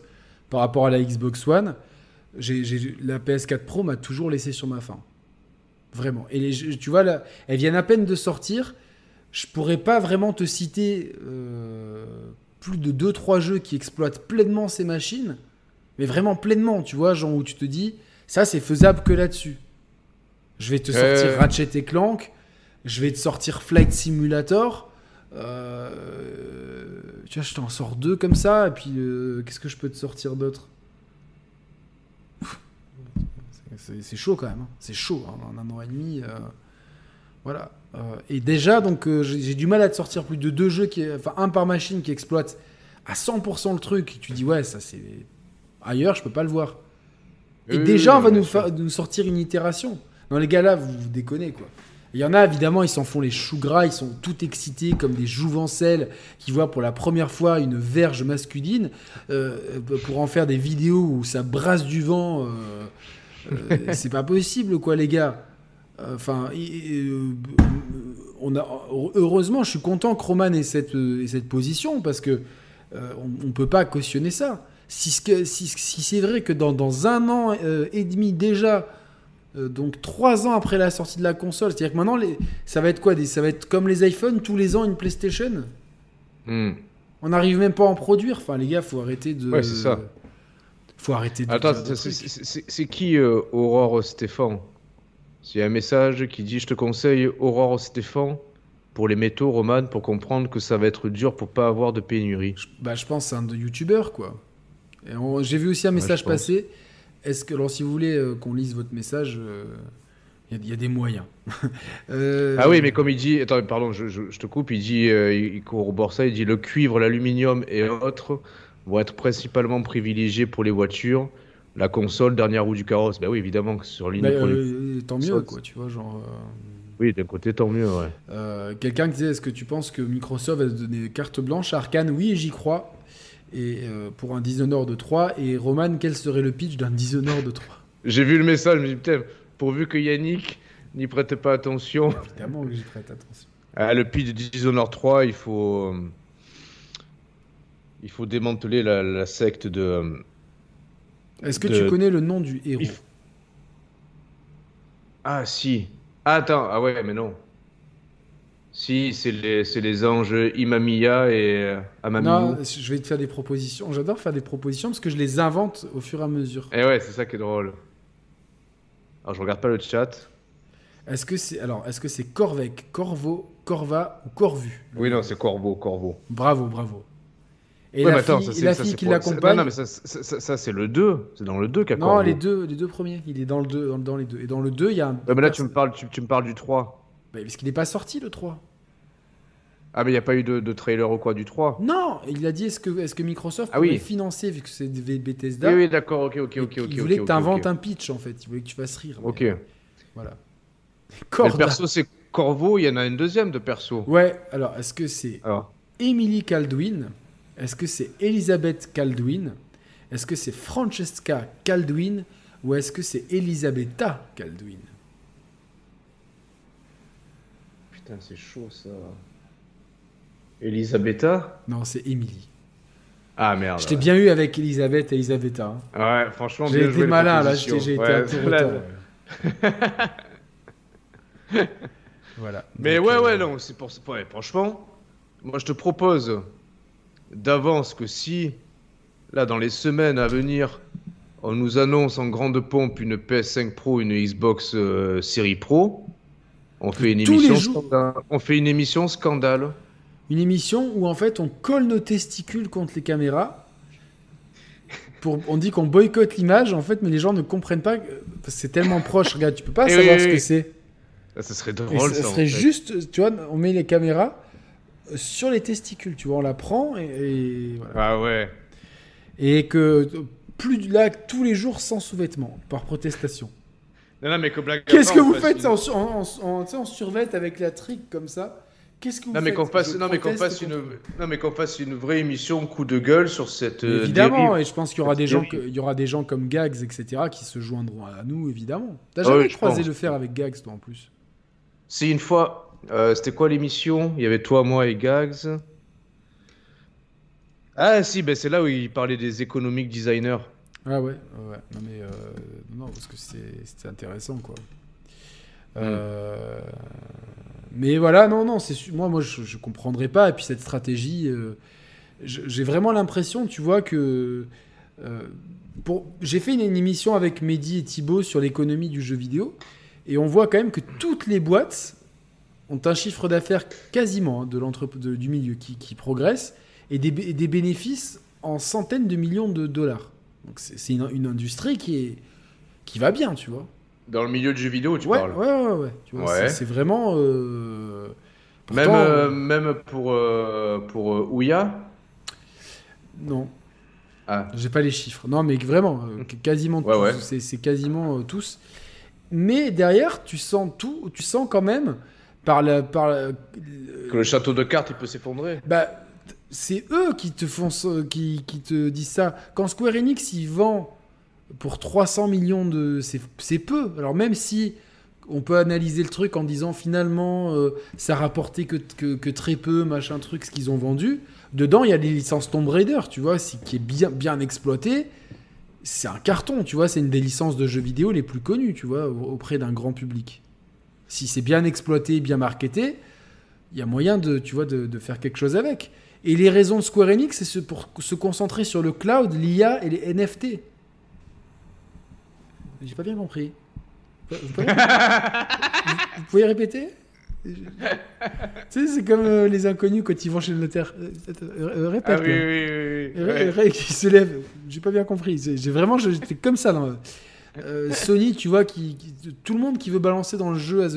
par rapport à la Xbox One, la PS4 Pro m'a toujours laissé sur ma faim. Vraiment. Et les tu vois, là, elles viennent à peine de sortir. Je pourrais pas vraiment te citer euh, plus de 2-3 jeux qui exploitent pleinement ces machines. Mais vraiment pleinement, tu vois, genre où tu te dis, ça c'est faisable que là-dessus. Je vais te Euh. sortir Ratchet et Clank, je vais te sortir Flight Simulator. Euh, tu vois, je t'en sors deux comme ça, et puis euh, qu'est-ce que je peux te sortir d'autre? C'est- chaud quand même, hein. c'est chaud, hein, en un an et demi. euh, voilà. Euh, et déjà, donc, j'ai du mal à te sortir plus de deux jeux, qui, enfin un par machine qui exploite à 100% le truc. Et tu dis, ouais, ça c'est. Ailleurs, je peux pas le voir. Et Oui, déjà, oui, on va nous, fa- nous sortir une itération. Non, les gars là, vous, vous déconnez quoi. Il y en a évidemment, ils s'en font les choux gras, ils sont tout excités comme des jouvencelles qui voient pour la première fois une verge masculine euh, pour en faire des vidéos où ça brasse du vent. euh, euh, c'est pas possible quoi, les gars. Enfin, heureusement, je suis content que Roman ait cette, position parce que on, on peut pas cautionner ça. Si, c'est vrai que dans, un an et demi déjà, donc trois ans après la sortie de la console, c'est-à-dire que maintenant, les, ça va être quoi Ça va être comme les iPhones, tous les ans une PlayStation Hmm. On n'arrive même pas à en produire. Enfin, les gars, faut arrêter de. Ouais, c'est ça. Faut arrêter de. Attends, c'est- qui euh, Aurore Stéphane? S'il y a un message qui dit Je te conseille Aurore Stéphane pour les métaux, Roman, pour comprendre que ça va être dur pour pas avoir de pénurie. Je- Bah, je pense que c'est un de youtubeur, quoi. J'ai vu aussi un Ouais, message je pense. Est-ce que, alors, si vous voulez euh, qu'on lise votre message, euh, il y, a- il y a des moyens. Euh, Ah oui, mais comme il dit, attends, pardon, je, je- je te coupe, il dit, il corrobore ça, il dit le cuivre, l'aluminium et autres vont être principalement privilégiés pour les voitures. La console, dernière roue du carrosse, bah oui, évidemment, que sur ligne bah, de tant mieux, quoi. Tu vois, genre. Oui, d'un côté, tant mieux, ouais. Quelqu'un qui disait Est-ce que tu penses que Microsoft va se donner carte blanche à Arkane? Oui, j'y crois. Et euh, pour un Dishonored de 3. Et Roman, quel serait le pitch d'un Dishonored de 3 J'ai vu le message, je me dis, putain, pourvu que Yannick n'y prête pas attention. Évidemment que j'y prête attention. Ah, le pitch de Dishonored 3, il faut. euh, Il faut démanteler la, la secte de. euh, Est-ce que De- tu connais le nom du héros? Il Ah, si. Ah, attends, ah ouais, mais non. Si, c'est les, les anges Imamiya et euh, Amamiyu. Non, je vais te faire des propositions. J'adore faire des propositions parce que je les invente au fur et à mesure. Eh ouais, c'est ça qui est drôle. Alors, je regarde pas le chat. Est-ce que c'est alors est-ce que c'est Corvec, Corvo, Corva ou Corvu? Oui, non, c'est Corvo, Corvo. Bravo, bravo. Et Ouais, la mais attends, fille, ça, c'est- la ça, fille qui l'accompagne? Non, mais ça, ça, c'est le 2. C'est dans le 2 qu'a Non, les deux, les deux premiers. Il est dans le 2, dans, dans les deux. Et dans le 2, il y a un. Ouais, mais là, tu me parles, tu, tu me parles du 3. Bah, parce qu'il n'est pas sorti le 3. Ah, mais il n'y a pas eu de, de trailer ou quoi du 3 Non, il a dit est-ce que, Microsoft Ah oui. financer, vu que c'est des Bethesda Oui, oui, d'accord, ok, ok, ok. Il voulait que tu inventes un pitch en fait. Il voulait que tu fasses rire. Ok. Mais Voilà. le perso, c'est Corvo, il y en a une deuxième de perso. Ouais, alors est-ce que c'est Alors, Emily Caldwin? Est-ce que c'est Elizabeth Caldwin? Est-ce que c'est Francesca Caldwin? Ou est-ce que c'est Elisabetta Caldwin? Putain, c'est chaud ça. Elisabetta Non, c'est Emily. Ah merde. Je t'ai ouais. bien eu avec Elisabeth et Elisabetta. hein. Ouais, franchement, J'ai été malin là, j'ai été Ouais, ouais. voilà. Mais Donc, ouais, euh, ouais, non, c'est pour ouais, franchement, moi je te propose d'avance que si, là, dans les semaines à venir, on nous annonce en grande pompe une PS5 Pro, une Xbox euh, Series Pro, on fait une Tous les émission jours. scandale. On fait une émission scandale. Une émission où en fait on colle nos testicules contre les caméras. Pour, on dit qu'on boycotte l'image en fait, mais les gens ne comprennent pas. que- parce que C'est tellement proche, regarde, tu peux pas Eh savoir oui, ce que oui. c'est. Ah, ça serait Et drôle, ça ça. en serait fait. juste, tu vois, on met les caméras sur les testicules, tu vois, on la prend et, et voilà. Ah ouais. Et que plus de là tous les jours sans sous-vêtements par protestation. Non, non, mais que blague à Qu'est-ce que vous faites en, en, avec la trique comme ça? Qu'est-ce que vous Non mais faites qu'on fasse, non mais qu'on fasse une, non mais qu'on fasse une vraie émission coup de gueule sur cette. euh, Évidemment, dérive. et je pense qu'il y aura des gens, dérive. que- il y aura des gens comme Gags, etc., qui se joindront à nous, évidemment. T'as Ah jamais oui, je croisé le faire avec Gags, toi, en plus? Si une fois, euh, c'était quoi l'émission? Il y avait toi, moi et Gags. Ah si, ben c'est là où il parlait des économiques designers. Ah ouais, ouais, non mais euh, non parce que c'était intéressant quoi. Hmm. Euh, Mais voilà, non, non, c'est moi, moi, je, je comprendrais pas. Et puis cette stratégie, euh, j'ai vraiment l'impression, tu vois que euh, pour, j'ai fait une, une émission avec Mehdi et Thibaut sur l'économie du jeu vidéo, et on voit quand même que toutes les boîtes ont un chiffre d'affaires quasiment hein, de du milieu qui, qui progresse et des, et des bénéfices en centaines de millions de dollars. Donc c'est une, une industrie qui est qui va bien, tu vois. Dans le milieu du jeu vidéo, tu ouais, parles. ouais, ouais, ouais, tu vois, Ouais. c'est- vraiment. euh, Même, pourtant, euh, même pour euh, pour euh, Ouya? Non, Ah. j'ai pas les chiffres. Non, mais vraiment, euh, quasiment Ouais, tous. C'est c'est quasiment euh, tous. Mais derrière, tu sens tout. Tu sens quand même par la par la- Que le château de cartes, il peut s'effondrer. Bah, c'est eux qui te font qui, qui te disent ça. Quand Square Enix il vend pour 300 millions de c'est peu. Alors même si on peut analyser le truc en disant finalement euh, ça rapportait que, que, très peu machin truc ce qu'ils ont vendu. Dedans il y a des licences Tomb Raider, tu vois, qui est bien bien exploité. C'est un carton, tu vois, c'est une des licences de jeux vidéo les plus connues, tu vois, au- auprès d'un grand public. Si c'est bien exploité, bien marketé, il y a moyen de, tu vois, de, de faire quelque chose avec. Et les raisons de Square Enix, c'est ce- pour se concentrer sur le cloud, l'IA et les NFT. J'ai pas bien compris. Vous, pouvez, vous- vous pouvez répéter? Tu sais, c'est comme euh, les inconnus quand ils vont chez le notaire. Euh, euh, euh, répète. Ah oui, oui, oui. oui, Ray- ouais. Ray qui se lève. J'ai pas bien compris. J'ai vraiment, j'étais comme ça. Dans, euh, Sony, tu vois, qui, qui- tout le monde qui veut balancer dans le jeu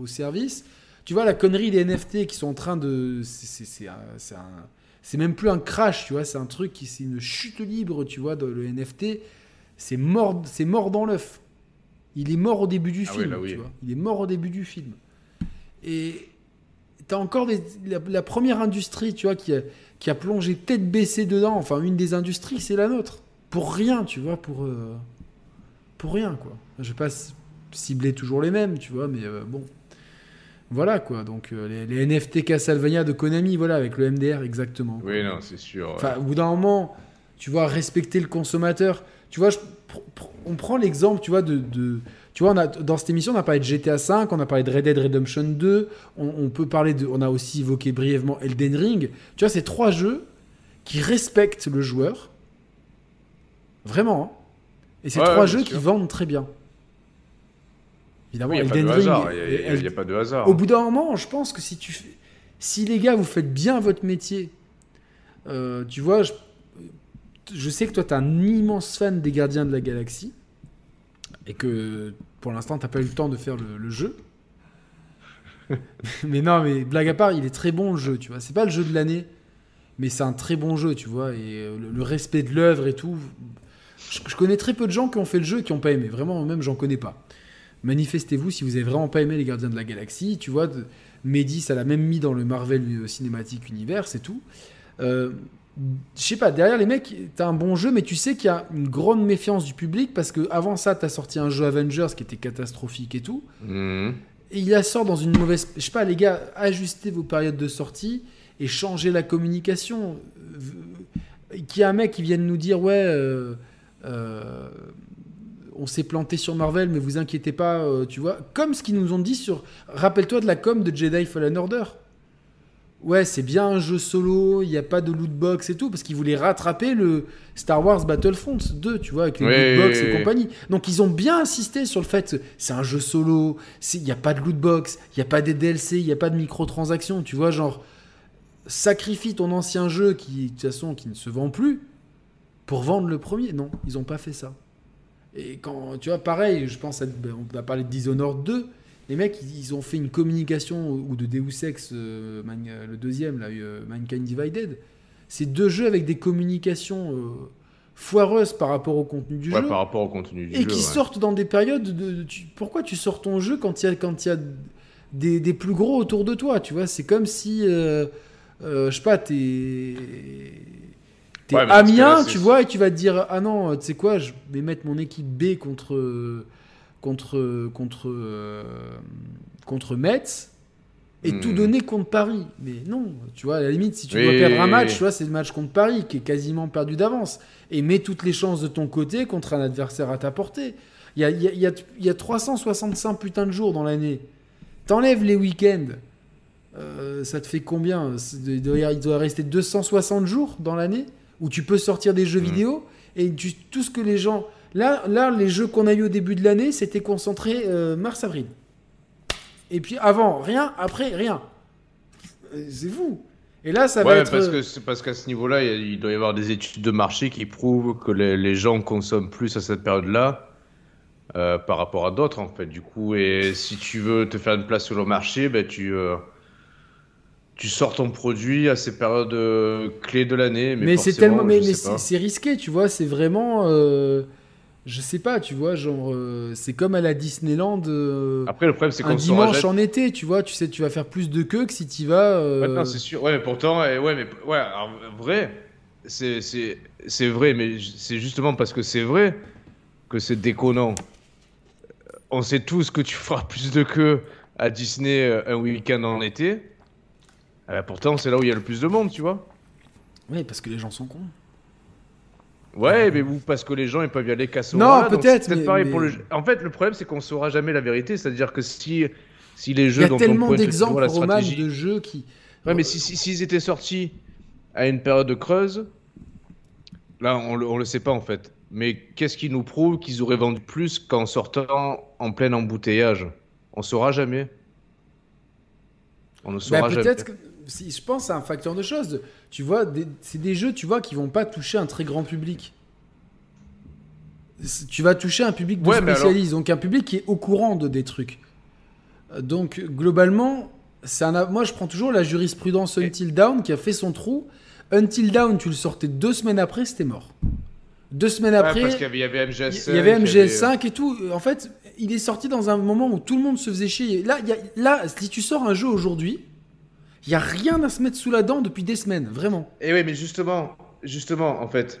au service. Tu vois la connerie des NFT qui sont en train de, c'est- même plus un crash, tu vois, c'est un truc qui, c'est une chute libre, tu vois, dans le NFT. C'est mort, c'est mort dans l'œuf. Il est mort au début du Ah film. oui, là, oui. tu vois. Il est mort au début du film. Et t'as encore des- la, la première industrie, tu vois, qui a, qui a plongé tête baissée dedans. Enfin, une des industries, c'est la nôtre. Pour rien, tu vois, pour, euh, pour rien, quoi. Je vais pas cibler toujours les mêmes, tu vois, mais euh, bon. Voilà, quoi. Donc, euh, les, les NFT Castlevania de Konami, voilà, avec le MDR, exactement. Oui, non, c'est sûr. ouais. Enfin, au bout d'un moment, tu vois, respecter le consommateur. Tu vois, je- pr- pr- on prend l'exemple, tu vois, de, de- tu vois, on a, dans cette émission, on a parlé de GTA V, on a parlé de Red Dead Redemption 2, on, on peut parler de, on a aussi évoqué brièvement Elden Ring. Tu vois, c'est trois jeux qui respectent le joueur, vraiment. hein. Et c'est Ouais, trois ouais, jeux qui vendent très bien. Évidemment, Il n'y a, pas de Ring, hasard. Il y a- il y pas de hasard. Au bout d'un moment, je pense que si tu fais- si les gars vous faites bien votre métier, euh, tu vois, je, je sais que toi tu es un immense fan des Gardiens de la Galaxie et que pour l'instant t'as pas eu le temps de faire le, le jeu. mais non, mais blague à part, il est très bon le jeu, tu vois. C'est pas le jeu de l'année, mais c'est un très bon jeu, tu vois. Et euh, le, le respect de l'œuvre et tout. Je, je connais très peu de gens qui ont fait le jeu et qui ont pas aimé. Vraiment, même j'en connais pas. Manifestez-vous si vous avez vraiment pas aimé les Gardiens de la Galaxie. Tu vois, de- Mehdi, ça l'a même mis dans le Marvel euh, Cinematic Universe et tout. Euh, je sais pas, derrière les mecs, t'as un bon jeu, mais tu sais qu'il y a une grande méfiance du public parce que avant ça, t'as sorti un jeu Avengers qui était catastrophique et tout. Mhm. Et il la sort dans une mauvaise. Je sais pas, les gars, ajustez vos périodes de sortie et changez la communication. Qu'il y a un mec qui vienne nous dire, ouais, euh, euh, on s'est planté sur Marvel, mais vous inquiétez pas, euh, tu vois. Comme ce qu'ils nous ont dit sur. Rappelle-toi de la com de Jedi Fallen Order. Ouais, c'est bien un jeu solo, il n'y a pas de loot box et tout, parce qu'ils voulaient rattraper le Star Wars Battlefront 2, tu vois, avec les Oui, loot box oui, et oui. compagnie. Donc ils ont bien insisté sur le fait que c'est un jeu solo, il n'y a pas de loot box, il n'y a pas des DLC, il n'y a pas de microtransactions, tu vois, genre sacrifie ton ancien jeu qui, de toute façon, qui ne se vend plus pour vendre le premier. Non, ils n'ont pas fait ça. Et quand, tu vois, pareil, je pense, à, on a parlé de Dishonored 2, les mecs, ils, ont fait une communication, ou de Deus Ex, euh, Man- euh, le deuxième, là, euh, Mankind Divided. C'est deux jeux avec des communications euh, foireuses par rapport au contenu du Ouais, jeu par rapport au contenu du et jeu. qui ouais. sortent dans des périodes de, de- tu- pourquoi tu sors ton jeu quand il y a quand y a des, des plus gros autour de toi tu vois? C'est comme si je sais pas t'es t'es Ouais, Amiens là, tu vois et tu vas te dire ah non tu sais quoi je vais mettre mon équipe B contre contre contre euh, contre Metz et Hmm. tout donner contre Paris mais non tu vois à la limite si tu Oui, dois perdre un match oui. tu vois c'est le match contre Paris qui est quasiment perdu d'avance et mets toutes les chances de ton côté contre un adversaire à ta portée. Il y a, y a- y a- y a 365 putains de jours dans l'année. T'enlèves les week-ends. euh, ça te fait combien? C'est- Il doit, il doit rester 260 jours dans l'année? Où tu peux sortir des jeux Mhm. vidéo et tu- tout ce que les gens. Là, là les jeux qu'on a eu au début de l'année, c'était concentré euh, mars-avril. Et puis avant, rien, après, rien. Euh, C'est fou. Et là, ça va être. parce que c'est parce qu'à ce niveau-là, il doit y avoir des études de marché qui prouvent que les, les gens consomment plus à cette période-là euh, par rapport à d'autres, en fait. Du coup, et si tu veux te faire une place sur le marché, ben tu euh, tu sors ton produit à ces périodes euh, clés de l'année. Mais, Mais, c'est tellement, mais, mais c'est risqué, tu vois. C'est vraiment, euh, je sais pas, tu vois, genre, euh, c'est comme à la Disneyland euh, Après, le problème, c'est qu'on dimanche en été, tu vois. Tu sais, tu vas faire plus de queue que si tu vas. Ouais, non, c'est sûr. Ouais, mais pourtant, ouais, mais ouais, alors, vrai, c'est c'est vrai, mais c'est justement parce que c'est vrai que c'est déconnant. On sait tous que tu feras plus de queue à Disney un week-end en été. Eh ben, pourtant, c'est là où il y a le plus de monde, tu vois. Ouais, parce que les gens sont cons. Ouais, mais ou parce que les gens ils peuvent y aller qu'à ce Non, peut-être, mais- pareil mais- pour le. En fait, le problème c'est qu'on saura jamais la vérité, c'est-à-dire que si si les Il jeux y a dont tellement d'exemples, stratégie- de jeux qui. Ouais, mais si, si- s'ils étaient sortis à une période creuse, là, on le, on le sait pas en fait. Mais qu'est-ce qui nous prouve qu'ils auraient vendu plus qu'en sortant en plein embouteillage? On saura jamais. On ne Bah, saura jamais. que. Si- je pense à un facteur de choses. Tu vois, c'est des jeux, tu vois, qui vont pas toucher un très grand public. Tu vas toucher un public de Ouais, alors- spécialistes, donc un public qui est au courant de des trucs. Euh, Donc globalement, c'est un, moi je prends toujours la jurisprudence Until Down qui a fait son trou. Until Down, tu le sortais deux semaines après, c'était mort. Deux semaines Ouais, après, parce qu'il y avait, il y avait MGS5. il y avait il y MGS5 et tout. En fait, il est sorti dans un moment où tout le monde se faisait chier. Là, il y a- là si tu sors un jeu aujourd'hui, il y a rien à se mettre sous la dent depuis des semaines, vraiment. Et oui, mais justement, justement, en fait,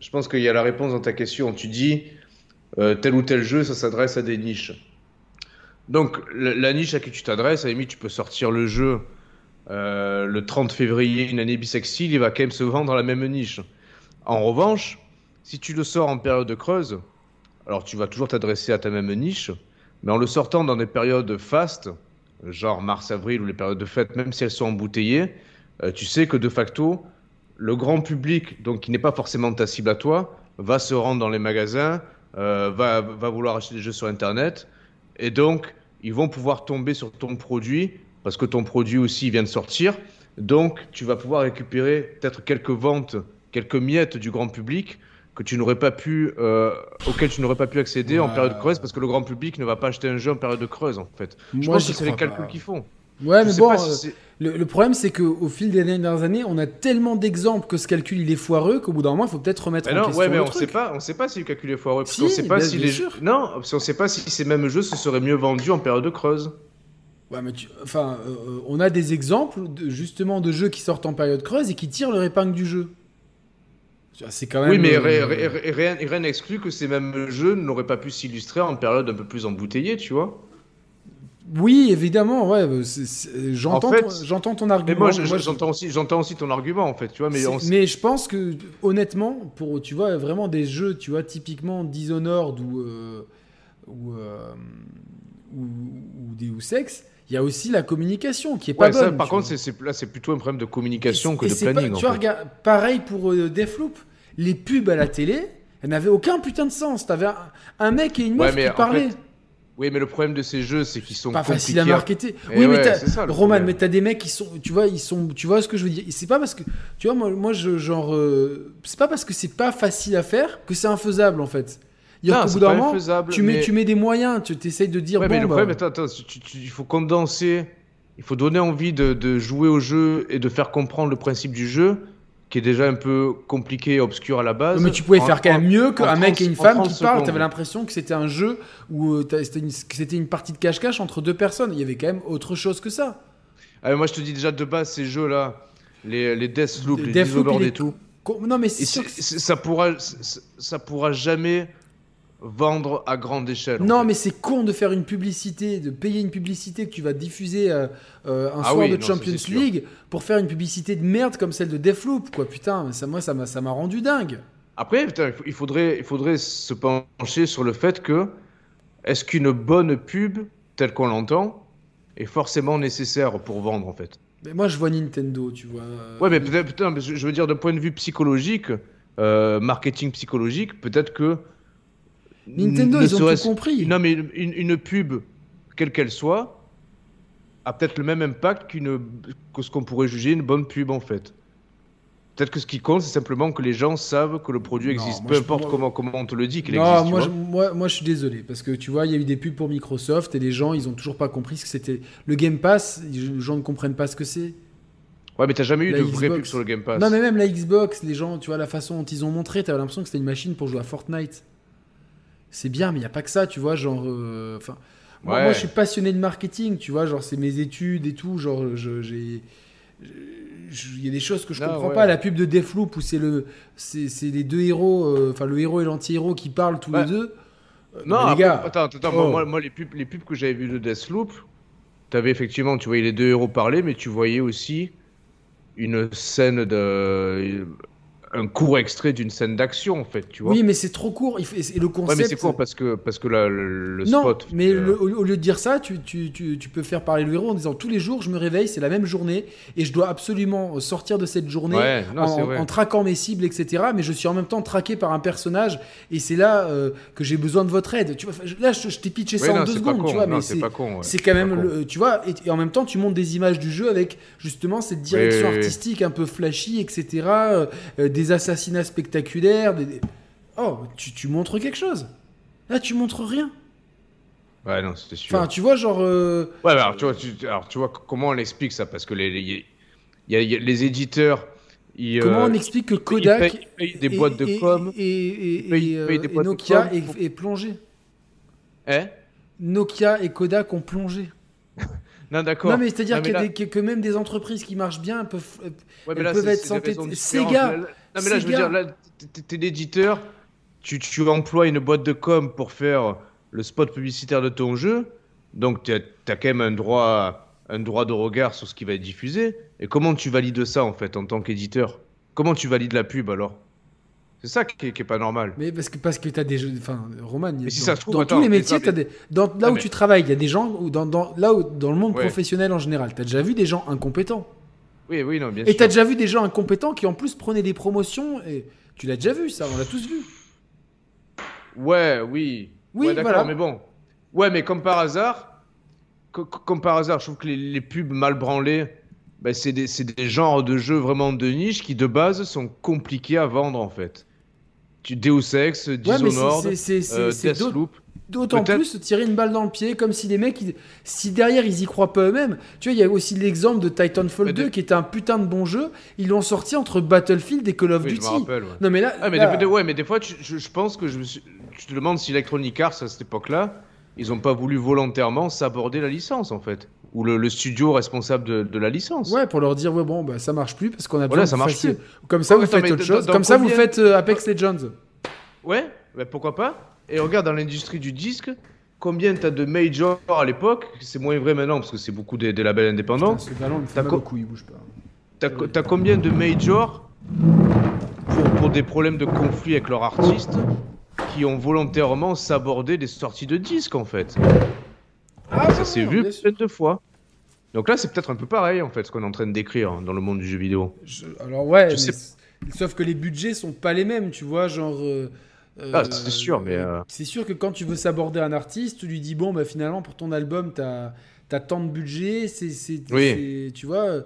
je pense qu'il y a la réponse dans ta question. Tu dis euh, tel ou tel jeu, ça s'adresse à des niches. Donc, la, niche à qui tu t'adresses, à la limite, tu peux sortir le jeu euh, le 30 février, une année bisextile, il va quand même se vendre dans la même niche. En revanche, si tu le sors en période creuse, alors tu vas toujours t'adresser à ta même niche, mais en le sortant dans des périodes fastes, genre mars-avril ou les périodes de fête, même si elles sont embouteillées, euh, tu sais que de facto, le grand public, donc qui n'est pas forcément ta cible à toi, va se rendre dans les magasins, euh, va, va vouloir acheter des jeux sur Internet, Et donc, ils vont pouvoir tomber sur ton produit parce que ton produit aussi vient de sortir. Donc, tu vas pouvoir récupérer peut-être quelques ventes, quelques miettes du grand public que tu n'aurais pas pu, euh, auquel tu n'aurais pas pu accéder en période creuse parce que le grand public ne va pas acheter un jeu en période de creuse en fait. Je Moi, pense j'y que c'est les calculs qu'ils font. Ouais, Je mais bon, si euh, le, le problème, c'est qu'au fil des dernières années, on a tellement d'exemples que ce calcul il est foireux qu'au bout d'un moment, il faut peut-être remettre Mais en non, question ouais, mais le on truc. sait pas, on sait pas si le calcul est foireux parce Si, qu'on sait pas bien- si bien les sûr. jeux, non, parce qu'on sait pas si ces mêmes jeux se seraient mieux vendus en période de creuse. Ouais, mais tu- enfin, euh, on a des exemples de, justement de jeux qui sortent en période creuse et qui tirent leur épingle du jeu. Tu vois, C'est quand même. Oui, mais euh, rien rien n'exclut que ces mêmes jeux n'auraient pas pu s'illustrer en période un peu plus embouteillée, tu vois. Oui, évidemment, ouais. euh, c'est- J'entends, En fait- ton, j'entends ton Mais argument. moi, je- Moi, je- j'entends aussi, j'entends aussi ton argument en fait, tu vois. Mais on- mais je pense que honnêtement, pour tu vois vraiment des jeux, tu vois typiquement Dishonored ou euh, ou, euh, ou, ou Deus Ex, il y a aussi la communication qui est pas Ouais, ça, bonne. par contre, vois. c'est, c'est- là, c'est plutôt un problème de communication Et que de planning. pas- tu vois, regarde, pareil pour euh, Deathloop, les pubs à la télé, elles n'avaient aucun putain de sens. T'avais un, un mec et une meuf mais qui en parlaient. fait, Oui, mais le problème de ces jeux, c'est qu'ils sont pas facile à compliqués marketer. Et oui, mais ouais, c'est ça, Roman, problème. mais t'as des mecs qui sont, tu vois, ils sont, tu vois ce que je veux dire. C'est pas parce que, tu vois, moi, moi, je, genre, euh, c'est pas parce que c'est pas facile à faire que c'est infaisable en fait. Il Non, c'est bout d'un pas moment, tu mets, mais- tu mets des moyens, tu t'essayes de dire Ouais, bon, mais le bah, problème, attends, attends, tu- tu- il faut condenser, il faut donner envie de, de jouer au jeu et de faire comprendre le principe du jeu, qui est déjà un peu compliqué et obscur à la base. mais tu pouvais en- faire quand même mieux qu'un mec 30 et une femme 30 qui parlent. secondes. T'avais l'impression que c'était un jeu où euh, c'était une, c'était une partie de cache-cache entre deux personnes. Il y avait quand même autre chose que ça. Ah, moi, je te dis déjà de base, ces jeux-là, les, les Deathloop, les Deathloop, est et tout, Non, mais c'est sûr que ça pourra, ça pourra jamais vendre à grande échelle. en Non, fait. mais c'est con de faire une publicité, de payer une publicité que tu vas diffuser euh, euh, un Ah soir oui, de non, Champions. League pour faire une publicité de merde comme celle de Deathloop, quoi. Putain, ça, moi, ça m'a, ça m'a rendu dingue. Après, putain, il faudrait, il faudrait se pencher sur le fait que est-ce qu'une bonne pub, telle qu'on l'entend, est forcément nécessaire pour vendre en fait? Mais moi, je vois Nintendo, tu vois. Ouais, mais peut-être, putain, je veux dire, d'un point de vue psychologique, euh, marketing psychologique, peut-être que. Nintendo, ils ont tout compris. Non, mais une, une pub, quelle qu'elle soit, a peut-être le même impact qu'une, que ce qu'on pourrait juger une bonne pub en fait. Peut-être que ce qui compte, c'est simplement que les gens savent que le produit existe, peu importe moi- comment, comment on te le dit qu'il existe. moi, je, moi, moi, je suis désolé parce que tu vois, il y a eu des pubs pour Microsoft et les gens, ils ont toujours pas compris ce que c'était. Le Game Pass, les gens ne comprennent pas ce que c'est. Ouais, mais t'as jamais eu La de vraie pub sur le Game Pass. Non, mais même la Xbox, les gens, tu vois, la façon dont ils ont montré, t'avais l'impression que c'était une machine pour jouer à Fortnite. C'est bien, mais il n'y a pas que ça, tu vois, genre. euh, moi, Ouais. moi, je suis passionné de marketing, tu vois, genre, c'est mes études et tout, genre, j'ai. Il y a des choses que je Ah, comprends ouais. pas. La pub de Deathloop où c'est le, c'est les deux héros, euh, enfin le héros et l'anti-héros qui parlent tous les deux. Euh, Non, les gars, attends, attends, oh. moi, moi, les pubs, les pubs que j'avais vues de Deathloop, t'avais effectivement, tu voyais les deux héros parler, mais tu voyais aussi une scène de. Un court extrait d'une scène d'action, en fait, tu vois. oui, mais c'est trop court. Et le concept. ouais, mais c'est court parce que, parce que là, le, le non, spot. mais euh, le- au, lieu de dire ça, tu, tu, tu, tu peux faire parler le héros en disant tous les jours, je me réveille, c'est la même journée, et je dois absolument sortir de cette journée Ouais, non, c'est en, traquant mes cibles, etc. Mais je suis en même temps traqué par un personnage, et c'est là euh, que j'ai besoin de votre aide. Tu vois, là, je, je t'ai pitché ça en deux secondes, con, tu vois, non, mais c'est ouais, quand même, le, tu vois, et, et en même temps, tu montes des images du jeu avec justement cette direction Oui, oui, oui. artistique un peu flashy, etc. euh, des assassinats spectaculaires. des- Oh, tu, tu montres quelque chose. Là, tu montres rien. Ouais, non, c'était sûr. Enfin, tu vois, genre. euh, Ouais, bah, alors, tu vois, tu, alors, tu vois, comment on explique ça? Parce que les, les, y a- y a les éditeurs. Ils, Comment euh, on explique que Kodak ils payent- ils payent des et- boîtes de com. et, euh, payent des et boîtes de Nokia com est, est plongé. Hein Nokia et Kodak ont plongé. Non, d'accord. Non, mais c'est-à-dire là- que, que même des entreprises qui marchent bien peuvent. euh, Ouais, Elles là, peuvent être santé- Sega. là- Non, mais là, je veux dire, là, t'es- l'éditeur, tu, tu emploies une boîte de com pour faire le spot publicitaire de ton jeu, donc tu as, quand même un droit, un droit de regard sur ce qui va être diffusé. Et comment tu valides ça, en fait, en tant qu'éditeur? Comment tu valides la pub, alors? C'est ça qui est, qui est pas normal. Mais parce que, parce que tu as des jeux. Enfin, Roman, il y a- Mais si dans, ça se trouve, dans attends, tous les métiers, t'as des, dans, là où mais- tu travailles, il y a des gens. Où dans, dans, là où, dans le monde Ouais. professionnel en général, tu as déjà vu des gens incompétents. Oui, oui, non, bien Et sûr. tu as déjà vu des gens incompétents qui en plus prenaient des promotions. Et tu l'as déjà vu, ça, on l'a tous vu. Ouais, oui. Oui, Ouais, d'accord, voilà. mais bon. Ouais, mais comme par hasard, co- co- comme par hasard, je trouve que les, les pubs mal branlées, ben, c'est des, des genres de jeux vraiment de niche qui de base sont compliqués à vendre en fait. Tu Deus Ex, Dishonored, c'est- c'est euh, Deathloop. D'autant plus tirer une balle dans le pied, comme si les mecs, ils- si derrière ils y croient pas eux-mêmes. Tu vois, il y a aussi l'exemple de Titanfall Mais de- 2 qui était un putain de bon jeu. Ils l'ont sorti entre Battlefield et Call of Oui, Duty. rappelle. ouais. Non mais là, Ah, mais, là- des, ouais, mais des fois, tu- je, je pense que je, me suis- tu te demandes si Electronic Arts à cette époque-là, ils ont pas voulu volontairement s'aborder la licence en fait, ou le, le studio responsable de, de la licence. ouais, pour leur dire ouais bon bah ça marche plus parce qu'on a besoin Voilà, ça marche fassiez- plus. Comme ça Ouais, vous attends, faites autre chose. Comme ça vous faites euh, Apex Legends. Ouais, mais pourquoi pas Et regarde dans l'industrie du disque, combien t'as de majors à l'époque C'est moins vrai maintenant parce que c'est beaucoup des, des labels indépendants. Putain, ce ballon il bouge pas. T'as co- t'as combien de majors pour, pour des problèmes de conflit avec leurs artistes qui ont volontairement sabordé des sorties de disques en fait? Ah, Ça s'est vu bien sûr. plein de fois. Donc là, c'est peut-être un peu pareil en fait ce qu'on est en train de décrire dans le monde du jeu vidéo. Je- alors ouais, Je mais sais- sauf que les budgets sont pas les mêmes, tu vois, genre. euh, Ah, euh, c'est sûr, mais, euh, C'est sûr que quand tu veux s'aborder un artiste, tu lui dis bon, bah finalement pour ton album, t'as as tant de budget, c'est, Oui. tu vois.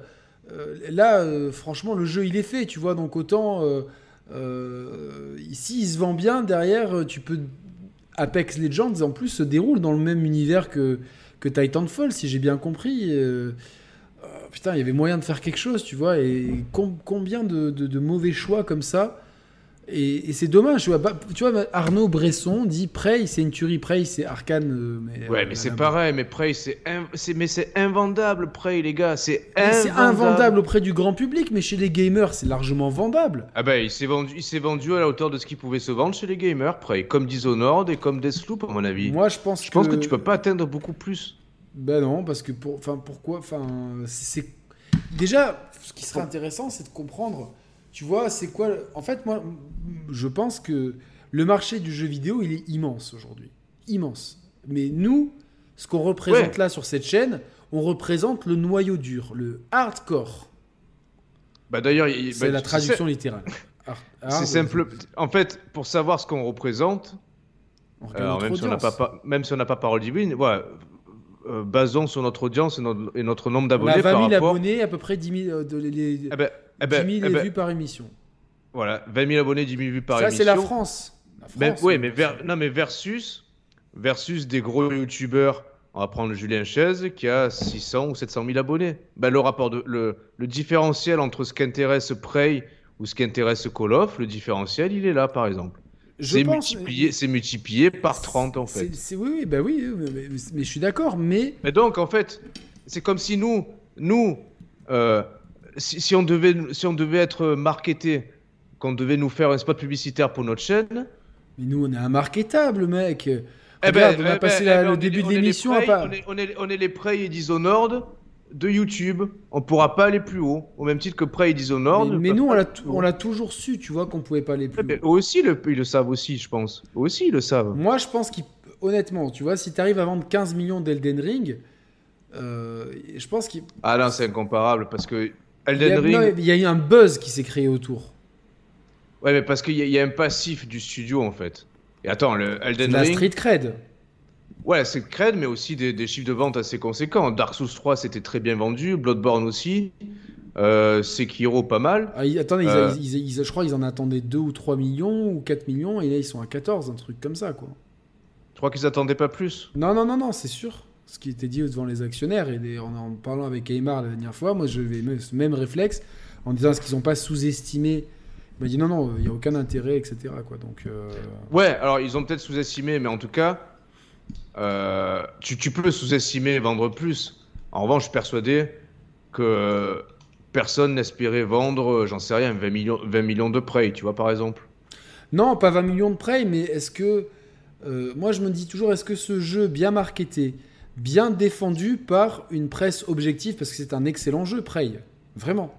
euh, là, franchement, le jeu il est fait, tu vois, donc autant euh, ici il se vend bien. Derrière, tu peux Apex Legends en plus se déroule dans le même univers que que Titanfall, si j'ai bien compris. euh, putain, il y avait moyen de faire quelque chose, tu vois, et com- combien de, de- de mauvais choix comme ça. Et, et c'est dommage, tu vois, bah, tu vois, Arnaud Bresson dit Prey, c'est une tuerie, Prey, c'est Arcane. euh, mais, Ouais, euh, mais c'est pareil, mais Prey, c'est in- mais c'est invendable, Prey, les gars, c'est invendable. C'est invendable auprès du grand public, mais chez les gamers, c'est largement vendable. Ah bah, il s'est vendu, il s'est vendu à la hauteur de ce qu'il pouvait se vendre chez les gamers, Prey, comme Dishonored et comme Deathloop, à mon avis. Moi, je pense Je pense que tu peux pas atteindre beaucoup plus. Ben non, parce que pour, enfin, pourquoi, enfin, c'est déjà ce qui serait intéressant, c'est de comprendre. Tu vois, c'est quoi En fait, moi, je pense que le marché du jeu vidéo, il est immense aujourd'hui, immense. Mais nous, ce qu'on représente Ouais. là sur cette chaîne, on représente le noyau dur, le hardcore. Bah d'ailleurs, il- C'est bah, la traduction littérale. C'est simple. En fait, pour savoir ce qu'on représente, on regarde alors, notre même, si on n'a pas, pa- même si on n'a pas parole divine, ouais, euh, basons sur notre audience et notre, et notre nombre On a d'abonnés 20 par 000 rapport. abonnés, à peu près 10 000, euh, de- les, Eh ben, eh 10 ben, 000 eh ben, vues par émission. voilà, 20 000 abonnés, 10 000 vues par Ça, émission. c'est la France. La Mais, France, ouais, euh, mais, ver- non, mais versus, versus des gros youtubeurs, on va prendre Julien Chaise qui a 600 ou 700 000 abonnés. Ben, le, rapport de, le, le différentiel entre ce qui intéresse Prey ou ce qui intéresse Call of, le différentiel, il est là par exemple. je C'est pense- multiplié, c'est multiplié par 30 en fait. C'est- oui, oui, bah oui, oui, mais, mais- mais je suis d'accord, mais Mais donc en fait, c'est comme si nous, nous, euh, si, si on devait, si on devait être marketé, qu'on devait nous faire un spot publicitaire pour notre chaîne, Mais nous, on est un mec. Eh Regarde, ben, on a eh passé ben, la- eh ben, le on est début de est les l'émission à. On est, on, est, on est les Prey et Dishonored de YouTube. On pourra pas aller plus haut. Au même titre que Prey et Dishonored. Mais, nous, on l'a, haut. toujours su, tu vois, qu'on pouvait pas aller plus. Eh ben, eux aussi, le- ils le savent aussi, je pense. Eux aussi, ils le savent. Moi, je pense qu'il, honnêtement, tu vois, si tu arrives à vendre 15 millions d'Elden Ring, euh, je pense qu'il Ah là, c'est incomparable parce que Elden Ring. non, il y a eu un buzz qui s'est créé autour. Ouais, mais parce qu'il y, y a un passif du studio en fait. Et attends, le Elden de la Ring. street cred. Ouais, c'est cred, mais aussi des, des chiffres de vente assez conséquents. Dark Souls 3, c'était très bien vendu. Bloodborne aussi. Euh, Sekiro, pas mal. Ah, il- attendez, ils- Euh. ils- ils- je crois qu'ils en attendaient 2 ou 3 millions ou 4 millions, et là, ils sont à 14, un truc comme ça, quoi. Je crois qu'ils attendaient pas plus? Non, non, non, non, c'est sûr. Ce qui était dit devant les actionnaires, et en, en parlant avec Aymar la dernière fois, moi, je vais ce même réflexe, en disant est-ce qu'ils n'ont pas sous-estimé? Il m'a dit non, non, il n'y a aucun intérêt, etc. Quoi. Donc, euh, Ouais, alors ils ont peut-être sous-estimé, mais en tout cas, euh, tu, tu peux sous-estimer et vendre plus. En revanche, je suis persuadé que personne n'espérait vendre, euh, j'en sais rien, 20 millions, 20 millions de prêts, tu vois, par exemple. Non, pas 20 millions de prêts, mais est-ce que. euh, moi, je me dis toujours, est-ce que ce jeu bien marketé, bien défendu par une presse objective, parce que c'est un excellent jeu, Prey, vraiment.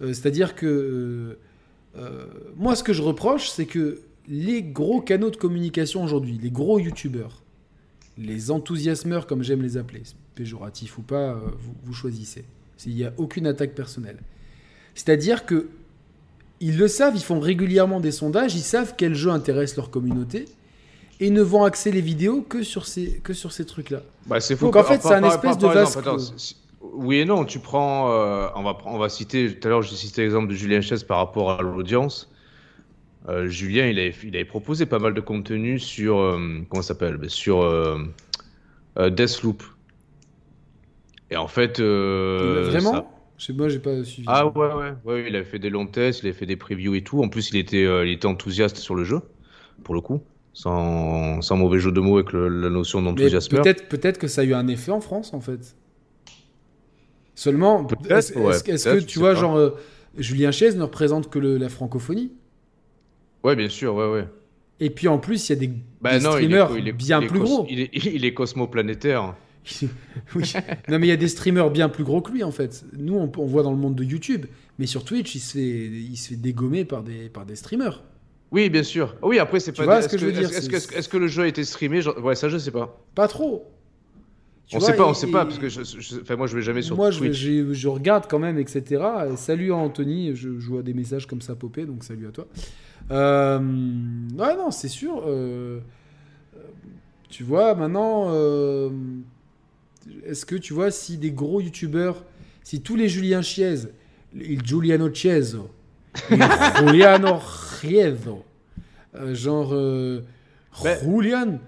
Euh, C'est-à-dire que. euh, euh, moi, ce que je reproche, c'est que les gros canaux de communication aujourd'hui, les gros youtubeurs, les enthousiasmeurs, comme j'aime les appeler, péjoratif ou pas, vous, vous choisissez. Il n'y a aucune attaque personnelle. C'est-à-dire que ils le savent, ils font régulièrement des sondages, ils savent quel jeu intéresse leur communauté. Et ne vont axer les vidéos que sur ces, que sur ces trucs-là. Bah, c'est faux. Donc en fait, c'est un espèce de si- Oui et non, tu prends. euh, on, va, on va citer. Tout à l'heure, j'ai cité l'exemple de Julien Chaise par rapport à l'audience. Euh, Julien, il avait, il avait proposé pas mal de contenu sur. euh, comment ça s'appelle Ben, Sur euh, Deathloop. Et en fait. Vraiment ça- Je sais, Moi, j'ai pas suivi. Ah ouais, ouais, ouais, il avait fait des longs tests, il avait fait des previews et tout. En plus, il était, il était enthousiaste sur le jeu, pour le coup. Sans, sans mauvais jeu de mots avec le- la notion d'enthousiasme. peut-être peut-être que ça a eu un effet en France, en fait. Seulement, est-ce ouais, que tu vois, pas. genre, euh, Julien Chaise ne représente que le- la francophonie? Ouais, bien sûr, ouais, ouais. Et puis en plus, il y a des, Bah des non, il est, streamers il est- bien il plus gros. Il est, il est cosmoplanétaire. oui. Non, mais il y a des streamers bien plus gros que lui, en fait. Nous, on, on voit dans le monde de YouTube, mais sur Twitch, il se fait, il se fait dégommer par des, par des streamers. Oui, bien sûr. Oui, après, c'est Tu pas. vois est-ce ce que je veux dire, Est-ce est-ce c'est- que, que- le jeu a été streamé Genre- Ouais, ça, je sais pas. Pas trop. Tu on vois, sait pas, on et- sait pas, parce que je, je- enfin, moi, je vais jamais sur Moi, Twitch. j'ai- je regarde quand même, etc. Et salut à Anthony, je, vois des messages comme ça popper, donc salut à toi. Euh, ouais, non, c'est sûr. euh, tu vois, maintenant, euh, est-ce que tu vois si des gros youtubeurs, si tous les Julien Chiez, il Giuliano Chieso, il Juliano Chiezo, euh, genre euh, Ben- Julian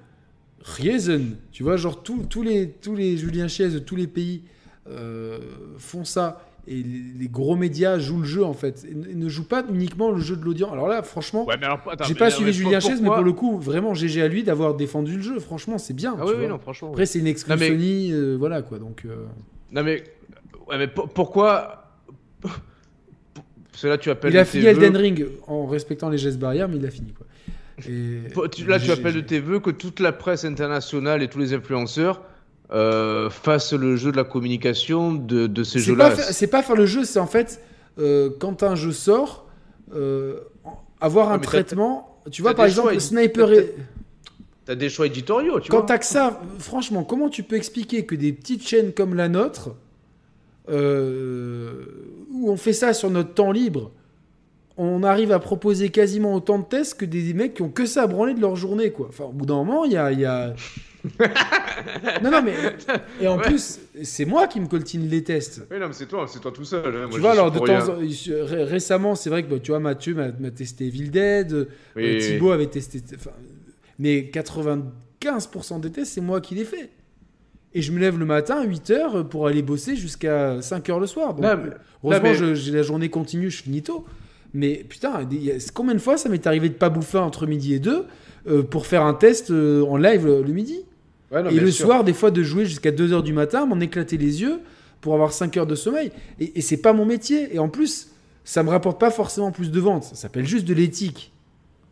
Riesen, tu vois, genre tous les, tous les Julien Chiez de tous les pays euh, font ça. Et les, gros médias jouent le jeu en fait. Et ne, jouent pas uniquement le jeu de l'audience. Alors là, franchement, Ouais, mais j'ai mais- pas mais suivi Julien Chiez, mais pour le coup, vraiment GG à lui d'avoir défendu le jeu. Franchement, c'est bien. Ah tu oui, vois. non, franchement. Après, c'est une exclusionie, euh, voilà quoi. Donc, Non, mais. Ouais, mais pour- pourquoi. Parce que là, tu appelles. il a fini Elden Ring en respectant les gestes barrières, mais il a fini quoi. Et- Là, tu appelles de tes voeux que toute la presse internationale et tous les influenceurs euh, fassent le jeu de la communication de, de ces jeux-là. c'est pas faire le jeu, c'est en fait euh, quand un jeu sort, euh, avoir un traitement. Tu vois, par exemple, sniper. t'as- des choix éditoriaux, tu Quand vois. t'as que ça, franchement, comment tu peux expliquer que des petites chaînes comme la nôtre, où on fait ça sur notre temps libre, on arrive à proposer quasiment autant de tests que des mecs qui ont que ça à branler de leur journée, quoi. Enfin, au bout d'un moment, il y a. y a- non, non, mais. Et en Ouais. plus, c'est moi qui me coltine les tests. Oui, non, mais c'est toi, c'est toi tout seul. hein. Moi, tu vois, alors de temps en ré- récemment, c'est vrai que bah, tu vois, Mathieu m'a testé Evil Dead, euh, oui, Thibaut avait testé. enfin, mais 95% des tests, c'est moi qui les fais. Et je me lève le matin à 8h pour aller bosser jusqu'à 5h le soir. Donc, mais- heureusement, mais- je- j'ai la journée continue, je finis tôt. Mais putain, combien de fois ça m'est arrivé de pas bouffer entre midi et 2 pour faire un test euh, en live le, le midi? Ouais, non, et le sûr. soir, des fois, de jouer jusqu'à 2h du matin, m'en éclater les yeux pour avoir 5 heures de sommeil. Et, et c'est pas mon métier. Et en plus, ça me rapporte pas forcément plus de ventes. Ça s'appelle juste de l'éthique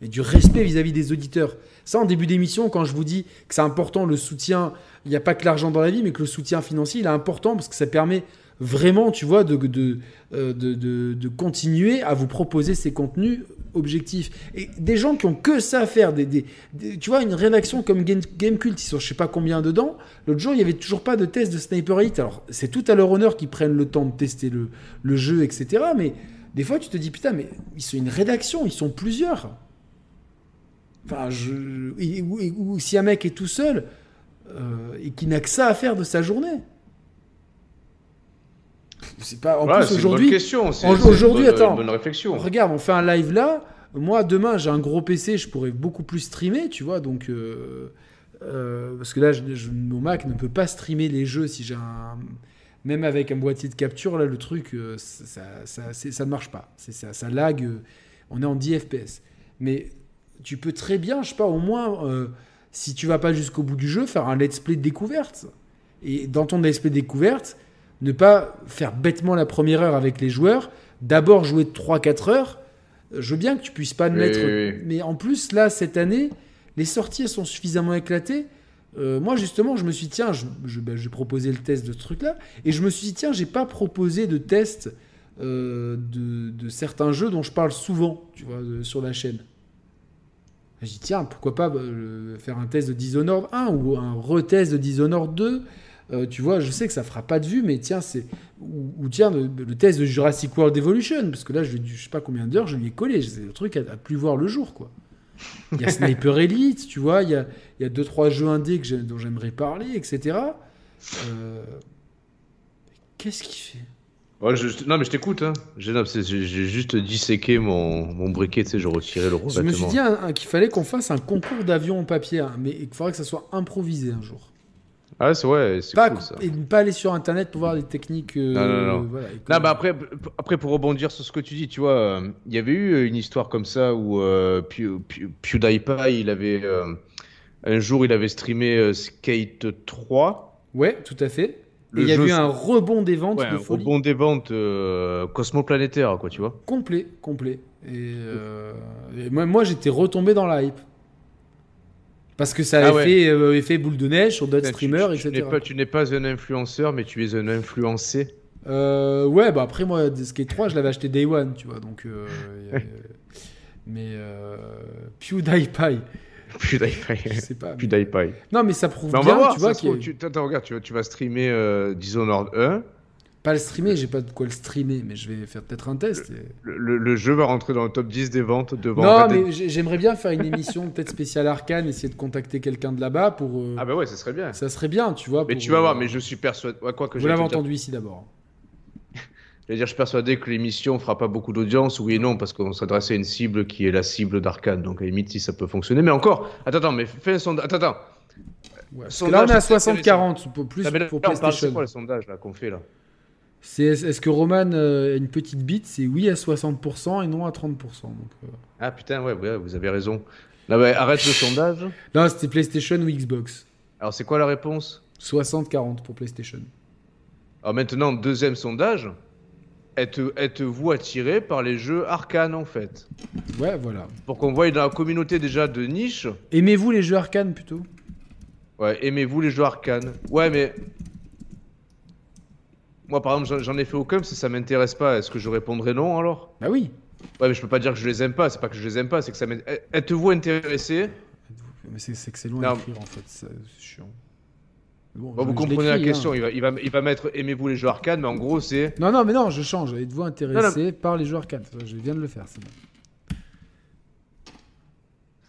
et du respect vis-à-vis des auditeurs. Ça, en début d'émission, quand je vous dis que c'est important le soutien, il n'y a pas que l'argent dans la vie, mais que le soutien financier, il est important parce que ça permet vraiment, tu vois, de, de, euh, de, continuer à vous proposer ces contenus objectifs. Et des gens qui ont que ça à faire, des, des- tu vois, une rédaction comme Game, Gamecult, ils sont je sais pas combien dedans. L'autre jour, il y avait toujours pas de test de Sniper Elite. Alors, c'est tout à leur honneur qu'ils prennent le temps de tester le, le jeu, etc. Mais des fois, tu te dis, putain, mais ils sont une rédaction, ils sont plusieurs. Enfin, je, ou, ou si un mec est tout seul euh, et qui n'a que ça à faire de sa journée. C'est pas. En plus, c'est une aujourd'hui, bonne question. aujourd'hui, attends. bonne réflexion. Regarde, on fait un live là. Moi, demain, j'ai un gros PC, je pourrais beaucoup plus streamer, tu vois. Donc, euh, euh, parce que là, je- je- mon Mac ne peut pas streamer les jeux si j'ai un. Même avec un boîtier de capture, là, le truc, ça, ça, ça, ne marche pas. C'est ça, ça lag. on est en 10 FPS. Mais tu peux très bien, je sais pas, au moins, euh, si tu vas pas jusqu'au bout du jeu, faire un let's play de découverte. Et dans ton let's play de découverte, ne pas faire bêtement la première heure avec les joueurs, d'abord jouer 3-4 heures. Je veux bien que tu puisses pas me mettre. oui, oui. Mais en plus, là, cette année, les sorties elles sont suffisamment éclatées. Euh, moi, justement, je me suis dit, tiens, je, je, ben, je vais proposer le test de ce truc-là. Et je me suis dit, tiens, j'ai pas proposé de test euh, de, de certains jeux dont je parle souvent, tu vois, de- sur la chaîne. J'ai dit, tiens, pourquoi pas le- faire un test de Dishonored 1 ou un retest de Dishonored 2 Euh, tu vois, je sais que ça fera pas de vue, mais tiens, c'est. Ou, tiens, le, test de Jurassic World Evolution, parce que là, je, je sais pas combien d'heures, je lui ai collé. C'est le truc à, plus voir le jour, quoi. Il y a Sniper Elite, tu vois, il y a, il y a deux, trois jeux indés dont j'aimerais parler, etc. Euh, Qu'est-ce qu'il fait? Ouais, je- non, mais je t'écoute. Hein. J'ai juste disséqué mon, mon briquet, tu sais, j'ai retiré le Je me suis dit hein, hein, qu'il fallait qu'on fasse un concours d'avions en papier, hein, mais il faudrait que ça soit improvisé un jour. Ah, c'est ouais, c'est cool ça. et ne pas aller sur internet pour voir des techniques. euh, Non, non, non. voilà, bah après, après, pour rebondir sur ce que tu dis, tu vois, euh, il y avait eu une histoire comme ça où euh, Pew- Pew- PewDiePie, il avait. euh, un jour, il avait streamé euh, Skate 3. Ouais, tout à fait. Il y a jeu, eu un rebond des ventes Ouais, de un folie. rebond des ventes euh, cosmoplanétaire, quoi, tu vois. Complet, complet. Et, euh, et moi, moi j'étais retombé dans la hype. Parce que ça avait Ah ouais. fait euh, effet boule de neige sur d'autres streamers, tu, tu etc. tu n'es pas un influenceur, mais tu es un influencé. Ouais, bah après, moi, Skate 3, je l'avais acheté Day One, tu vois. Donc, y a- mais PewDiePie, Pas. mais- PewDiePie. Non, mais ça prouve Mais on bien, va voir, tu vois, trouve, a- tu, attends, regarde, tu, vas- tu vas streamer euh, Dishonored 1. pas le streamer, j'ai pas de quoi le streamer, mais je vais faire peut-être un test. et- Le, le- le jeu va rentrer dans le top 10 des ventes devant Non, Red mais j'ai- j'aimerais bien faire une émission peut-être spéciale Arcane, essayer de contacter quelqu'un de là-bas pour. euh, Ah bah ouais, ça serait bien. Ça serait bien, tu vois. Mais pour, tu vas voir, euh, mais je suis persuadé. Ouais, quoi que Vous l'avez dire- entendu ici d'abord. J'allais dire, je suis persuadé que l'émission fera pas beaucoup d'audience, oui et non, parce qu'on s'adresse à une cible qui est la cible d'Arcane. Donc à la limite, si ça peut fonctionner. Mais encore, attends, attends, mais fais un sondage. Attends, attends. Ouais, parce que Sondage, là, on est à c'est 60-40, pour- plus Ah, là, pour là, on parle, c'est PlayStation. quoi le sondage qu'on fait là? C'est est-ce que Roman euh, a une petite bite? C'est oui à 60% et non à 30%. Donc, euh, Ah putain, ouais, ouais, vous avez raison. Là, arrête le sondage. Là, c'était PlayStation ou Xbox. Alors c'est quoi la réponse? 60-40 pour PlayStation. Alors maintenant, deuxième sondage. Êtes- Êtes-vous attiré par les jeux arcane en fait? Ouais, voilà. Pour qu'on voie dans la communauté déjà de niche, Aimez-vous les jeux arcane plutôt? Ouais, aimez-vous les jeux arcane? Ouais, mais. Moi par exemple, j'en- ai fait aucun, si ça m'intéresse pas, est-ce que je répondrai non alors? Bah oui. Ouais, mais je peux pas dire que je les aime pas, c'est pas que je les aime pas, c'est que ça m'intéresse. Êtes-vous intéressé? Mais c'est que c'est loin Non. d'écrire en fait, c'est chiant. Bon, Bon, Vous comprenez la question, hein. il, va, il, va, il va mettre aimez-vous les jeux arcane, mais en gros c'est. Non, non, mais non, je change. Êtes-vous intéressé par les jeux arcane Je viens de le faire, c'est bon.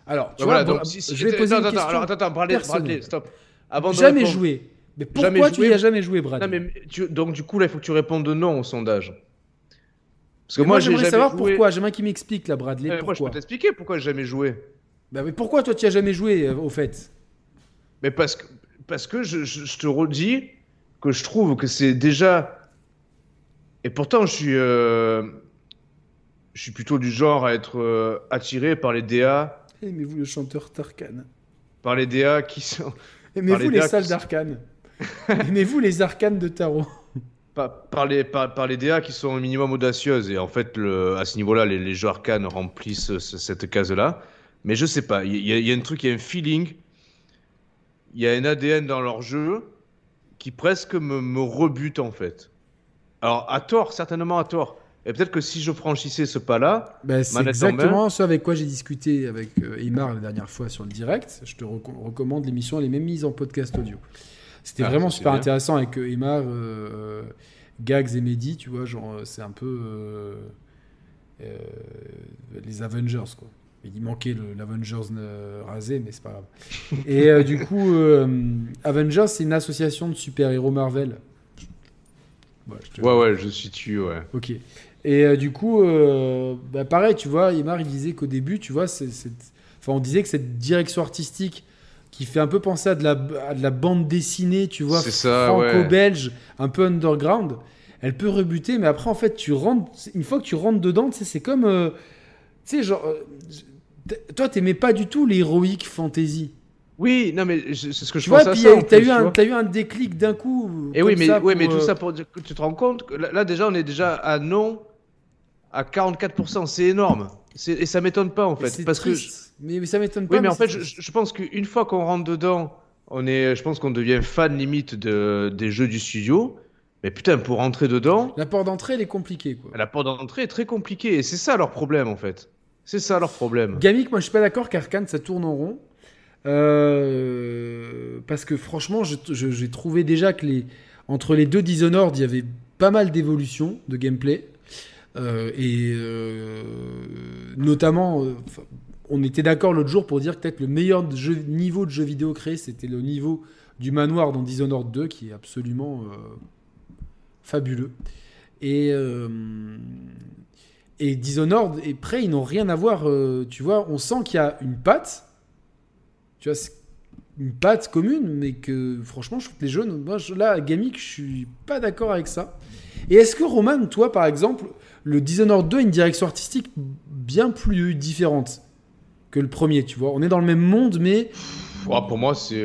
Alors, tu Bah vois, voilà, bon, donc, si- si- je vais poser attends, une attends, question. alors, attends, attends, Bradley, personnelle. Bradley, stop. Avant de jamais répondre- joué. Mais pourquoi Jamais tu joué. y as jamais joué, Brad? Non, mais tu- donc du coup là, il faut que tu répondes non au sondage. Parce que Mais moi, moi, j'ai j'aimerais savoir joué. pourquoi. J'aimerais qu'il m'explique, là, Bradley. Euh, moi, je pourquoi peux t'expliquer pourquoi j'ai jamais joué. Bah, mais pourquoi toi, tu y as jamais joué, euh, au fait? Mais parce que, parce que je, je- je te redis que je trouve que c'est déjà. Et pourtant, je suis, euh, je suis plutôt du genre à être euh, attiré par les DA, Aimez-vous le chanteur d'Arcane par les DA qui sont, Aimez-vous les les salles d'Arcane Aimez-vous les arcanes de tarot par, par les, par, par les DA qui sont au minimum audacieuses. Et en fait, le, à ce niveau-là, les, les jeux arcanes remplissent ce- cette case-là. Mais je sais pas, il y, a- il y a un truc, il y a un feeling, il y a un ADN dans leur jeu qui presque me, me rebute en fait. Alors, à tort, certainement à tort. Et peut-être que si je franchissais ce pas-là, Bah, c'est exactement ce avec quoi j'ai discuté avec euh, Aymar la dernière fois sur le direct. Je te reco- recommande l'émission, elle est même mise en podcast audio. C'était Ah, vraiment super bien. intéressant avec euh, Aymar, euh, Gags et Mehdi, tu vois, genre c'est un peu euh, les Avengers quoi. Il manquait l'Avengers euh, rasé, mais c'est pas grave. Et euh, du coup, euh, Avengers, c'est une association de super-héros Marvel. Ouais, je te- ouais, ouais, je suis tu, ouais. Ok. Et euh, du coup, bah, pareil, tu vois, Imar, il disait qu'au début, tu vois, c'est, enfin, on disait que cette direction artistique qui fait un peu penser à de la, à de la bande dessinée, tu vois, ouais. franco-belge, un peu underground, elle peut rebuter, mais après, en fait, tu rentres, une fois que tu rentres dedans, tu sais, c'est comme, tu sais, genre, toi, t'aimais pas du tout l'héroïque fantasy. Oui, non, mais c'est ce que je Tu pense vois, à ça. t'as eu, tu un, t'as eu un déclic d'un coup. Et comme oui, mais, ça tout euh, ça pour dire que tu te rends compte que là, déjà on est déjà à non à 44%, c'est énorme. Et ça m'étonne pas en fait. Parce que. Mais, ça m'étonne pas. oui, mais en fait, je, pense qu'une fois qu'on rentre dedans, on est, je pense qu'on devient fan limite de, des jeux du studio. Mais putain, pour rentrer dedans, La porte d'entrée, elle est compliquée, quoi. la porte d'entrée est très compliquée. Et c'est ça leur problème en fait. C'est ça leur problème. Gamic, moi je suis pas d'accord qu'Arkane ça tourne en rond. Euh, parce que franchement, j'ai trouvé déjà que les, entre les deux Dishonored, il y avait pas mal d'évolutions de gameplay. Euh, et euh, notamment, on était d'accord l'autre jour pour dire que peut-être le meilleur niveau de jeu vidéo créé, c'était le niveau du manoir dans Dishonored 2, qui est absolument fabuleux. Et, et Dishonored et Prey, ils n'ont rien à voir. euh, tu vois, on sent qu'il y a une patte. Tu vois, une patte commune, mais que franchement, je trouve que les jeunes, moi, je- là, Gamic, je suis pas d'accord avec ça. Et est-ce que Roman, toi, par exemple, le Dishonored 2 a une direction artistique bien plus différente que le premier, tu vois? On est dans le même monde, mais pour moi, c'est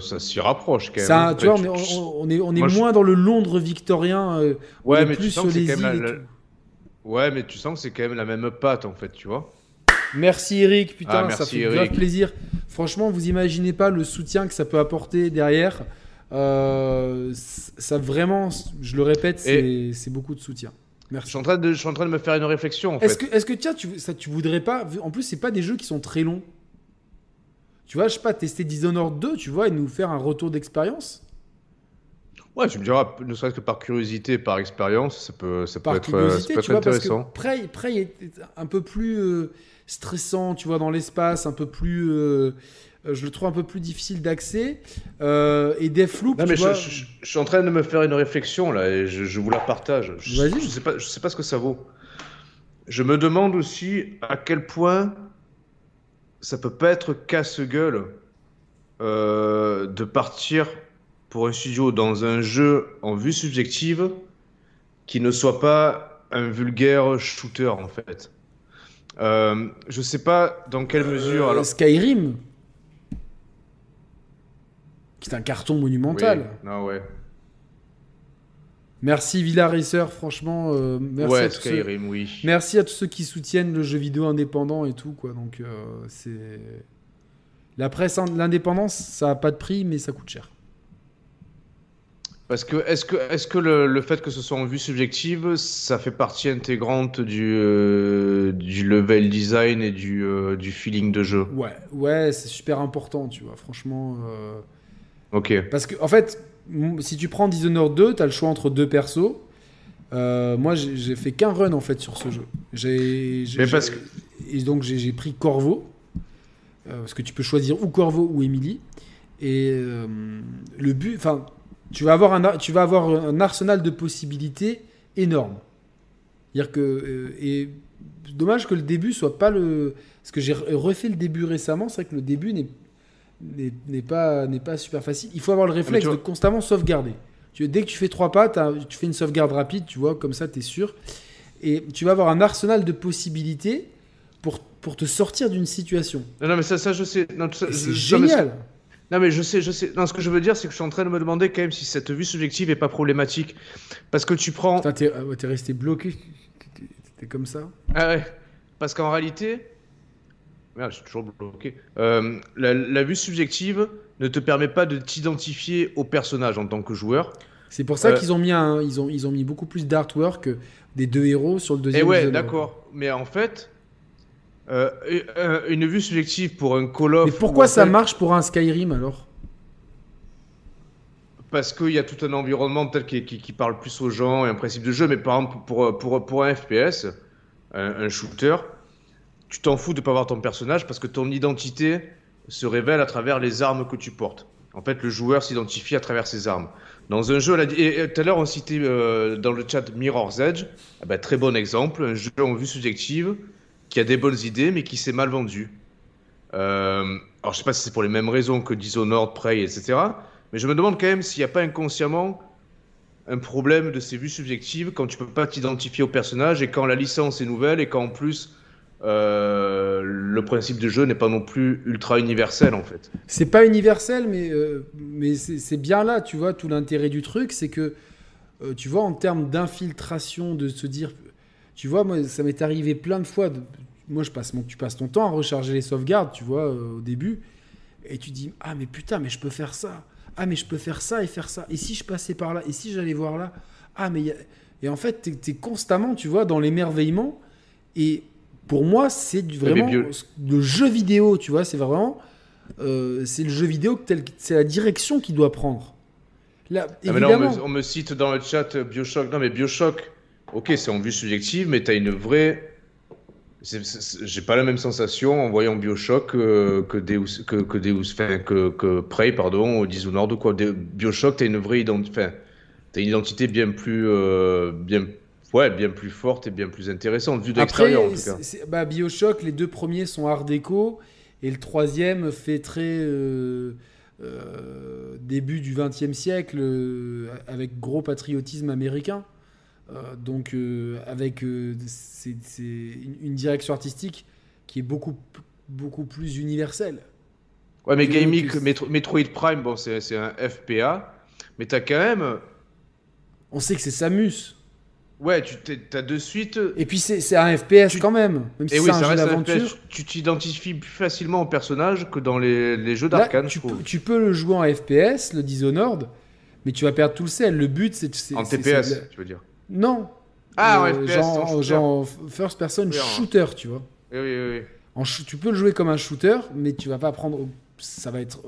ça s'y rapproche quand même. ça, tu vois, on est, on, on est, on est Moi, je- moins dans le Londres victorien. euh, Ouais, mais tu plus sens sur que c'est les quand même îles. la- et la- tout. Ouais, mais tu sens que c'est quand même la même patte en fait, tu vois. Merci Eric, putain, Ah, ça fait grave plaisir. Franchement, vous imaginez pas le soutien que ça peut apporter derrière. Euh, ça vraiment, je le répète, c'est beaucoup de soutien. Je Merci. suis en train de, je suis en train de me faire une réflexion en Est-ce que, est-ce que tiens, tu, ça, tu voudrais pas En plus, c'est pas des jeux qui sont très longs. Tu vois, je sais pas, tester Dishonored 2, tu vois, et nous faire un retour d'expérience Ouais, tu me diras, ne serait-ce que par curiosité, par expérience, ça peut, ça peut être, ça peut être vois, intéressant. Prey, Prey est un peu plus euh, stressant, tu vois, dans l'espace, un peu plus, euh, je le trouve un peu plus difficile d'accès. Euh, et Deathloop, Non tu mais je, vois, je- je- je suis en train de me faire une réflexion là et je, je vous la partage. Je, Vas-y. je sais pas, je sais pas ce que ça vaut. Je me demande aussi à quel point ça peut pas être casse-gueule euh, de partir pour un studio dans un jeu en vue subjective qui ne soit pas un vulgaire shooter en fait. Euh, je sais pas dans quelle mesure. euh, alors, Skyrim, qui est un carton monumental. Oui, non ouais. Merci Villa Racer, franchement, euh, merci, ouais, à tous ceux, Skyrim, oui. merci à tous ceux qui soutiennent le jeu vidéo indépendant et tout, quoi. Donc, euh, c'est. La presse, ind- l'indépendance, ça a pas de prix, mais ça coûte cher. Parce que est-ce que est-ce que le, le fait que ce soit en vue subjective, ça fait partie intégrante du euh, du level design et du euh, du feeling de jeu? Ouais, ouais, c'est super important, tu vois, franchement. euh, Ok. Parce que, en fait, si tu prends Dishonored 2, tu as le choix entre deux persos. Moi, j'ai fait qu'un run en fait sur ce jeu. J'ai, Mais parce que- Et donc, j'ai j'ai pris Corvo. parce que tu peux choisir ou Corvo ou Emily. Et le but. Enfin, tu vas avoir un, tu vas avoir un arsenal de possibilités énorme. C'est-à-dire que. euh, et dommage que le début soit pas le. Parce que j'ai re- refait le début récemment, c'est vrai que le début n'est pas, n'est pas super facile. Il faut avoir le réflexe tu de constamment sauvegarder. Tu, dès que tu fais trois pas, tu fais une sauvegarde rapide, tu vois, comme ça, tu es sûr. Et tu vas avoir un arsenal de possibilités pour, pour te sortir d'une situation. Non, non, mais ça, ça je sais. Ça- C'est non, mais je sais, je sais. Non, ce que je veux dire, c'est que je suis en train de me demander quand même si cette vue subjective est pas problématique. Parce que tu prends. Putain, t'es t'es resté bloqué. T'es- comme ça. Ah ouais. Parce qu'en réalité. Merde, je suis toujours bloqué. Euh, la, la vue subjective ne te permet pas de t'identifier au personnage en tant que joueur. C'est pour ça Euh, qu'ils ont mis un, ils ont, ils ont mis beaucoup plus d'artwork des deux héros sur le Et deuxième. Eh ouais, d'accord. Mais en fait, euh, une- une vue subjective pour un Call of. Mais pourquoi ça fait, marche pour un Skyrim alors? Parce qu'il y a tout un environnement peut-être qui, qui, qui parle plus aux gens et un principe de jeu. Mais par exemple, pour, pour, pour un FPS, un, un shooter, tu t'en fous de pas voir ton personnage parce que ton identité se révèle à travers les armes que tu portes. En fait, le joueur s'identifie à travers ses armes. Dans un jeu, et, et tout à l'heure, on citait euh, dans le chat Mirror's Edge, Ah bah, très bon exemple, un jeu en vue subjective qui a des bonnes idées mais qui s'est mal vendu. Euh, alors, je sais pas si c'est pour les mêmes raisons que Dishonored, Prey, etc. Mais je me demande quand même s'il n'y a pas inconsciemment un problème de ces vues subjectives quand tu peux pas t'identifier au personnage et quand la licence est nouvelle et quand en plus euh, le principe de jeu n'est pas non plus ultra universel en fait. C'est pas universel, mais, euh, mais c'est bien là, tu vois, tout l'intérêt du truc, c'est que, tu vois, en termes d'infiltration, de se dire, tu vois, moi, ça m'est arrivé plein de fois, de- moi, je passe mon, tu passes ton temps à recharger les sauvegardes, tu vois, euh, au début, et tu dis, ah, mais putain, mais je peux faire ça, ah, mais je peux faire ça et faire ça, et si je passais par là, et si j'allais voir là, ah, mais il y a... Et en fait, tu es, constamment, tu vois, dans l'émerveillement, et pour moi, c'est vraiment le jeu vidéo, tu vois, c'est vraiment euh, c'est le jeu vidéo c'est la direction qu'il doit prendre. Là, Ah, mais là, on, évidemment, me, on me cite dans le chat euh, Bioshock. Non mais Bioshock, ok c'est en vue subjective mais tu as une vraie j'ai pas la même sensation en voyant Bioshock euh, que Deus, que, que Deus, enfin, que, que Prey, pardon, ou Dishonored ou quoi. De- Bioshock, t'as une vraie identité, enfin, t'as une identité bien plus, euh, bien, ouais, bien plus forte et bien plus intéressante, vue de Après, l'extérieur en tout cas. bah, Bioshock, les deux premiers sont art déco et le troisième fait très euh, euh, début du XXe siècle euh, avec gros patriotisme américain. Euh, donc euh, avec euh, c'est c'est une, direction artistique qui est beaucoup beaucoup plus universelle. Ouais, mais Metro- Metroid Prime, bon, c'est c'est un FPA, mais t'as quand même, On sait que c'est Samus. ouais, tu t'as de suite. Et puis c'est c'est un FPS Tu- quand même, même si Et c'est oui, un ça jeu d'aventure. FPS. Tu t'identifies plus facilement au personnage que dans les, les jeux d'arcane, tu, peux, tu peux le jouer en FPS, le Dishonored, mais tu vas perdre tout le sel. Le but, c'est. c'est- En TPS, c'est tu veux dire. Non. Ah, en Euh, FPS, genre, en genre first person Oui, shooter, tu vois. Oui, oui, oui. En tu peux le jouer comme un shooter, mais tu vas pas prendre. Ça va être.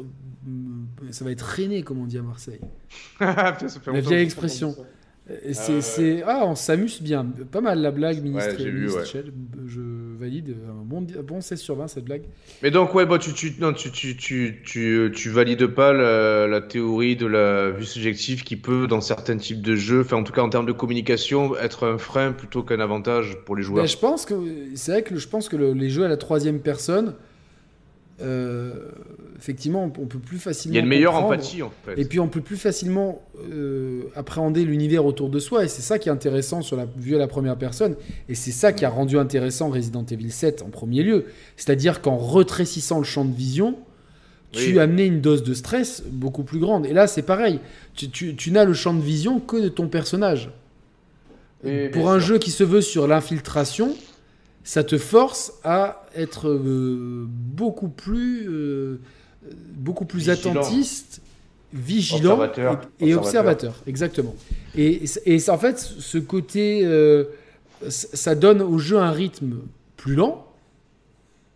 Ça va être reiné, comme on dit à Marseille. La vieille expression. Et C'est, Ah, on s'amuse bien. Pas mal la blague, ministre. vu, ouais. Shell. Je valide. Un bon, bon 16 sur 20, cette blague. Mais donc, ouais, bon, tu, tu, non, tu, tu, tu, tu, tu valides pas la, la théorie de la vue subjective qui peut, dans certains types de jeux, enfin, en tout cas en termes de communication, être un frein plutôt qu'un avantage pour les joueurs? Ben, je pense que c'est vrai que je pense que le- les jeux à la troisième personne, euh, effectivement, on, peut plus facilement. Il y a une meilleure empathie, en fait. Et puis on peut plus facilement euh, appréhender l'univers autour de soi. Et c'est ça qui est intéressant sur la vue à la première personne. Et c'est ça qui a rendu intéressant Resident Evil 7 en premier lieu. C'est-à-dire qu'en rétrécissant le champ de vision, tu Oui. amenais une dose de stress beaucoup plus grande. Et là, c'est pareil. Tu, tu- tu n'as le champ de vision que de ton personnage. Oui, Pour un sûr. jeu qui se veut sur l'infiltration, ça te force à être euh, beaucoup plus, euh, beaucoup plus Vigilant. attentiste, vigilant Observateur. et, et Observateur. Exactement. Et, en fait, ce côté, euh, ça donne au jeu un rythme plus lent,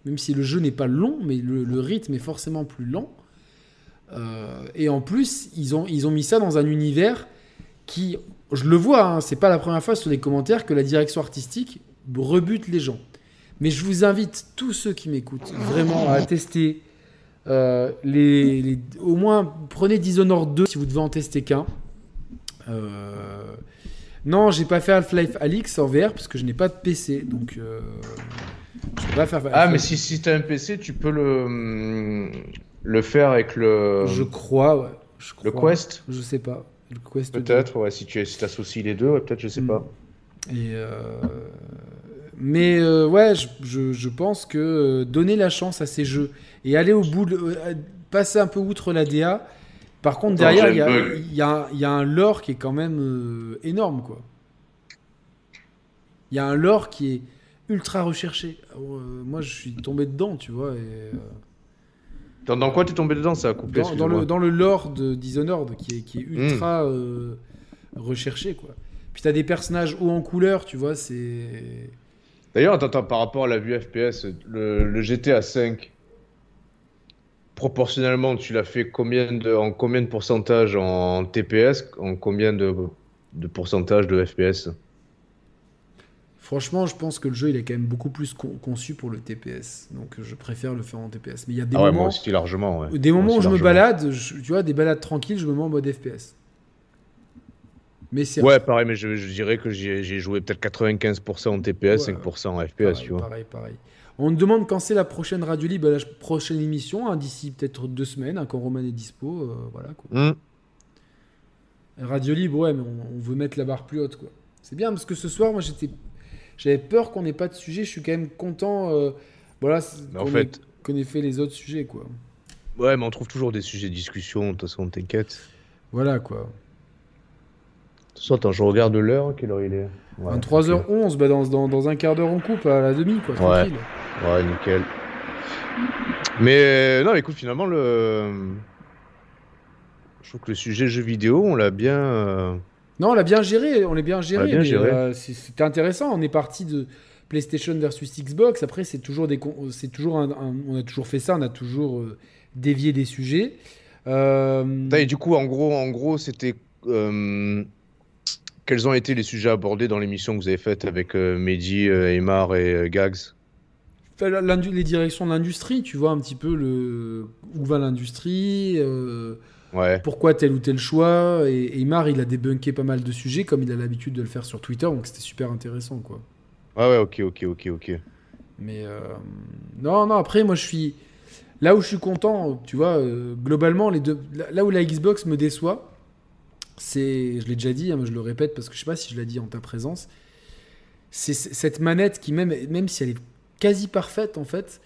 même si le jeu n'est pas long, mais le, le rythme est forcément plus lent. Euh, et en plus, ils ont, ils ont mis ça dans un univers qui, je le vois, hein, c'est pas la première fois sur les commentaires que la direction artistique rebute les gens. Mais je vous invite, tous ceux qui m'écoutent, vraiment à tester. Euh, les, les- au moins, prenez Dishonored 2 si vous devez en tester qu'un. Euh, non, j'ai pas fait Half-Life Alix en VR parce que je n'ai pas de PC. Donc, euh, je peux pas faire Ah, mais si, si t'as un PC, tu peux le, le faire avec le, Je crois, ouais. Je le crois. Quest? Je sais pas. Le Quest Peut-être, ouais, si tu si associes les deux, ouais, peut-être, je sais Hmm. pas. Et euh, Mais euh, ouais, je, je- je pense que donner la chance à ces jeux et aller au bout, de, euh, passer un peu outre la DA. Par contre, derrière, il y, a- bug. il y a, il y a un lore qui est quand même euh, énorme, quoi. Il y a un lore qui est ultra recherché. Euh, moi, je suis tombé dedans, tu vois. Et, euh, Dans, dans quoi t'es tombé dedans Ça a coupé. dans, dans le, dans le lore de Dishonored qui est, qui est ultra recherché, quoi. Puis t'as des personnages hauts en couleur, tu vois, c'est... D'ailleurs, attends, attends, par rapport à la vue FPS, le, le GTA 5, proportionnellement, tu l'as fait combien de, en combien de pourcentage en TPS, en combien de, de pourcentage de FPS Franchement, je pense que le jeu, il est quand même beaucoup plus con- conçu pour le TPS. Donc, je préfère le faire en TPS. Mais il y a des Ah ouais, moi moments, aussi largement. Ouais. des moments Moi où je me balade, je- tu vois, des balades tranquilles, je me mets en mode FPS. Mais c'est Ouais, pareil, mais je, je dirais que j'ai j'ai joué peut-être 95% en TPS, Ouais. 5% en FPS, pareil, tu vois. pareil, pareil. On me demande quand c'est la prochaine Radio Libre, la prochaine émission, hein, d'ici peut-être deux semaines, hein, quand Roman est dispo. euh, voilà, quoi. Hmm. Radio Libre, ouais, mais on, on veut mettre la barre plus haute, quoi. C'est bien parce que ce soir, moi, j'étais, j'avais peur qu'on n'ait pas de sujet. Je suis quand même content, euh, voilà, qu'on fait- ait, qu'on ait fait les autres sujets, quoi. Ouais, mais on trouve toujours des sujets de discussion, de toute façon, t'inquiète. Voilà, quoi. De toute façon, attends, je regarde l'heure, quelle heure il est? Ouais, 23h11, bah dans, dans, dans un quart d'heure on coupe à la demi, quoi. Ouais. Tranquille. ok. Ouais, nickel. Mais euh, non, écoute, finalement, le. Je trouve que le sujet jeux vidéo, on l'a bien. euh, Non, on l'a bien géré, on l'a bien géré. géré. euh, C'était intéressant. On est parti de PlayStation versus Xbox. Après, c'est toujours des, c'est toujours un, un- on a toujours fait ça. On a toujours euh, dévié des sujets. Et du coup, en gros, en gros, c'était. Quels ont été les sujets abordés dans l'émission que vous avez faite avec Mehdi, Aymar et Gags? Les directions de l'industrie, tu vois un petit peu le où va l'industrie, euh, Ouais. pourquoi tel ou tel choix. Et, et Imar, il a débunké pas mal de sujets comme il a l'habitude de le faire sur Twitter, donc c'était super intéressant, quoi. Ouais, ouais, ok, ok, ok, ok. Mais euh, non, non, après, moi je suis. Là où je suis content, tu vois, euh, globalement, les deux, là- où la Xbox me déçoit, c'est. Je l'ai déjà dit, hein, mais je le répète parce que je sais pas si je l'ai dit en ta présence. C'est cette manette qui, même, même si elle est quasi parfaite, en fait,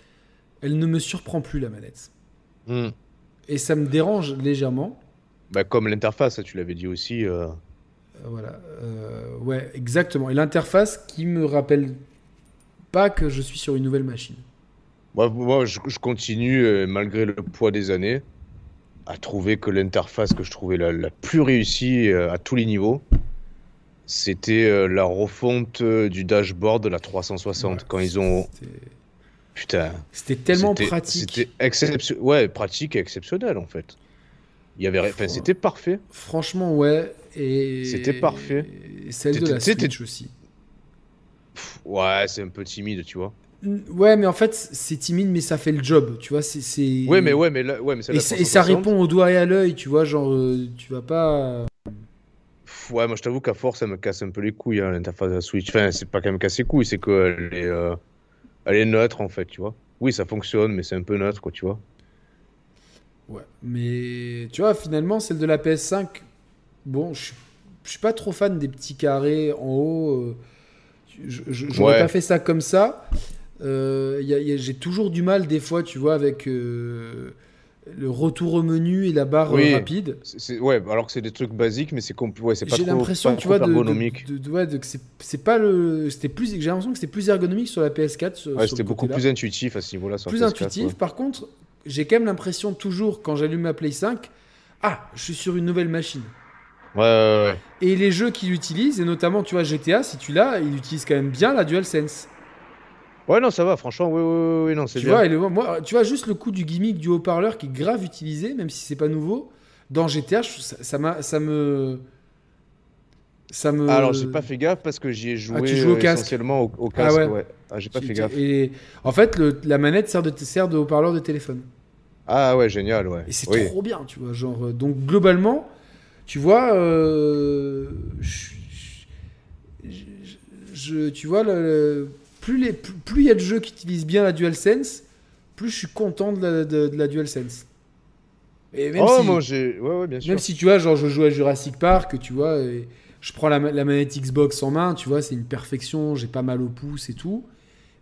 elle ne me surprend plus, la manette. Hmm. Et ça me dérange légèrement. Bah, comme l'interface, tu l'avais dit aussi. euh, Euh, voilà. Euh, ouais, exactement. Et l'interface qui me rappelle pas que je suis sur une nouvelle machine. Moi, moi je, je continue, euh, malgré le poids des années, à trouver que l'interface que je trouvais la, la plus réussie à tous les niveaux, c'était euh, la refonte euh, du dashboard de la 360. Ouais, quand ils ont. Putain. C'était tellement pratique. C'était exceptionnel. Ouais, pratique et exceptionnel en fait. Il y avait. Enfin, c'était parfait. Franchement, ouais. Et C'était parfait. Et celle de la Switch aussi. Pff, ouais, c'est un peu timide, tu vois. Ouais, mais en fait, c'est timide, mais ça fait le job. Tu vois, c'est. Ouais, mais ouais, mais là, ouais, mais Et, et ça 360, répond au doigt et à l'œil, tu vois, genre, euh, tu vas pas. Ouais, moi je t'avoue qu'à force, ça me casse un peu les couilles, hein, l'interface de la Switch. Enfin, c'est pas qu'elle me casse les couilles, c'est qu'elle est, euh, elle est neutre en fait, tu vois. Oui, ça fonctionne, mais c'est un peu neutre, quoi, tu vois. Ouais. Mais tu vois, finalement, celle de la PS5, bon, je suis- je suis pas trop fan des petits carrés en haut. euh, J'aurais Ouais. pas fait ça comme ça. Euh, J'ai toujours du mal, des fois, tu vois, avec euh, le retour au menu et la barre Oui. euh, rapide. C'est, ouais, alors que c'est des trucs basiques, mais c'est compl- ouais, c'est pas J'ai trop, l'impression, pas tu trop vois, de, de- ergonomique. de- de- ouais, de- que c'est- c'est pas le. C'était plus. J'ai l'impression que c'était plus ergonomique sur la PS4. sur- Ouais, sur c'était beaucoup plus intuitif à ce niveau-là. sur plus PS4, intuitif. ouais. Par contre, j'ai quand même l'impression toujours quand j'allume ma Play 5, ah, je suis sur une nouvelle machine. Ouais, ouais, ouais. Et les jeux qu'il utilise, et notamment, tu vois, GTA, si tu l'as, il utilise quand même bien la DualSense. Ouais, non, ça va, franchement, oui, oui, oui, non, c'est Tu bien. vois, et le- moi, tu vois, juste le coup du gimmick du haut-parleur qui est grave utilisé, même si c'est pas nouveau, dans GTA, je- ça, ça, m'a- ça me. Ça me. Alors, j'ai pas fait gaffe parce que j'y ai joué Ah, tu joues au euh, casque. essentiellement au, au casque, ouais. ouais. Ah, j'ai pas tu- fait gaffe. Et en fait, le- la manette sert de, sert de haut-parleur de téléphone. Ah ouais, génial, ouais. Et c'est Oui. trop bien, tu vois. Genre, euh, donc globalement, tu vois, euh, je, je- je- tu vois, le- le- plus les, plus il y a de jeux qui utilisent bien la DualSense, plus je suis content de la, de, de la DualSense. Et même oh, si, moi j'ai. Ouais, ouais, bien sûr. même si tu vois, genre, je joue à Jurassic Park, tu vois, et je prends la, ma- la manette Xbox en main, tu vois, c'est une perfection, j'ai pas mal au pouce et tout.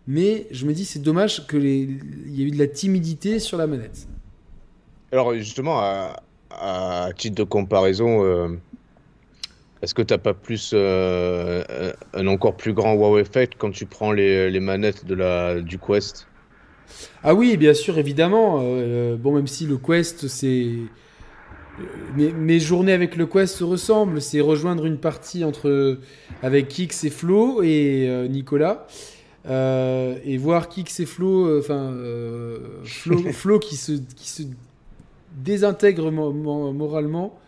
Mais je me dis, c'est dommage que les- il y ait eu de la timidité sur la manette. Alors, justement, à, à titre de comparaison, euh, est-ce que t'as pas plus euh, un encore plus grand wow effect quand tu prends les, les manettes de la, du Quest? Ah oui, bien sûr, évidemment. Euh, bon, même si le Quest, c'est. euh, Mes, mes journées avec le Quest se ressemblent. C'est rejoindre une partie entre avec Kix et Flo et euh, Nicolas. Euh, et voir Kix et Flo, euh, enfin euh, Flo, Flo qui se qui se désintègre mo- mo- moralement,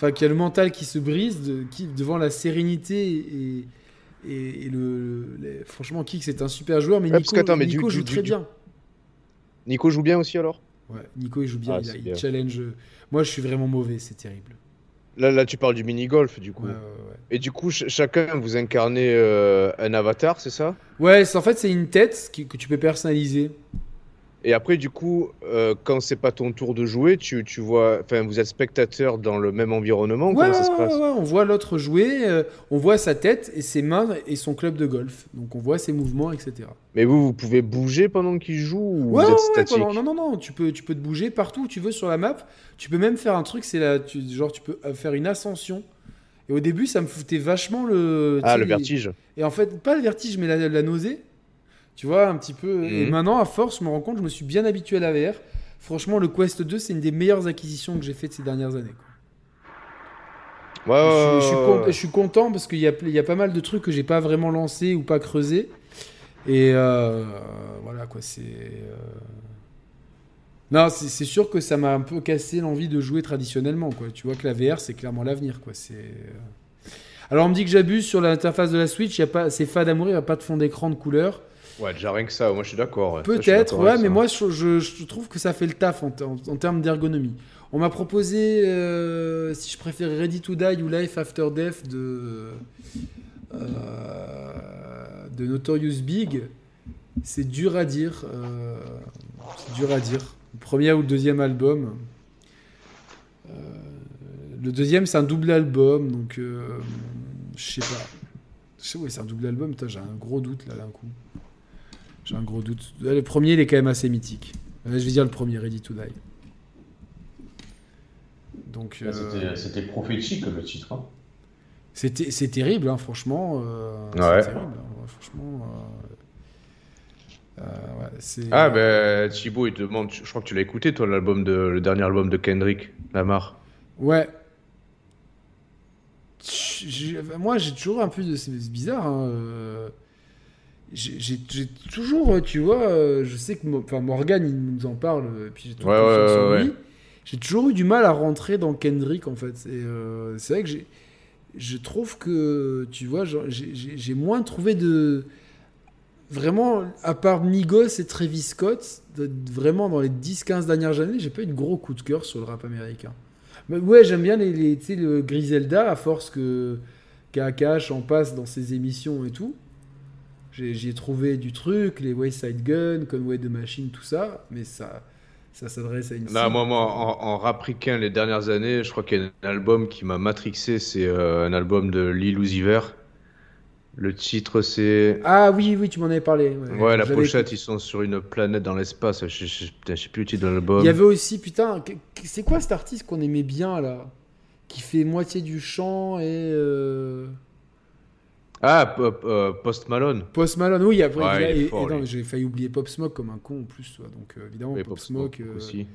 enfin qui a le mental qui se brise de- qui, devant la sérénité et, et, et le, franchement Kix est un super joueur, mais Ouais, Nico, qu'attends, mais du- Nico du- joue du- très du- bien. Nico joue bien aussi alors? Ouais, Nico il joue bien, Ah, il, a- c'est il bien. challenge. Moi je suis vraiment mauvais, c'est terrible. là, là, tu parles du mini-golf, du coup. Ouais, ouais, ouais. Et du coup, ch- chacun, vous incarnez euh, un avatar, c'est ça? Ouais, c'est- en fait c'est une tête qui- que tu peux personnaliser. Et après, du coup, euh, quand c'est pas ton tour de jouer, tu, tu vois, enfin, vous êtes spectateur dans le même environnement. Ouais, Comment ça ouais, se ouais, passe ouais, on voit l'autre jouer, euh, on voit sa tête et ses mains et son club de golf. Donc on voit ses mouvements, etc. Mais vous, vous pouvez bouger pendant qu'il joue ou Ouais, vous ouais, êtes ouais, statique pendant- non, non, non, tu peux, tu peux te bouger partout où tu veux sur la map. Tu peux même faire un truc, c'est là, tu, genre tu peux euh, faire une ascension. Et au début, ça me foutait vachement le. Ah, le vertige. Et en fait, pas le vertige, mais la, la nausée. Tu vois, un petit peu. Et Mhm. maintenant, à force, je me rends compte, je me suis bien habitué à la VR. Franchement, le Quest 2, c'est une des meilleures acquisitions que j'ai faites ces dernières années. quoi. Je, suis, je suis ouais, con- ouais. je suis content parce qu'il y a, il y a pas mal de trucs que j'ai pas vraiment lancés ou pas creusés. Et euh, voilà, quoi, c'est. euh, Non, c'est sûr que ça m'a un peu cassé l'envie de jouer traditionnellement, quoi. Tu vois que la VR, c'est clairement l'avenir, quoi. C'est. euh, Alors on me dit que j'abuse sur l'interface de la Switch, y a pas, c'est fade à mourir, il n'y a pas de fond d'écran de couleur. Ouais, déjà rien que ça, moi je suis d'accord. ouais. Peut-être, ouais, mais ça. moi je, je- je trouve que ça fait le taf en, en- en termes d'ergonomie. On m'a proposé euh, si je préfère Ready to Die ou Life After Death de, euh, de Notorious Big. C'est dur à dire. euh, c'est dur à dire. Le premier ou le deuxième album. Le deuxième, c'est un double album, donc je sais pas. Je sais, ouais, c'est un double album, j'ai un gros doute là d'un coup. J'ai un gros doute. Là, Le premier, il est quand même assez mythique. Là, je vais dire le premier, Ready to Die. Donc, Là, euh, C'était prophétique le titre. hein. c'était c'est terrible, hein, franchement. euh, Ouais. C'est terrible, hein, franchement. euh, euh, ouais, c'est- Ah, ben Thibaut, il te demande, je crois que tu l'as écouté, toi, l'album de, le dernier album de Kendrick Lamar. Ouais. J'ai- Moi, j'ai toujours un peu de. C'est bizarre. hein, euh, J'ai toujours, euh, tu vois, euh, je sais que enfin, Morgan, il nous en parle, euh, et puis j'ai toujours Ouais, confiance ouais, en ouais, lui. ouais. J'ai toujours eu du mal à rentrer dans Kendrick, en fait. Et, euh, c'est vrai que j'ai. Je trouve que, tu vois, j'ai- moins trouvé de. Vraiment, à part Migos et Travis Scott, de- vraiment dans les 10-15 dernières années, j'ai pas eu de gros coup de cœur sur le rap américain. Mais ouais, j'aime bien les, les- le Griselda, à force que KKH en passe dans ses émissions et tout. J'ai j'y ai trouvé du truc, les Wayside Gun, Conway the Machine, tout ça, mais ça, ça s'adresse à une Non, moi, moi en, en rap ricain, les dernières années, je crois qu'il y a un album qui m'a matrixé, c'est euh, un album de Lil Uzi Vert. Le titre, c'est. Ah oui, oui, tu m'en avais parlé. Ouais, la pochette, ils sont sur une planète dans l'espace. Je, je, je sais plus le titre de l'album. Il y avait aussi, putain, c'est quoi cet artiste qu'on aimait bien là? Qui fait moitié du chant et. euh, Ah, Pop- euh, Post Malone. Post Malone, oui, après, Ouais, et- fort, et non, j'ai failli oublier Pop Smoke comme un con en plus, donc euh, évidemment Pop, Pop Smoke, Smoke euh, aussi.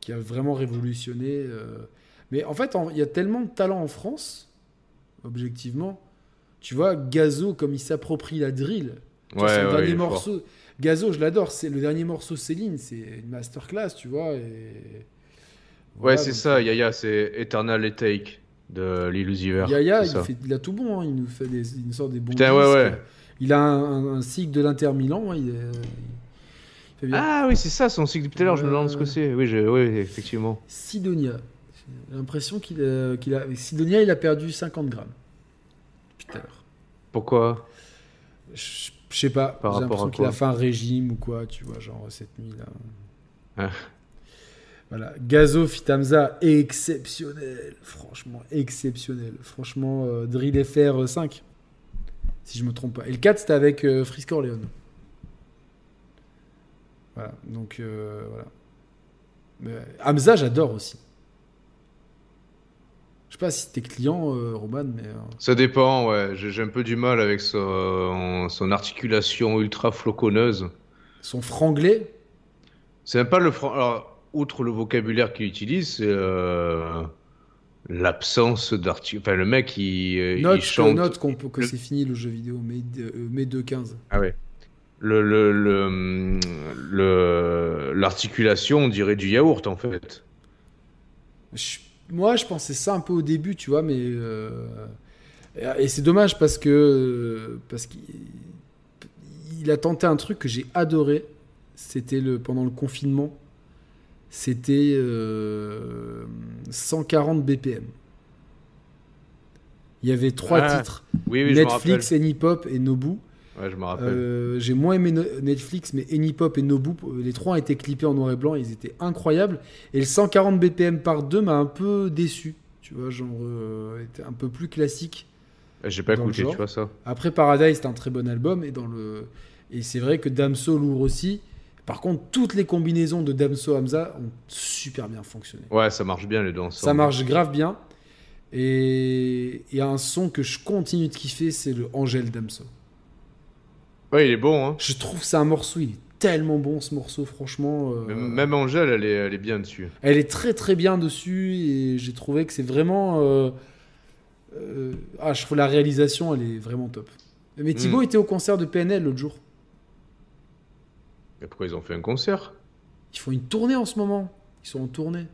qui a vraiment révolutionné. Mais en fait, il y a tellement de talent en France, objectivement. Tu vois, Gazo, comme il s'approprie la drill. Vois, Ouais, son ouais, il dernier fort. morceau. Gazo, je l'adore. C'est le dernier morceau Céline, c'est une masterclass, tu vois. Et... Ouais, Voilà, c'est donc, ça, Yaya, c'est Eternal et Take de Lil Uzi Vert. Yaya, c'est il, fait, il a tout bon, hein, il nous fait des, une sorte des bons Putain, ouais, disques. ouais. Il a un, un- un cycle de l'Inter Milan, il, est- il fait bien. Ah oui, c'est ça, son cycle depuis tout à l'heure, je me demande ce que c'est. Oui, je... oui, effectivement. Sidonia. J'ai l'impression qu'il a, qu'il a- Sidonia, il a perdu 50 grammes. Tout à l'heure. Pourquoi? Je sais pas, Par j'ai rapport l'impression à qu'il a fait un régime ou quoi, tu vois, genre cette nuit-là. Ah. Voilà, Gazo Fitamza, exceptionnel, franchement, exceptionnel. Franchement, euh, Drill FR 5, si je me trompe pas. Et le 4, c'était avec euh, Frisk Orleans. Voilà, donc euh, voilà. Mais, Hamza, j'adore aussi. Je sais pas si t'es client, euh, Roman, mais. euh, Ça dépend, ouais. J'ai un peu du mal avec son, son articulation ultra floconneuse. son franglais, C'est pas le fran- Alors, outre le vocabulaire qu'il utilise, c'est euh, l'absence d'articulation. Enfin, le mec, il, euh, il note, que- chante. note qu'on peut- que le- c'est fini le jeu vidéo, mai, mai 2.15. Ah ouais. Le, l'articulation, on dirait du yaourt, en fait. Je- moi, je pensais ça un peu au début, tu vois, mais. euh, et et c'est dommage parce que. Parce qu'il il a tenté un truc que j'ai adoré. C'était le, pendant le confinement. C'était euh, 140 BPM. Il y avait trois Ah, titres Oui, oui, rappelle. Netflix, Anypop et Nobu. Ouais, je me rappelle. Euh, j'ai moins aimé No- Netflix, mais Anypop et Nobu, les trois ont été clippés en noir et blanc, ils étaient incroyables. Et le 140 BPM par 2 m'a un peu déçu, tu vois, genre, euh, était un peu plus classique. J'ai pas écouté, tu vois ça. Après Paradise, c'est un très bon album, et, dans le... et c'est vrai que Damso lourd aussi. Par contre, toutes les combinaisons de Damso Hamza ont super bien fonctionné. Ouais, ça marche bien les deux ensemble. Ça marche grave bien. Et il y a un son que je continue de kiffer, c'est le Angèle Damso. Ouais, il est bon, hein. Je trouve c'est un morceau, il est tellement bon ce morceau, franchement. euh, Même- Angèle, elle est, elle est bien dessus. Elle est très très bien dessus et j'ai trouvé que c'est vraiment. euh, euh, ah, je trouve la réalisation, elle est vraiment top. Mais Thibaut Mm. était au concert de PNL l'autre jour. Et pourquoi ils ont fait un concert? Ils font une tournée en ce moment. Ils sont en tournée.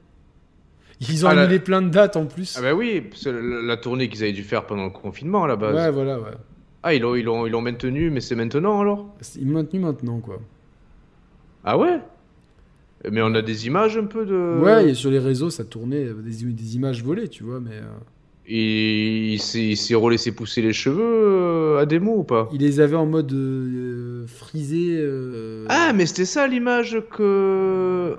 Ils ont Ah, la- annulé plein de dates en plus. Ah bah oui, c'est la, la tournée qu'ils avaient dû faire pendant le confinement à la base. ouais, voilà, ouais. Ah, ils l'ont, ils l'ont, ils l'ont maintenu, mais c'est maintenant alors? C'est- Ils l'ont maintenu maintenant, quoi. Ah ouais? Mais on a des images un peu de... Ouais, et sur les réseaux, ça tournait des, des images volées, tu vois, mais euh, Et il s'est, il relaissé pousser les cheveux euh, à démo ou pas? Ils les avaient en mode euh, frisé. euh, Ah, mais c'était ça l'image que...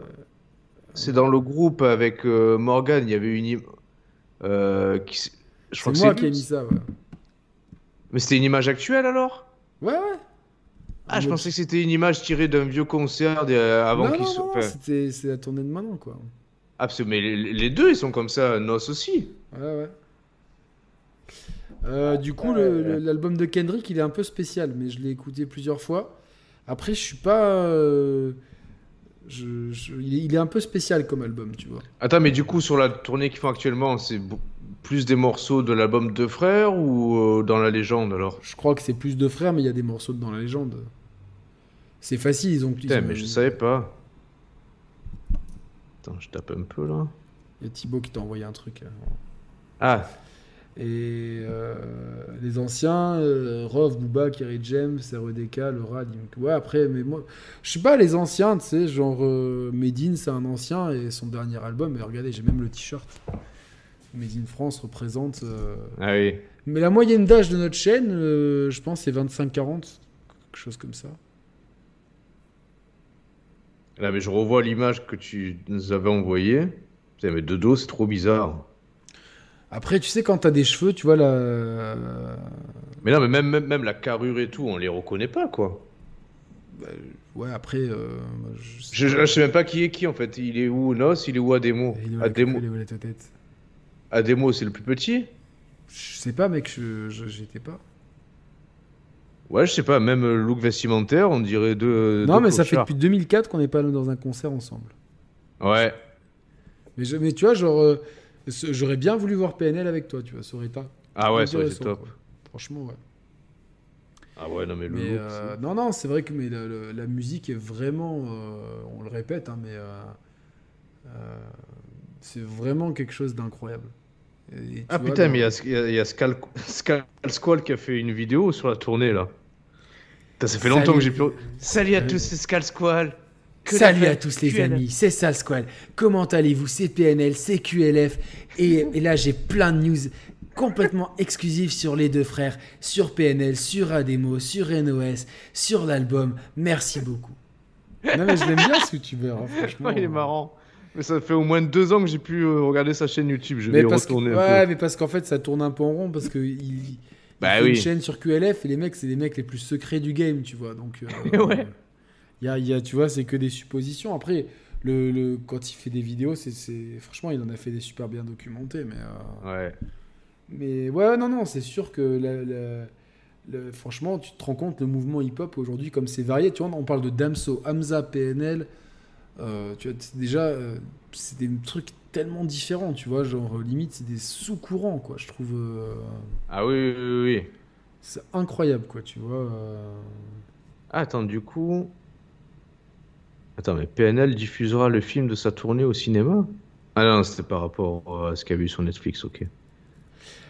C'est dans le groupe avec euh, Morgan, il y avait une... qui... Je crois c'est que moi c'est qui ai mis ça, ouais. Mais c'était une image actuelle alors? Ouais, ouais. Ah, je pensais que c'était une image tirée d'un vieux concert avant non, qu'il non, soit... non, enfin, c'était c'est la tournée de maintenant, quoi. Ah, parce que- mais les, les deux, ils sont comme ça, Nos aussi. Ouais, ouais. Euh, du coup, l'album de Kendrick, il est un peu spécial, mais je l'ai écouté plusieurs fois. Après, je suis pas. euh, je- je- il, est, un peu spécial comme album, tu vois. Attends, mais du coup, sur la tournée qu'ils font actuellement, c'est plus des morceaux de l'album Deux Frères ou euh, dans la légende alors? Je crois que c'est plus de frères, mais il y a des morceaux dans la légende. C'est facile, ils ont. ils Putain, ont- mais je savais pas. Attends, je tape un peu là. Il y a Thibaut qui t'a envoyé un truc. Ah, Et euh, les anciens, euh, Rov, Booba, Kerry James, REDK, donc, Ouais, après, mais moi, je sais pas, les anciens, tu sais, genre euh, Medine, c'est un ancien et son dernier album, et regardez, j'ai même le t-shirt. Made in France représente. euh, ah oui. Mais la moyenne d'âge de notre chaîne, euh, je pense, c'est 25-40, quelque chose comme ça. Là, mais je revois l'image que tu nous avais envoyée. Putain, mais de dos, c'est trop bizarre. Après, tu sais, quand t'as des cheveux, tu vois, la... Mais non, mais même, même, même la carrure et tout, on les reconnaît pas, quoi. Ouais, après. euh, je, sais Je, je, pas. je sais même pas qui est qui en fait. Il est où Nos Il est où Ademo Il est où Ademo, il est où la tête Ademo c'est le plus petit Je sais pas, mec, j'étais pas. Ouais, je sais pas, même le look vestimentaire, on dirait deux. non, deux mais ça fait depuis 2004 qu'on n'est pas allé dans un concert ensemble. Ouais. Mais, je- mais tu vois, genre, euh, j'aurais bien voulu voir PNL avec toi, tu vois, ça aurait été Ah ouais, ça aurait été top. quoi. Franchement, ouais. Ah ouais, non, mais le Mais look. euh, non, non, c'est vrai que mais la musique est vraiment, euh, on le répète, hein, mais euh, c'est vraiment quelque chose d'incroyable. Et Ah vois, putain, dans- mais il y a, y a- Scal... Scal Squall qui a fait une vidéo sur la tournée là. Putain, ça fait longtemps que j'ai plus. Salut à tous, c'est Scal Squall. Que Salut à tous les QLF. amis, c'est Sal Squall. Comment allez-vous? C'est PNL, c'est QLF. Et, et là, j'ai plein de news complètement exclusives sur les deux frères, sur PNL, sur Ademo, sur NOS, sur l'album. Merci beaucoup. Non mais je l'aime bien ce youtubeur, hein, franchement. Ouais, il est marrant. Mais ça fait au moins deux ans que j'ai pu euh, regarder sa chaîne YouTube. Je Mais vais y parce, que, retourner ouais, un peu. mais parce qu'en fait, ça tourne un peu en rond parce que il, il Bah fait oui. une chaîne sur QLF et les mecs, c'est les mecs les plus secrets du game, tu vois. Donc, euh, Ouais. Y a, il y a- tu vois, c'est que des suppositions. Après, le, le- quand il fait des vidéos, c'est, c'est- franchement, il en a fait des super bien documentés, mais. euh, Ouais. Mais ouais, non, non, c'est sûr que la- franchement, tu te rends compte, le mouvement hip-hop aujourd'hui, comme c'est varié, tu vois, on parle de Damso, Hamza, PNL, euh, tu vois, déjà, euh, c'est des trucs tellement différents, tu vois, genre, limite, c'est des sous-courants, quoi, je trouve, euh, Ah oui, oui, oui, c'est incroyable, quoi, tu vois. euh. Attends, du coup. Attends, mais PNL diffusera le film de sa tournée au cinéma? Ah non, c'était par rapport à ce qu'il y a eu sur Netflix, ok.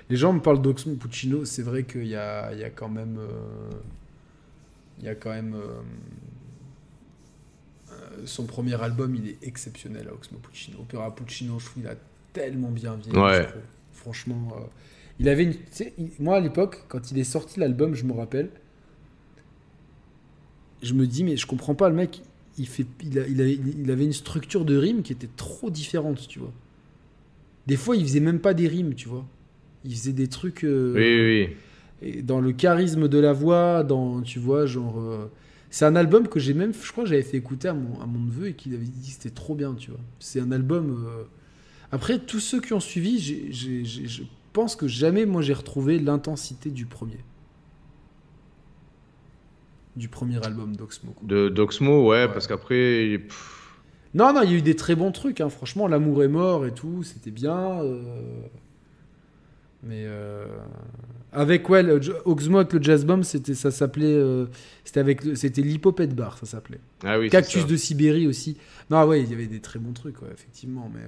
Les gens me parlent d'Oxmo Puccino, c'est vrai qu'il y a, il y a quand même. euh, Il y a quand même. euh, euh, son premier album, il est exceptionnel à Oxmo Puccino. Opéra Puccino, je trouve qu'il a tellement bien vieilli. Ouais. Franchement. euh, il avait une. il- moi, à l'époque, quand il est sorti l'album, je me rappelle. Je me dis, mais je comprends pas, le mec, il, fait, il, a- il avait, il avait une structure de rime qui était trop différente, tu vois. Des fois, il faisait même pas des rimes, tu vois. Il faisait des trucs. euh, Oui, oui, et dans le charisme de la voix, dans, tu vois, genre. euh, c'est un album que j'ai même, je crois que j'avais fait écouter à mon, à mon neveu et qu'il avait dit que c'était trop bien, tu vois. C'est un album. euh, Après, tous ceux qui ont suivi, j'ai- j'ai- j'ai- je pense que jamais, moi, j'ai retrouvé l'intensité du premier. Du premier album d'Oxmo. De d'Oxmo, ouais, Ouais. parce qu'après. Non, non, il y a eu des très bons trucs, hein. franchement. L'amour est mort et tout, c'était bien. euh, Mais. euh, Avec, ouais, le Oxmo avec le Jazz Bomb, c'était, ça s'appelait. euh, C'était avec. C'était l'Hippopète Bar, ça s'appelait. Ah oui, Cactus de Sibérie aussi. Non, ouais, il y avait des très bons trucs, ouais, effectivement. Mais.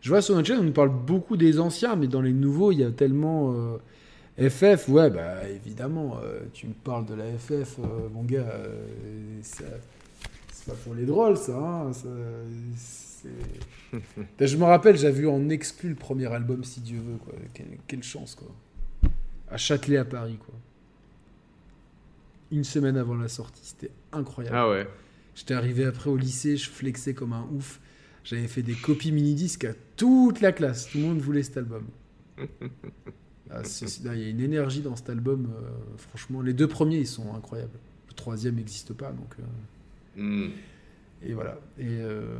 Je vois sur notre chaîne, on nous parle beaucoup des anciens, mais dans les nouveaux, il y a tellement. FF, ouais, bah évidemment, euh, tu me parles de la FF, euh, mon gars, euh, c'est pas pour les drôles, ça. hein, ça- Putain, je me rappelle, j'avais vu en exclu le premier album, si Dieu veut, quoi. Quelle, quelle chance, quoi. À Châtelet, à Paris, quoi. Une semaine avant la sortie, c'était incroyable. Ah ouais. J'étais arrivé après au lycée, je flexais comme un ouf. J'avais fait des copies mini-disques à toute la classe. Tout le monde voulait cet album. Ah, Il y a une énergie dans cet album. euh, franchement, les deux premiers, ils sont incroyables. Le troisième n'existe pas. Donc, euh, Hmm. et voilà. Et, euh,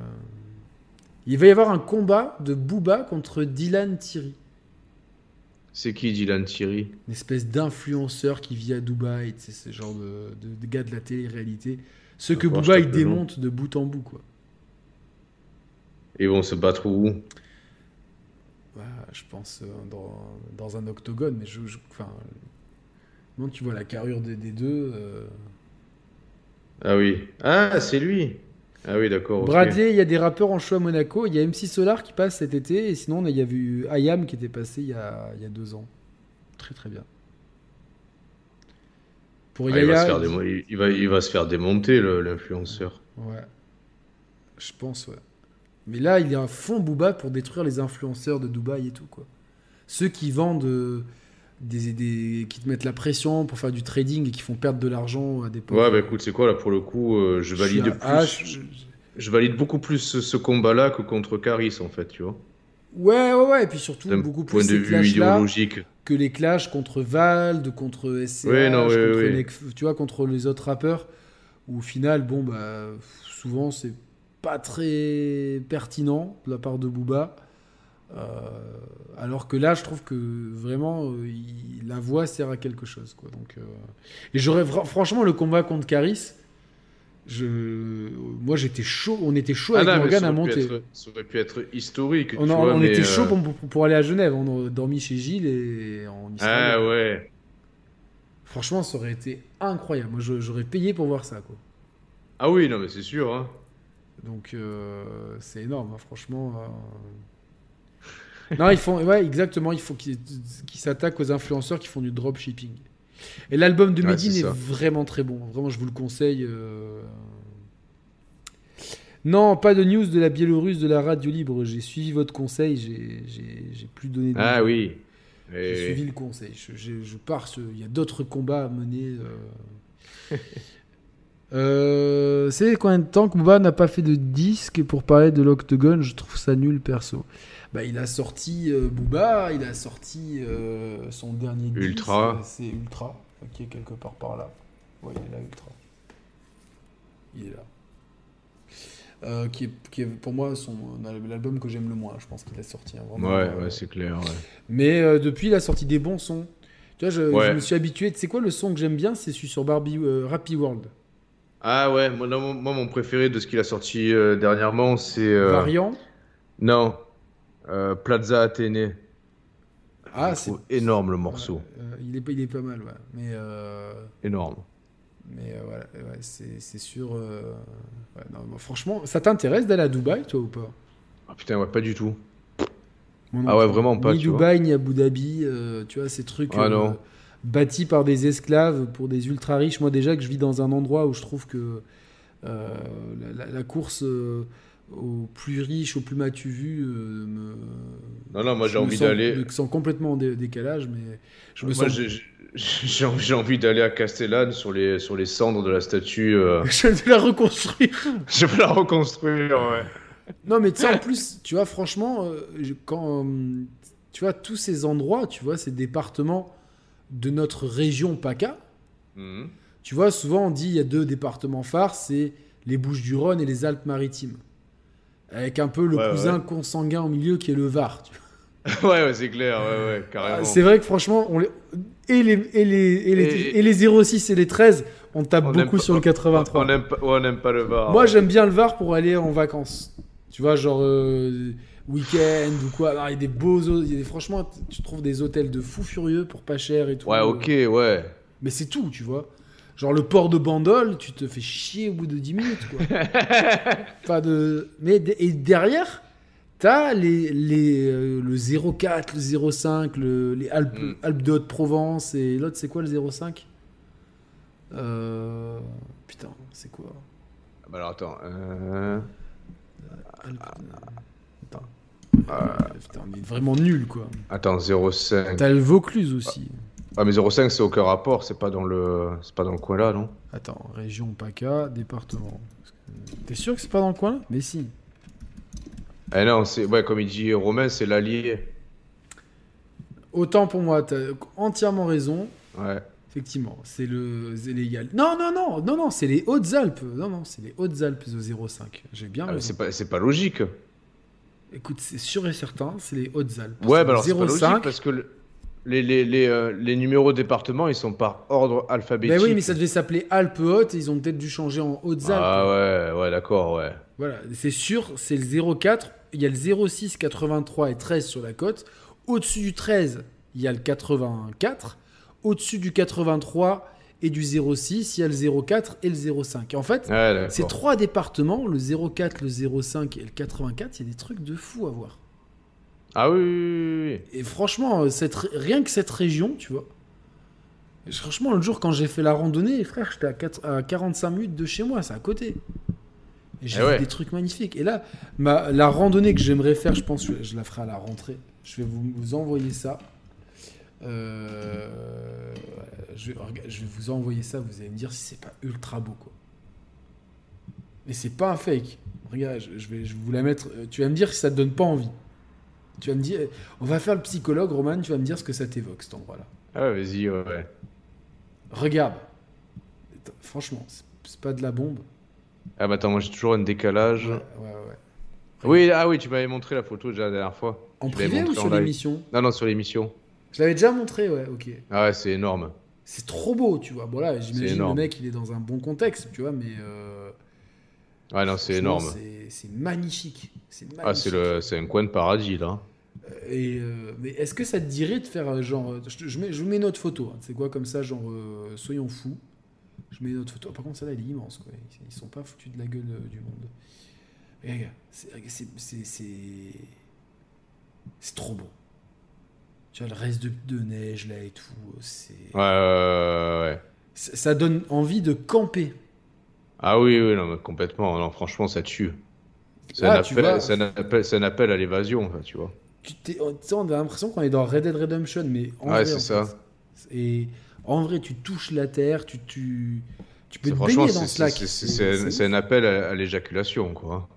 il va y avoir un combat de Booba contre Dylan Thierry. C'est qui Dylan Thierry? Une espèce d'influenceur qui vit à Dubaï. C'est ce genre de, de, de gars de la télé-réalité. Ceux que Booba, il nom. démonte de bout en bout. quoi. Ils vont se battre où? Je pense euh, dans, dans un octogone, mais je, je- enfin, non, tu vois la carrure des, des deux. euh. Ah oui. Ah, c'est lui. Ah oui, d'accord. Bradley, il y a des rappeurs en show à Monaco. Il y a MC Solar qui passe cet été, et sinon il y a vu Ayam qui était passé il y a, il y a deux ans. Très très bien. Pour Ah, il, va Yaya, se faire démo- il- il va, il va se faire démonter, l'influenceur. ouais, je pense ouais. Mais là, il y a un fond Booba pour détruire les influenceurs de Dubaï et tout quoi. Ceux qui vendent euh, des, des- qui te mettent la pression pour faire du trading et qui font perdre de l'argent à des pauvres. Ouais, bah écoute, c'est quoi là pour le coup euh, Je valide à plus. H, je- Je valide beaucoup plus ce, ce combat-là que contre Caris en fait, tu vois. Ouais, ouais, ouais, et puis surtout beaucoup point plus de vue idéologique. que les clashs contre Vald, contre SCH, Ouais, non, ouais, contre ouais. Tu vois, contre les autres rappeurs, où au final, bon, bah, souvent c'est pas très pertinent de la part de Booba. Euh, alors que là, je trouve que vraiment, euh, il- la voix sert à quelque chose. Quoi. Donc, euh, Et j'aurais franchement le combat contre Caris. Je... Moi, j'étais chaud. On était chaud avec Ah mais Morgan à monter. être, ça aurait pu être historique. On, tu en- vois, on mais, était chaud pour, aller à Genève. On a dormi chez Gilles et en Israël. Ah ouais. Franchement, ça aurait été incroyable. Moi, j'aurais payé pour voir ça. Quoi. Ah oui, non, mais c'est sûr. Hein. Donc, euh, c'est énorme, hein, franchement. euh. non, ils font. Ouais, exactement. Il faut qu'ils s'attaquent aux influenceurs qui font du dropshipping. Et l'album de Ouais, Medine est, vraiment très bon. Vraiment, je vous le conseille. euh. Non, pas de news de la Biélorusse, de la radio libre. J'ai suivi votre conseil. J'ai- plus donné de Ah news. oui. J'ai Et- suivi le conseil. Je, je- je pars. Il y a d'autres combats à mener. euh. C'est combien de temps que Booba n'a pas fait de disque pour parler de l'Octogone? Je trouve ça nul perso. Bah, il a sorti euh, Booba, il a sorti euh, son dernier disque. Ultra. C'est Ultra, qui est quelque part par là. Ouais, il est là, Ultra. Il est là. Euh, qui, est, qui est pour moi son l'album que j'aime le moins. Je pense qu'il a sorti. hein, vraiment, Ouais, euh, ouais, c'est clair. ouais. mais euh, depuis, il a sorti des bons sons. Tu vois, je, Ouais. je me suis habitué. Tu sais quoi, le son que j'aime bien, c'est celui sur Barbie, Rappy World. Ah ouais, moi, non, moi, mon préféré de ce qu'il a sorti euh, dernièrement, c'est. euh, Variant? Non. Euh, Plaza Athénée. Ah, c'est. énorme le morceau. Ouais, euh, il, est, pas- il est pas mal, ouais. Mais, Énorme. mais voilà, ouais, c'est sûr. non, bon, franchement, ça t'intéresse d'aller à Dubaï, toi, ou pas? Ah putain, ouais, pas du tout. Non Ah ouais, vraiment pas, Ni tu vois. Dubaï, ni Abu Dhabi. tu vois, ces trucs Ah non. Bâtis par des esclaves pour des ultra riches. Moi, déjà, que je vis dans un endroit où je trouve que euh, la, course euh, au plus riche, au plus m'as-tu vu, euh, me. Non, non, moi j'ai je envie d'aller. me sens complètement en dé- décalage, mais je me Moi sens. j'ai- envie, d'aller à Castellane sur les, sur les cendres de la statue. euh. Je vais la reconstruire. Je vais la reconstruire, ouais. Non, mais tu sais, en plus, tu vois, franchement, euh, je- quand tu vois tous ces endroits, tu vois, ces départements de notre région PACA, Mhm. tu vois, souvent on dit il y a deux départements phares, c'est les Bouches-du-Rhône et les Alpes-Maritimes. Avec un peu le Ouais, cousin consanguin au milieu qui est le Var. tu vois. ouais, ouais, c'est clair, ouais, ouais, carrément. Ah, C'est vrai que franchement, on les... Et, les, et, les, et, les, Et- et les 06 et les 13, on tape On beaucoup pas- sur le 83. On n'aime pas, le Var. Moi, ouais. j'aime bien le Var pour aller en vacances. Tu vois, genre euh, week-end ou quoi. Alors, Il y a des beaux. il y a des- Franchement, tu trouves des hôtels de fou furieux pour pas cher et tout. Ouais, ok, ouais. Mais c'est tout, tu vois. Genre le port de Bandol, tu te fais chier au bout de 10 minutes, quoi. pas de. Mais et derrière, T'as les, les, euh, le 04, le 05, le, les Alpes, Mm. Alpes de Haute-Provence et l'autre, c'est quoi le 05 euh, Putain, c'est quoi? Ah bah alors attends. Euh... Alpes, Attends. Euh, putain, on est vraiment nul quoi. Attends, 05. T'as le Vaucluse aussi. Ah mais 05 c'est aucun rapport, c'est pas dans le c'est pas dans le coin là, non? Attends, région PACA, département. T'es sûr que c'est pas dans le coin là Mais si. Eh non, c'est ouais, comme il dit Romain, c'est l'allié. Autant pour moi, t'as entièrement raison. Ouais. Effectivement, c'est le c'est légal. Non, non, non, non, non, c'est les Hautes-Alpes. Non, non, c'est les Hautes-Alpes de 05. J'ai bien Ah, c'est pas c'est pas logique. Écoute, c'est sûr et certain, c'est les Hautes-Alpes. Ouais, bah alors c'est pas 05. logique parce que le- les, les, les, euh, les numéros de département, ils sont par ordre alphabétique. Ben oui, mais ça devait s'appeler Alpes-Hautes. Ils ont peut-être dû changer en Hautes-Alpes. Ah ouais, ouais, d'accord, ouais. Voilà, c'est sûr, c'est le 04. Il y a le 06, 83 et 13 sur la côte. Au-dessus du 13, il y a le 84. Au-dessus du 83 et du 06, il y a le 04 et le 05. Et en fait, Ouais, ces trois départements, le 04, le 05 et le 84, il y a des trucs de fou à voir. Ah oui, oui, oui. Et franchement, cette, ré- rien que cette région, tu vois. Franchement, le jour quand j'ai fait la randonnée, frère, j'étais à, quatre- à 45 minutes de chez moi, c'est à côté. Et j'ai Eh vu ouais. des trucs magnifiques. Et là, ma, la randonnée que j'aimerais faire, je pense que je la ferai à la rentrée. Je vais vous, vous envoyer ça. Euh, je, vais- rega- je vais vous envoyer ça, vous allez me dire si c'est pas ultra beau, quoi. Mais c'est pas un fake. Regarde, je, je vais, je vous la mettre. euh, Tu vas me dire si ça te donne pas envie. Tu vas me dire, on va faire le psychologue, Roman, tu vas me dire ce que ça t'évoque, cet endroit-là. Ah vas-y, ouais, ouais. Regarde. Franchement, c'est- pas de la bombe. Ah bah attends, moi j'ai toujours un décalage. Ouais, ouais, ouais. Oui, ah oui, tu m'avais montré la photo déjà la dernière fois. En Tu privé ou sur l'émission? Non, non, sur l'émission. Je l'avais déjà montré, ouais, ok. Ah ouais, c'est énorme. C'est trop beau, tu vois. Bon là, j'imagine le mec, il est dans un bon contexte, tu vois, mais... euh, Ouais, non, c'est énorme. c'est- magnifique. C'est. Ah, c'est un coin de paradis là. Et euh, mais est-ce que ça te dirait de faire euh, genre. euh, Je, je mets, je vous mets notre photo. hein. C'est quoi comme ça, genre. euh, soyons fous. Je mets notre photo. Par contre, celle-là, elle est immense, quoi. Ils, ils sont pas foutus de la gueule euh, du monde. Regarde, c'est- c'est- c'est. C'est c'est trop beau. Tu vois, le reste de, de neige là et tout. C'est. Ouais, ouais, ouais, ouais. Ça ça donne envie de camper. Ah oui, oui, non, mais complètement. Non, franchement, ça tue. C'est Ah, un, appel- vois. c'est un appel, c'est un appel à l'évasion, enfin, tu vois. Tu t'es- on- sais, on a l'impression qu'on est dans Red Dead Redemption, mais en Ouais, vrai, c'est en ça. fait. Et en vrai, tu touches la terre, tu, tu, tu peux C'est- te Franchement, baigner dans ce lac. c'est- un- un appel à, à l'éjaculation, quoi.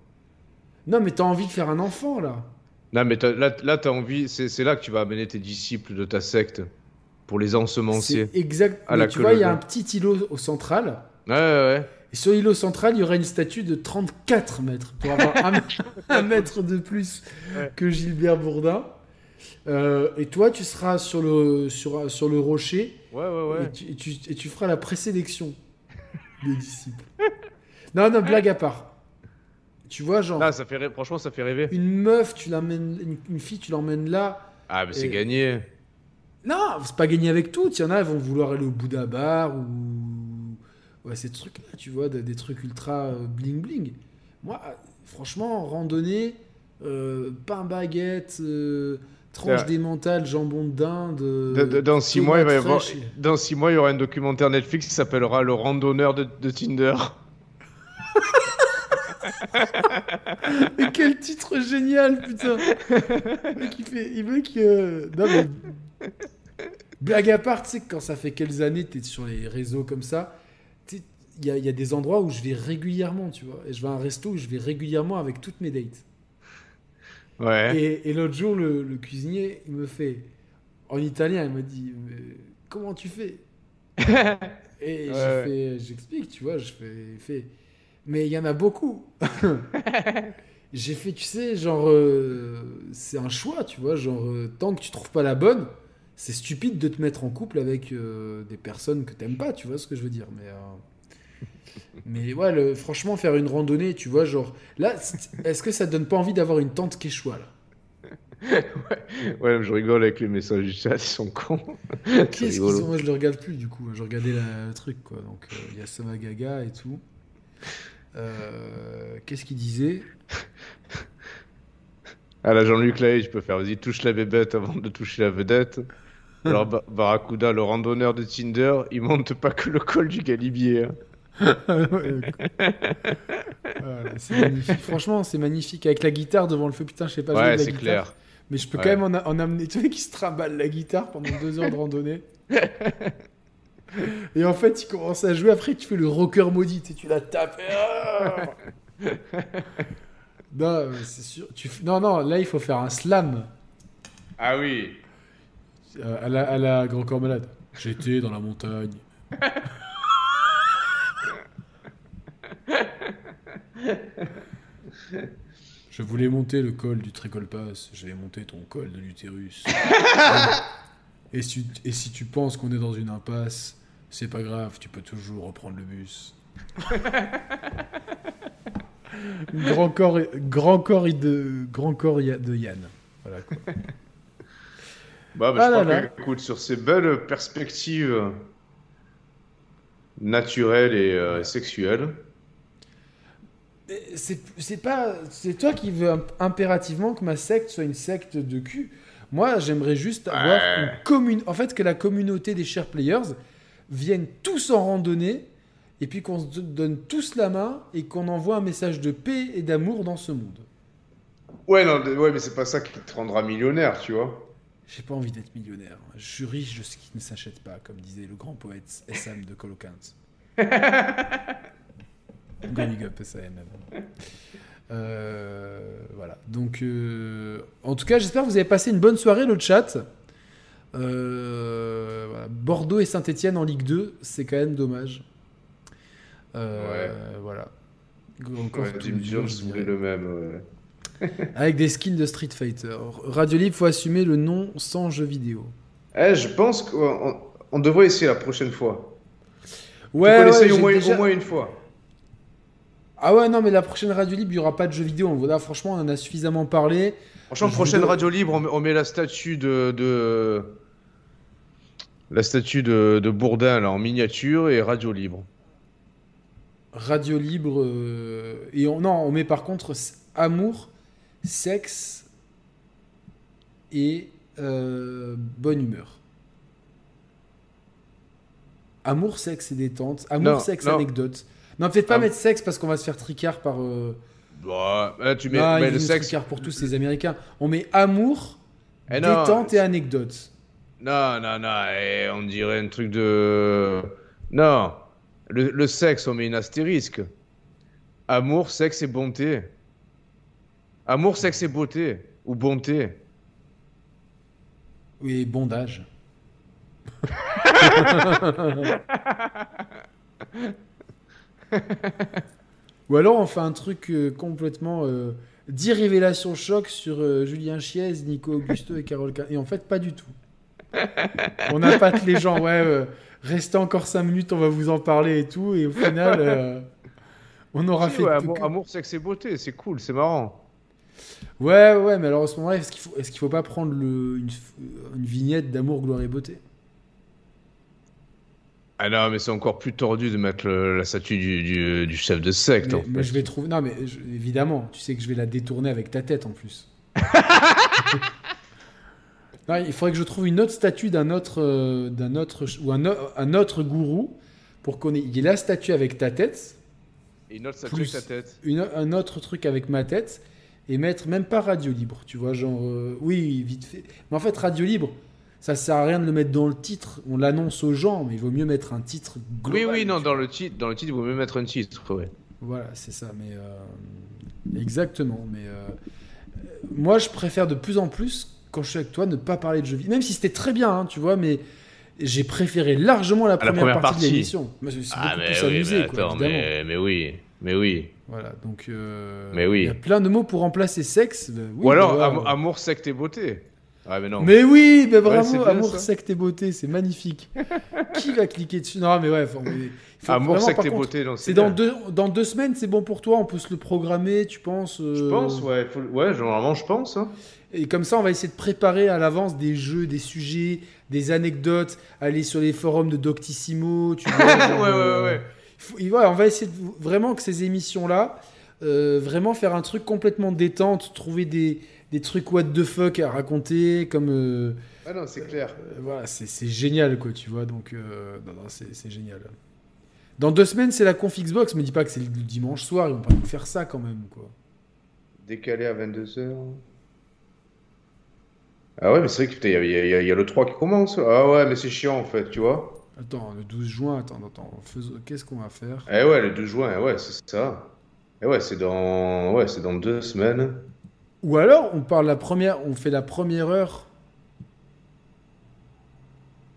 Non, mais t'as envie de faire un enfant, là. Non, mais là, là tu as envie, c'est là que tu vas amener tes disciples de ta secte pour les ensemencer. Exact. À mais la tu vois, il y a un petit îlot au central. Ouais, ouais, ouais. Et sur l'îlot central, il y aurait une statue de 34 mètres pour avoir un, mètre- un mètre de plus Ouais. que Gilbert Bourdin. Euh, et toi, tu seras sur le, sur, sur le rocher Ouais, ouais, ouais. et, tu, et tu- et tu feras la présélection des disciples. Non, non, blague à part. Tu vois, genre, Ah, ça fait franchement, ça fait rêver. une meuf, tu l'emmènes, une, une fille, tu l'emmènes là. Ah, mais c'est gagné. Non, c'est pas gagné avec tout. Il y en a, elles vont vouloir aller au Bouddha Bar ou. Ouais, ces trucs-là, tu vois, des, trucs ultra euh, bling bling. Moi, euh, franchement, randonnée, euh, pain baguette, euh, tranche d'émental, jambon de dinde. euh, De- de- dans six mois, il va y avoir, dans six mois, il y aura un documentaire Netflix qui s'appellera Le randonneur de, de Tinder. Mais quel titre génial, putain Le mec, il fait... Il veut que... Non, mais... Blague à part, tu sais quand ça fait quelques années, t'es sur les réseaux comme ça, il y a, il y a des endroits où je vais régulièrement, tu vois. Et je vais à un resto où je vais régulièrement avec toutes mes dates. Ouais. Et, et l'autre jour, le, le cuisinier, il me fait... En italien, il m'a dit, mais comment tu fais? Et Ouais, ouais. j'explique, tu vois, je fais, il fait, mais il y en a beaucoup. j'ai fait, tu sais, genre, euh, c'est un choix, tu vois, genre, euh, tant que tu trouves pas la bonne, c'est stupide de te mettre en couple avec euh, des personnes que t'aimes pas, tu vois ce que je veux dire. Mais, mais ouais, le- franchement, faire une randonnée, tu vois, genre, là, est-ce que ça te donne pas envie d'avoir une tente quechua, là? Ouais, je rigole avec les messages du chat, ils sont cons. Qu'est-ce qu'ils rigolo. ont? Moi, je le regarde plus, du coup. Je regardais la- le truc, quoi. Donc, il y a Sama Gaga et tout. Euh, Qu'est-ce qu'il disait À la Jean-Luc Lahaye, je peux faire vas-y, touche la bébête avant de toucher la vedette. Alors, Ba- Barracuda, le randonneur de Tinder, il monte pas que le col du Galibier. hein. Voilà, c'est magnifique. Franchement, c'est magnifique. Avec la guitare devant le feu, putain, je sais pas jouer de Ouais, la c'est guitare. clair. Mais je peux Ouais. quand même en amener. Tu vois, qui se trimballe la guitare pendant deux heures de randonnée. Et en fait, il commence à jouer. Après, tu fais le rocker maudit. Et tu la tapes. et ah non, c'est sûr. Tu... Non, non, là, il faut faire un slam Ah oui. euh, à, la, à la Grand Corps Malade. J'étais dans la montagne. Je voulais monter le col du Trécolpass, je vais monter ton col de l'utérus. et, si, et si tu penses qu'on est dans une impasse, c'est pas grave, tu peux toujours reprendre le bus. grand corps, grand corps de, grand corps de Yann. Voilà, quoi. Bah, bah, Ah je là crois là. que, écoute, sur ces belles perspectives naturelles et euh, sexuelles, C'est pas. C'est toi qui veux imp- impérativement que ma secte soit une secte de cul. Moi, j'aimerais juste avoir Ouais. une commune. En fait, que la communauté des chers players viennent tous en randonnée et puis qu'on se donne tous la main et qu'on envoie un message de paix et d'amour dans ce monde. Ouais, non, ouais, mais c'est pas ça qui te rendra millionnaire, tu vois. J'ai pas envie d'être millionnaire. Je suis riche de ce qui ne s'achète pas, comme disait le grand poète SM de Colocans. Big up SAM. Euh, voilà. Donc, euh, en tout cas, j'espère que vous avez passé une bonne soirée, le chat. Euh, voilà. Bordeaux et Saint-Etienne en Ligue 2, c'est quand même dommage. Euh, Voilà. Encore Ouais, Jim voulait le même. ouais. Avec des skins de Street Fighter. Radio Libre, faut assumer le nom sans jeu vidéo. Eh, je pense qu'on on devrait essayer la prochaine fois. Ouais, on ouais, essaye au j'ai moins, déjà- au moins une fois. Ah ouais, non, mais la prochaine Radio Libre, il n'y aura pas de jeu vidéo. Là, franchement, on en a suffisamment parlé. Franchement, prochaine radio libre, on met, on met la statue de, de- la statue de, de Bourdin là en miniature et radio libre. Radio Libre. euh, Et on, non, on met par contre amour, sexe et euh, bonne humeur. Amour, sexe et détente. Amour, Non, sexe, non. anecdote. Non, peut-être pas Ah. mettre sexe parce qu'on va se faire tricard par. euh, Bah, là, tu mets, mais vont le sexe. tricard pour tous ces Américains. On met amour, Eh non, détente et anecdote. Non, non, non, eh, on dirait un truc de. Non, le, le sexe, on met une astérisque. Amour, sexe et bonté. Amour, sexe et beauté. Ou bonté. Oui, bondage. Ou alors on fait un truc euh, complètement... Euh, 10 révélations choc sur euh, Julien Chiez, Nico Augusto et Carole Et en fait, pas du tout. On appâte les gens, ouais, euh, restez encore 5 minutes, on va vous en parler et tout. Et au final, on aura Si, fait... ouais, tout amour, que- amour, sexe et beauté, c'est cool, c'est marrant. Ouais, ouais, mais alors à ce moment-là, est-ce qu'il faut, est-ce qu'il faut pas prendre le, une, une vignette d'amour, gloire et beauté? Ah non, mais c'est encore plus tordu de mettre le- la statue du, du- du chef de secte. Mais, en mais fait. je vais trouver. Non, mais je- évidemment, tu sais que je vais la détourner avec ta tête en plus. Non, il faudrait que je trouve une autre statue d'un autre, euh, d'un autre ou un, un autre gourou pour qu'on ait, il y ait la statue avec ta tête, Et une autre statue avec ta tête. une, un autre truc avec ma tête et mettre même pas radio libre, tu vois, genre euh, oui, vite fait. Mais en fait, radio libre, ça sert à rien de le mettre dans le titre. On l'annonce aux gens, mais il vaut mieux mettre un titre global. Oui, oui, non, dans le titre, dans le titre, il vaut mieux mettre un titre, ouais. Voilà, c'est ça. Mais euh, exactement. Mais euh, euh, moi, je préfère de plus en plus quand je suis avec toi ne pas parler de jeux vidéo, même si c'était très bien, hein, tu vois. Mais j'ai préféré largement la première, première partie, de l'émission. Suis Ah, beaucoup mais plus oui, amusé, mais quoi, attends, mais, mais oui, mais oui. Voilà. Donc. euh, Mais oui. Il y a plein de mots pour remplacer sexe. oui, Ou alors, bah, amour, secte et beauté. Ouais, mais non. Mais oui, mais bravo, amour, ça. secte et beauté, c'est magnifique. Qui va cliquer dessus? Non, mais ouais, faut, mais faut amour, vraiment, secte et beauté, C'est dans deux, dans deux semaines, c'est bon pour toi, on peut se le programmer, tu penses Je euh, pense, ouais. faut- Ouais, normalement, je pense. Hein. Et comme ça, on va essayer de préparer à l'avance des jeux, des sujets, des anecdotes, aller sur les forums de Doctissimo, tu vois. genre, Ouais, ouais, euh, ouais. faut- on va essayer de- vraiment que ces émissions-là, euh, vraiment faire un truc complètement détente, trouver des, des trucs what the fuck à raconter, comme. euh, Ah non, c'est clair. euh, voilà, c'est c'est génial, quoi, tu vois. Donc, euh, non, non, c'est génial. Dans deux semaines, c'est la conf Xbox. Me dis pas que c'est le dimanche soir, ils vont pas nous faire ça quand même, quoi. Décalé à 22h. Ah ouais, mais c'est vrai qu'il y, a- y y le 3 qui commence. Ah ouais, mais c'est chiant en fait, tu vois. Attends, le 12 juin, attends, attends, qu'est-ce qu'on va faire? Eh ouais, le 2 juin, ouais, c'est ça. Eh ouais, c'est dans... Ouais, c'est dans deux semaines. Ou alors, on parle la première, on fait la première heure.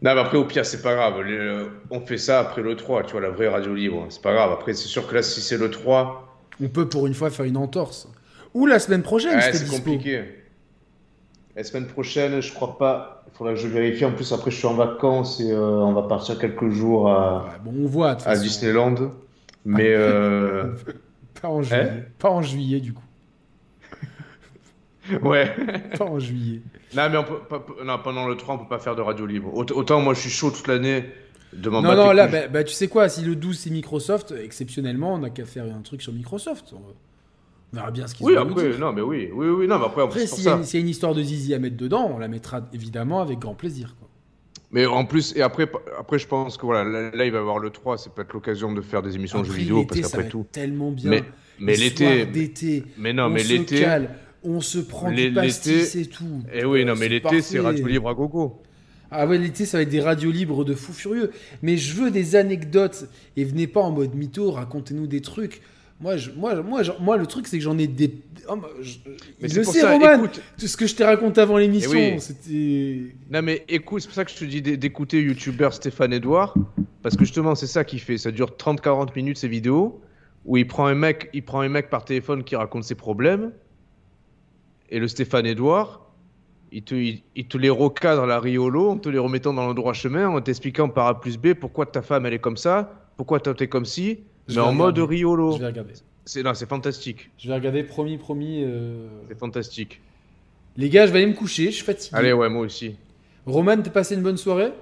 Non, mais après, au pire, c'est pas grave. Le- On fait ça après le 3, tu vois, la vraie radio libre. C'est pas grave. Après, c'est sûr que là, si c'est le 3, On peut pour une fois faire une entorse. Ou la semaine prochaine, ouais, c'est compliqué. La semaine prochaine, je crois pas. Il faudra que je vérifie. En plus, après, je suis en vacances et euh, on va partir quelques jours à, Ouais, bon, on voit. à. Disneyland. Mais euh, Pas en juillet. Hein? Pas en juillet, du coup. ouais. Pas en juillet. Non, mais on peut, pas- pas- non, pendant le 3, on peut pas faire de radio libre. Aut- Autant moi, je suis chaud toute l'année de Non, non, là, bah, bah, tu sais quoi, si le 12 c'est Microsoft, exceptionnellement, on n'a qu'à faire un truc sur Microsoft. On verra bien ce qu'ils Oui, nous après, non, mais oui, oui, oui, non, mais après, Après, s'il y, y a une histoire de zizi à mettre dedans, on la mettra évidemment avec grand plaisir. Quoi. Mais en plus, et après, après, je pense que voilà, là, là, il va y avoir le 3, c'est peut-être l'occasion de faire des émissions de jeux vidéo, parce qu'après tout. être tellement bien. Mais, l'été, mais non, on mais l'été, on se prend du pastis et tout. eh oui, non, mais l'été, c'est radio libre à gogo. Ah ouais, l'été, ça va être des radios libres de fous furieux. Mais je veux des anecdotes. Et venez pas en mode mytho, racontez-nous des trucs. Moi, je, moi, moi, je- moi, le truc, c'est que j'en ai des. Oh, je- Mais pour sait, ça, Roman. écoute, Tout ce que je t'ai raconté avant l'émission, Eh oui. c'était. non, mais écoute, c'est pour ça que je te dis d'é- d'écouter youtubeur Stéphane Edouard, parce que justement, c'est ça qu'il fait. Ça dure 30-40 minutes, ces vidéos, où il prend un mec, il prend un mec par téléphone qui raconte ses problèmes, et le Stéphane Edouard, il te, il, il te les recadre à la riolo en te les remettant dans le droit chemin, en t'expliquant par A plus B pourquoi ta femme elle est comme ça, pourquoi toi t'es comme ci, Je mais en mode riolo. Je vais regarder. C'est non, c'est fantastique, Je vais regarder, promis, promis. euh. c'est fantastique. Les gars, je vais aller me coucher, je suis fatigué. Allez, ouais, moi aussi. Roman, t'as passé une bonne soirée?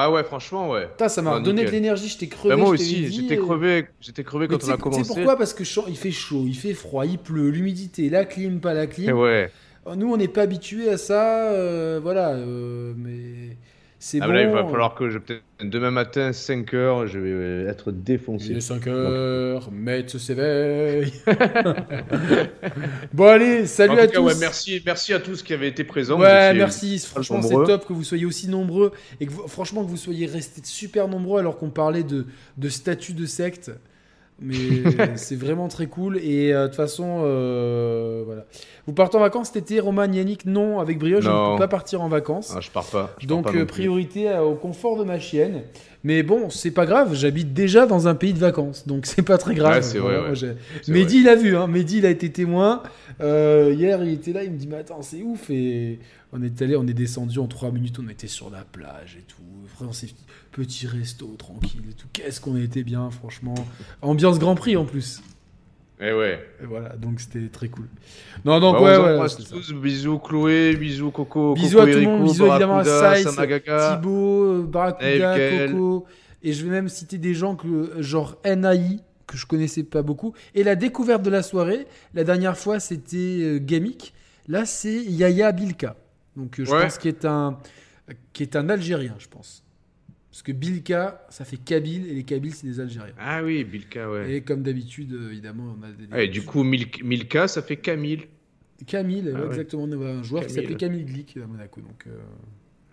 Ah ouais, franchement, ouais. Putain, ça m'a Ah, redonné de nickel. l'énergie, je t'ai crevé. Bah, moi aussi, j'étais euh, crevé, j'étais crevé quand on a tu sais commencé. pourquoi? Parce que il fait chaud, il fait froid, il pleut, l'humidité, la clim, pas la clim. Et ouais. Nous, on n'est pas habitués à ça, euh, voilà, euh, mais c'est Ah, bon. mais là, il va falloir que je peut-être demain matin 5 heures, je vais être Il est défoncé. 5 heures, maître s'éveille. bon, allez, salut En tout à cas, tous. ouais, merci, merci à tous qui avaient été présents. Ouais, merci. Franchement, c'est top que vous soyez aussi nombreux et que vous- franchement que vous soyez restés super nombreux alors qu'on parlait de, de statut de secte. Mais c'est vraiment très cool. Et euh, de toute façon, euh, voilà. Vous partez en vacances cet été, Roman, Yannick Non, avec Brioche, je ne peux pas partir en vacances. Ah, je pars pas. je pars Donc pas euh, priorité au confort de ma chienne. Mais bon, c'est pas grave, j'habite déjà dans un pays de vacances, donc c'est pas très grave. Ouais, c'est vrai, ouais. Mehdi, il a vu, hein. Mehdi, il a été témoin. Hier, il était là, il me dit, mais attends, c'est ouf. Et on est allé, on est descendu en trois minutes, on était sur la plage et tout. Vraiment, c'est petit resto, tranquille et tout. Qu'est-ce qu'on était bien, franchement. Ambiance Grand Prix en plus. Eh ouais. Et voilà, donc c'était très cool. Non, donc Bah, ouais, on vous ouais. tous. Bisous Chloé, bisous Coco, Bisous Coco à tout le monde, bisous évidemment à Saïs. Thibaut, euh, Barracuda. Coco. Et je vais même citer des gens que, genre NAI, que je connaissais pas beaucoup. Et la découverte de la soirée, la dernière fois c'était euh, Gamik. Là c'est Yaya Bilka. Donc euh, je Ouais. pense qu'il est un, qui est un Algérien, je pense. Parce que Bilka, ça fait Kabyle et les Kabyles c'est des Algériens. Ah oui, Bilka, ouais. Et comme d'habitude, euh, évidemment, on a des. Ah, et du coup, Mil- Milka, ça fait Camille. Camille, Ah ouais. exactement. On a un joueur qui s'appelait Camille Glick à Monaco. Donc, euh,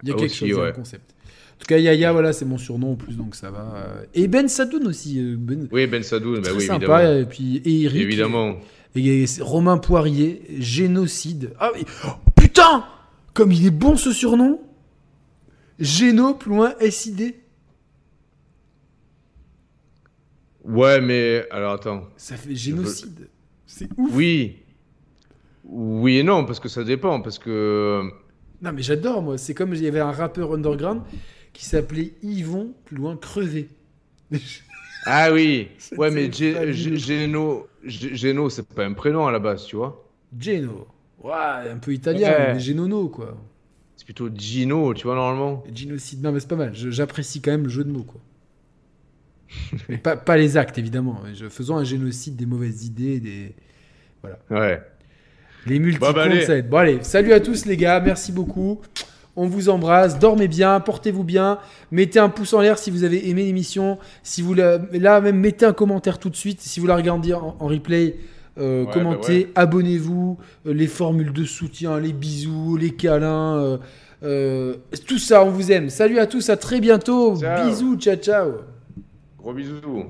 il y a Ah, quelque aussi, chose, il y a un ouais. concept. En tout cas, Yaya, voilà, c'est mon surnom en plus, donc ça va. euh. Et Ben Sadoun aussi. Ben, Oui, Ben Sadoun, bah oui, sympa. évidemment. Et puis et Eric. Évidemment. Et, et Romain Poirier, génocide. Ah oui. Oh, putain Comme il est bon ce surnom Géno, plus loin, SID. Ouais, mais alors attends. Ça fait génocide. C'est ouf. Oui. Oui et non, parce que ça dépend. Parce que. Non, mais j'adore, moi. C'est comme il y avait un rappeur underground qui s'appelait Yvon, plus loin, crevé. Ah oui. Ouais, mais Gé- Géno, c'est pas un prénom à la base, tu vois. Geno. Ouais, un peu italien, Ouais. mais Genono, quoi. C'est plutôt Gino, tu vois, normalement. Génocide. Non, mais c'est pas mal. J'apprécie quand même le jeu de mots, quoi. mais pas, pas les actes, évidemment. Faisons un génocide des mauvaises idées, des. Ouais. Les multi-comptes, Bon, bah, allez. ça aide. Bon, allez, salut à tous les gars, merci beaucoup. On vous embrasse, dormez bien, portez-vous bien, mettez un pouce en l'air si vous avez aimé l'émission. Si vous la... là même mettez un commentaire tout de suite. Si vous la regardez en, en replay, euh, Ouais, commentez, bah abonnez-vous, euh, les formules de soutien, les bisous, les câlins, euh, euh, tout ça, on vous aime. Salut à tous, à très bientôt. Ciao. Bisous, ciao ciao. Gros bisous.